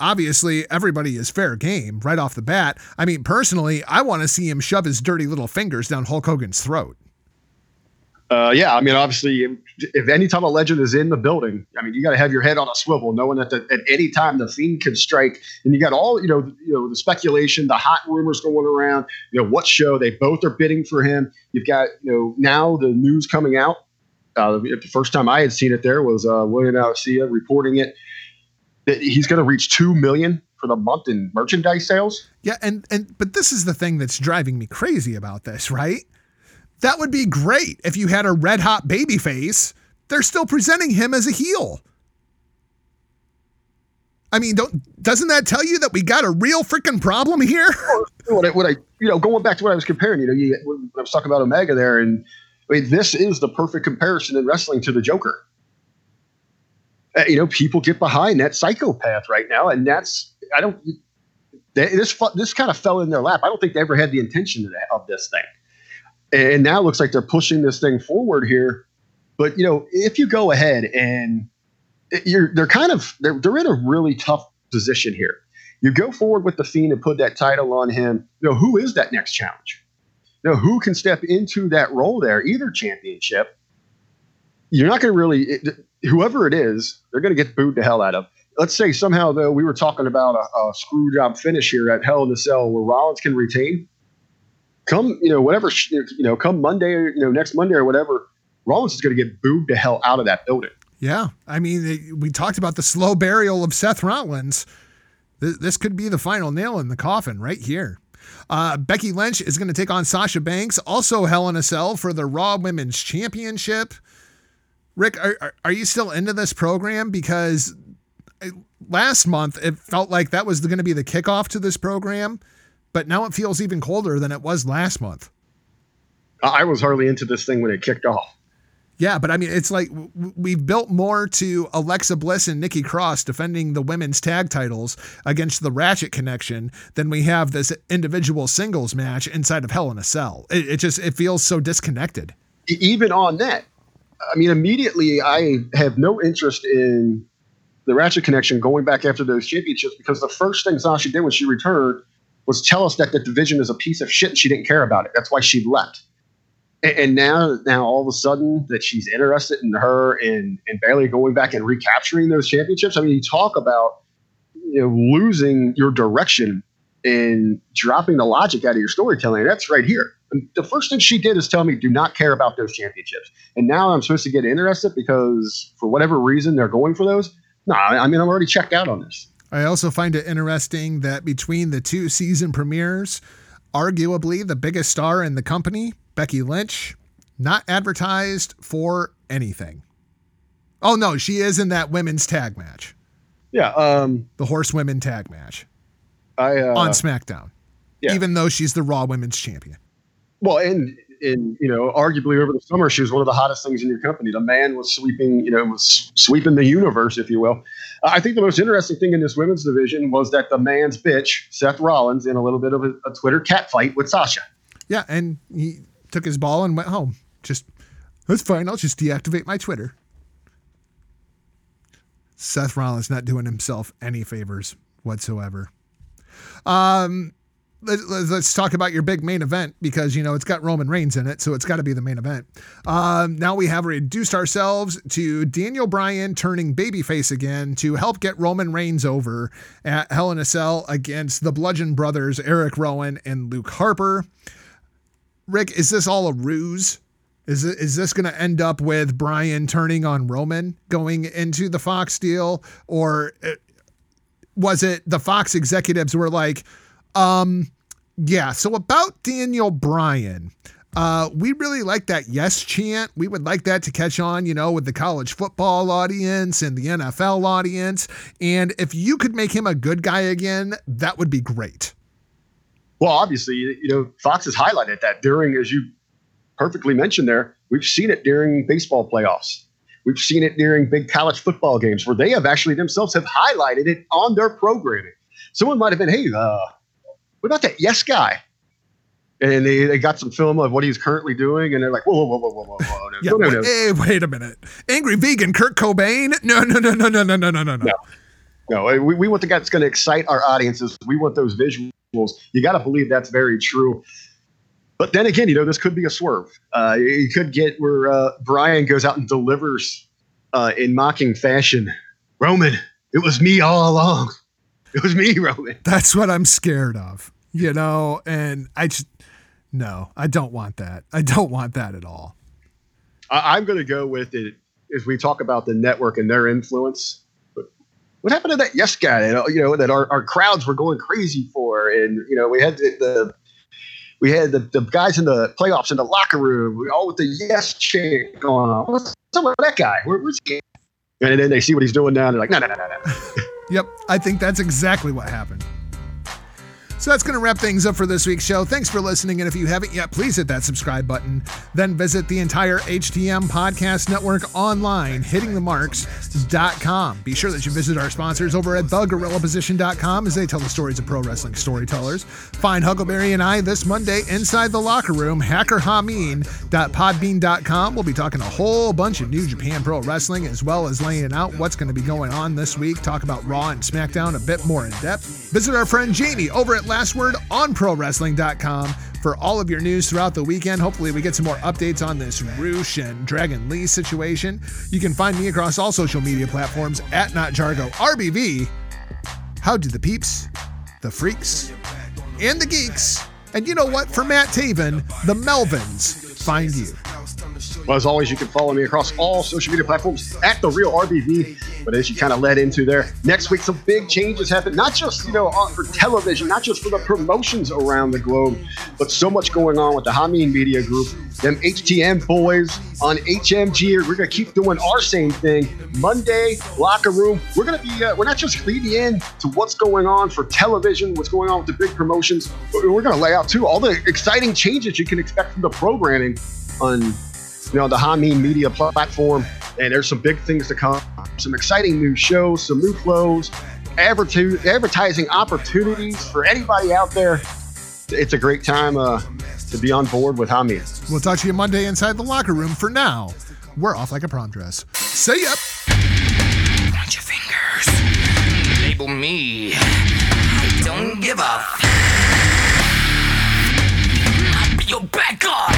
obviously everybody is fair game right off the bat. I mean, personally, I want to see him shove his dirty little fingers down Hulk Hogan's throat. Uh, yeah, I mean, obviously, if any time a legend is in the building, I mean, you got to have your head on a swivel, knowing that the, at any time the fiend can strike, and you got all you know, you know, the speculation, the hot rumors going around. You know, what show they both are bidding for him. You've got you know now the news coming out Uh, the first time I had seen it there was uh, William Alcia reporting it that he's going to reach two million for the month in merchandise sales. Yeah, and and but this is the thing that's driving me crazy about this, right? That would be great if you had a red hot baby face. They're still presenting him as a heel. I mean, don't doesn't that tell you that we got a real freaking problem here? <laughs> what I, what I, you know, going back to what I was comparing, you know, you, when I was talking about Omega there, and I mean, this is the perfect comparison in wrestling to the Joker. Uh, you know, people get behind that psychopath right now, and that's I don't. They, this this kind of fell in their lap. I don't think they ever had the intention of, of this thing, and now it looks like they're pushing this thing forward here. But you know, if you go ahead and you're they're kind of they're they're in a really tough position here. You go forward with the Fiend and put that title on him. You know who is that next challenge? You know who can step into that role there, either championship. You're not going to really it, whoever it is, they're going to get booed the hell out of. Let's say somehow though we were talking about a, a screw job finish here at Hell in the Cell where Rollins can retain. Come you know whatever you know come Monday or you know next Monday or whatever, Rollins is going to get booed the hell out of that building. Yeah, I mean, we talked about the slow burial of Seth Rollins. This could be the final nail in the coffin right here. Uh, Becky Lynch is going to take on Sasha Banks, also Hell in a Cell for the Raw Women's Championship. Rick, are, are you still into this program? Because uh, last month it felt like that was going to be the kickoff to this program, but now it feels even colder than it was last month. I was hardly into this thing when it kicked off. Yeah, but I mean, it's like we've built more to Alexa Bliss and Nikki Cross defending the women's tag titles against the Ratchet Connection than we have this individual singles match inside of Hell in a Cell. It, it just it feels so disconnected. Even on that, I mean, immediately I have no interest in the Ratchet Connection going back after those championships because the first thing Sasha did when she returned was tell us that the division is a piece of shit and she didn't care about it. That's why she left and now now all of a sudden that she's interested in her and and Bayley going back and recapturing those championships. I mean, you talk about you know losing your direction and dropping the logic out of your storytelling. That's right here. And the first thing she did is tell me, do not care about those championships. And now I'm supposed to get interested because for whatever reason they're going for those. No, I mean I'm already checked out on this. I also find it interesting that between the two season premieres, arguably the biggest star in the company Becky Lynch, not advertised for anything. Oh no, she is in that women's tag match. Yeah, um, the horsewomen tag match. I uh, on SmackDown. Yeah. Even though she's the Raw Women's Champion. Well, and and you know, arguably over the summer, she was one of the hottest things in your company. The man was sweeping, you know, was sweeping the universe, if you will. Uh, I think the most interesting thing in this women's division was that the man's bitch, Seth Rollins, in a little bit of a, a Twitter cat fight with Sasha. Yeah, and he took his ball and went home. Just, that's fine. I'll just deactivate my Twitter. Seth Rollins not doing himself any favors whatsoever. Um, let, us talk about your big main event because you know it's got Roman Reigns in it, so it's got to be the main event. Um, now we have reduced ourselves to Daniel Bryan turning babyface again to help get Roman Reigns over at Hell in a Cell against the Bludgeon Brothers, Eric Rowan and Luke Harper. Rick, is this all a ruse? Is it, is this going to end up with Bryan turning on Roman going into the Fox deal, or uh, was it the Fox executives were like, um, yeah, so about Daniel Bryan. Uh, we really like that yes chant. We would like that to catch on, you know, with the college football audience and the NFL audience. And if you could make him a good guy again, that would be great. Well, obviously, you know, Fox has highlighted that during, as you perfectly mentioned there, we've seen it during baseball playoffs. We've seen it during big college football games where they have actually themselves have highlighted it on their programming. Someone might have been, hey, uh, what about that yes guy? And they, they got some film of what he's currently doing, and they're like, whoa, whoa, whoa, whoa, whoa, whoa. yeah, no, no, no. Hey, wait a minute. Angry vegan Kurt Cobain? No, no, no, no, no, no, no, no, no. No, no we, we want the guy that's going to excite our audiences. We want those visuals you got to believe that's very true. But then again, you know, this could be a swerve. Uh, you could get where uh, Bryan goes out and delivers uh, in mocking fashion Roman, it was me all along. <laughs> It was me, Roman. That's what I'm scared of, you know, and I just, no, I don't want that. I don't want that at all. I, I'm going to go with it as we talk about the network and their influence. But what happened to that yes guy? You know, you know that our, our crowds were going crazy for, and you know we had the, the we had the, the guys in the playoffs in the locker room, we all with the yes chant going on. What's up with that guy? Where, where's he? And then they see what he's doing now, and they're like, no, no, no, no, no. <laughs> Yep, I think that's exactly what happened. So that's going to wrap things up for this week's show. Thanks for listening. And if you haven't yet, please hit that subscribe button. Then visit the entire HTM Podcast Network online, hittingthemarks.com. Be sure that you visit our sponsors over at thegorillaposition.com as they tell the stories of pro wrestling storytellers. Find Huckleberry and I this Monday inside the locker room, hackerhameen.podbean.com. We'll be talking a whole bunch of New Japan Pro Wrestling as well as laying out what's going to be going on this week. Talk about Raw and SmackDown a bit more in depth. Visit our friend Jamie over at Last Word on ProWrestling.com for all of your news throughout the weekend. Hopefully, we get some more updates on this Rush and Dragon Lee situation. You can find me across all social media platforms at NotJargo RBV. How do the peeps, the freaks, and the geeks, and you know what? For Matt Taven, the Melvins find you. Well, as always, you can follow me across all social media platforms at the real RBV. But as you kind of led into there, next week some big changes happen. Not just you know for television, not just for the promotions around the globe, but so much going on with the Hameen Media Group, them HTM boys on HMG. We're gonna keep doing our same thing. Monday locker room. We're gonna be. Uh, we're not just leading in to what's going on for television, what's going on with the big promotions. We're gonna lay out too all the exciting changes you can expect from the programming on you know, the Hameen Media platform. And there's some big things to come, some exciting new shows, some new flows, advertu- advertising opportunities for anybody out there. It's a great time uh, to be on board with Hameen. We'll talk to you Monday inside the locker room. For now, we're off like a prom dress. Say ya. Point your fingers. Label me. I don't give a. F- I'll be your bad guy.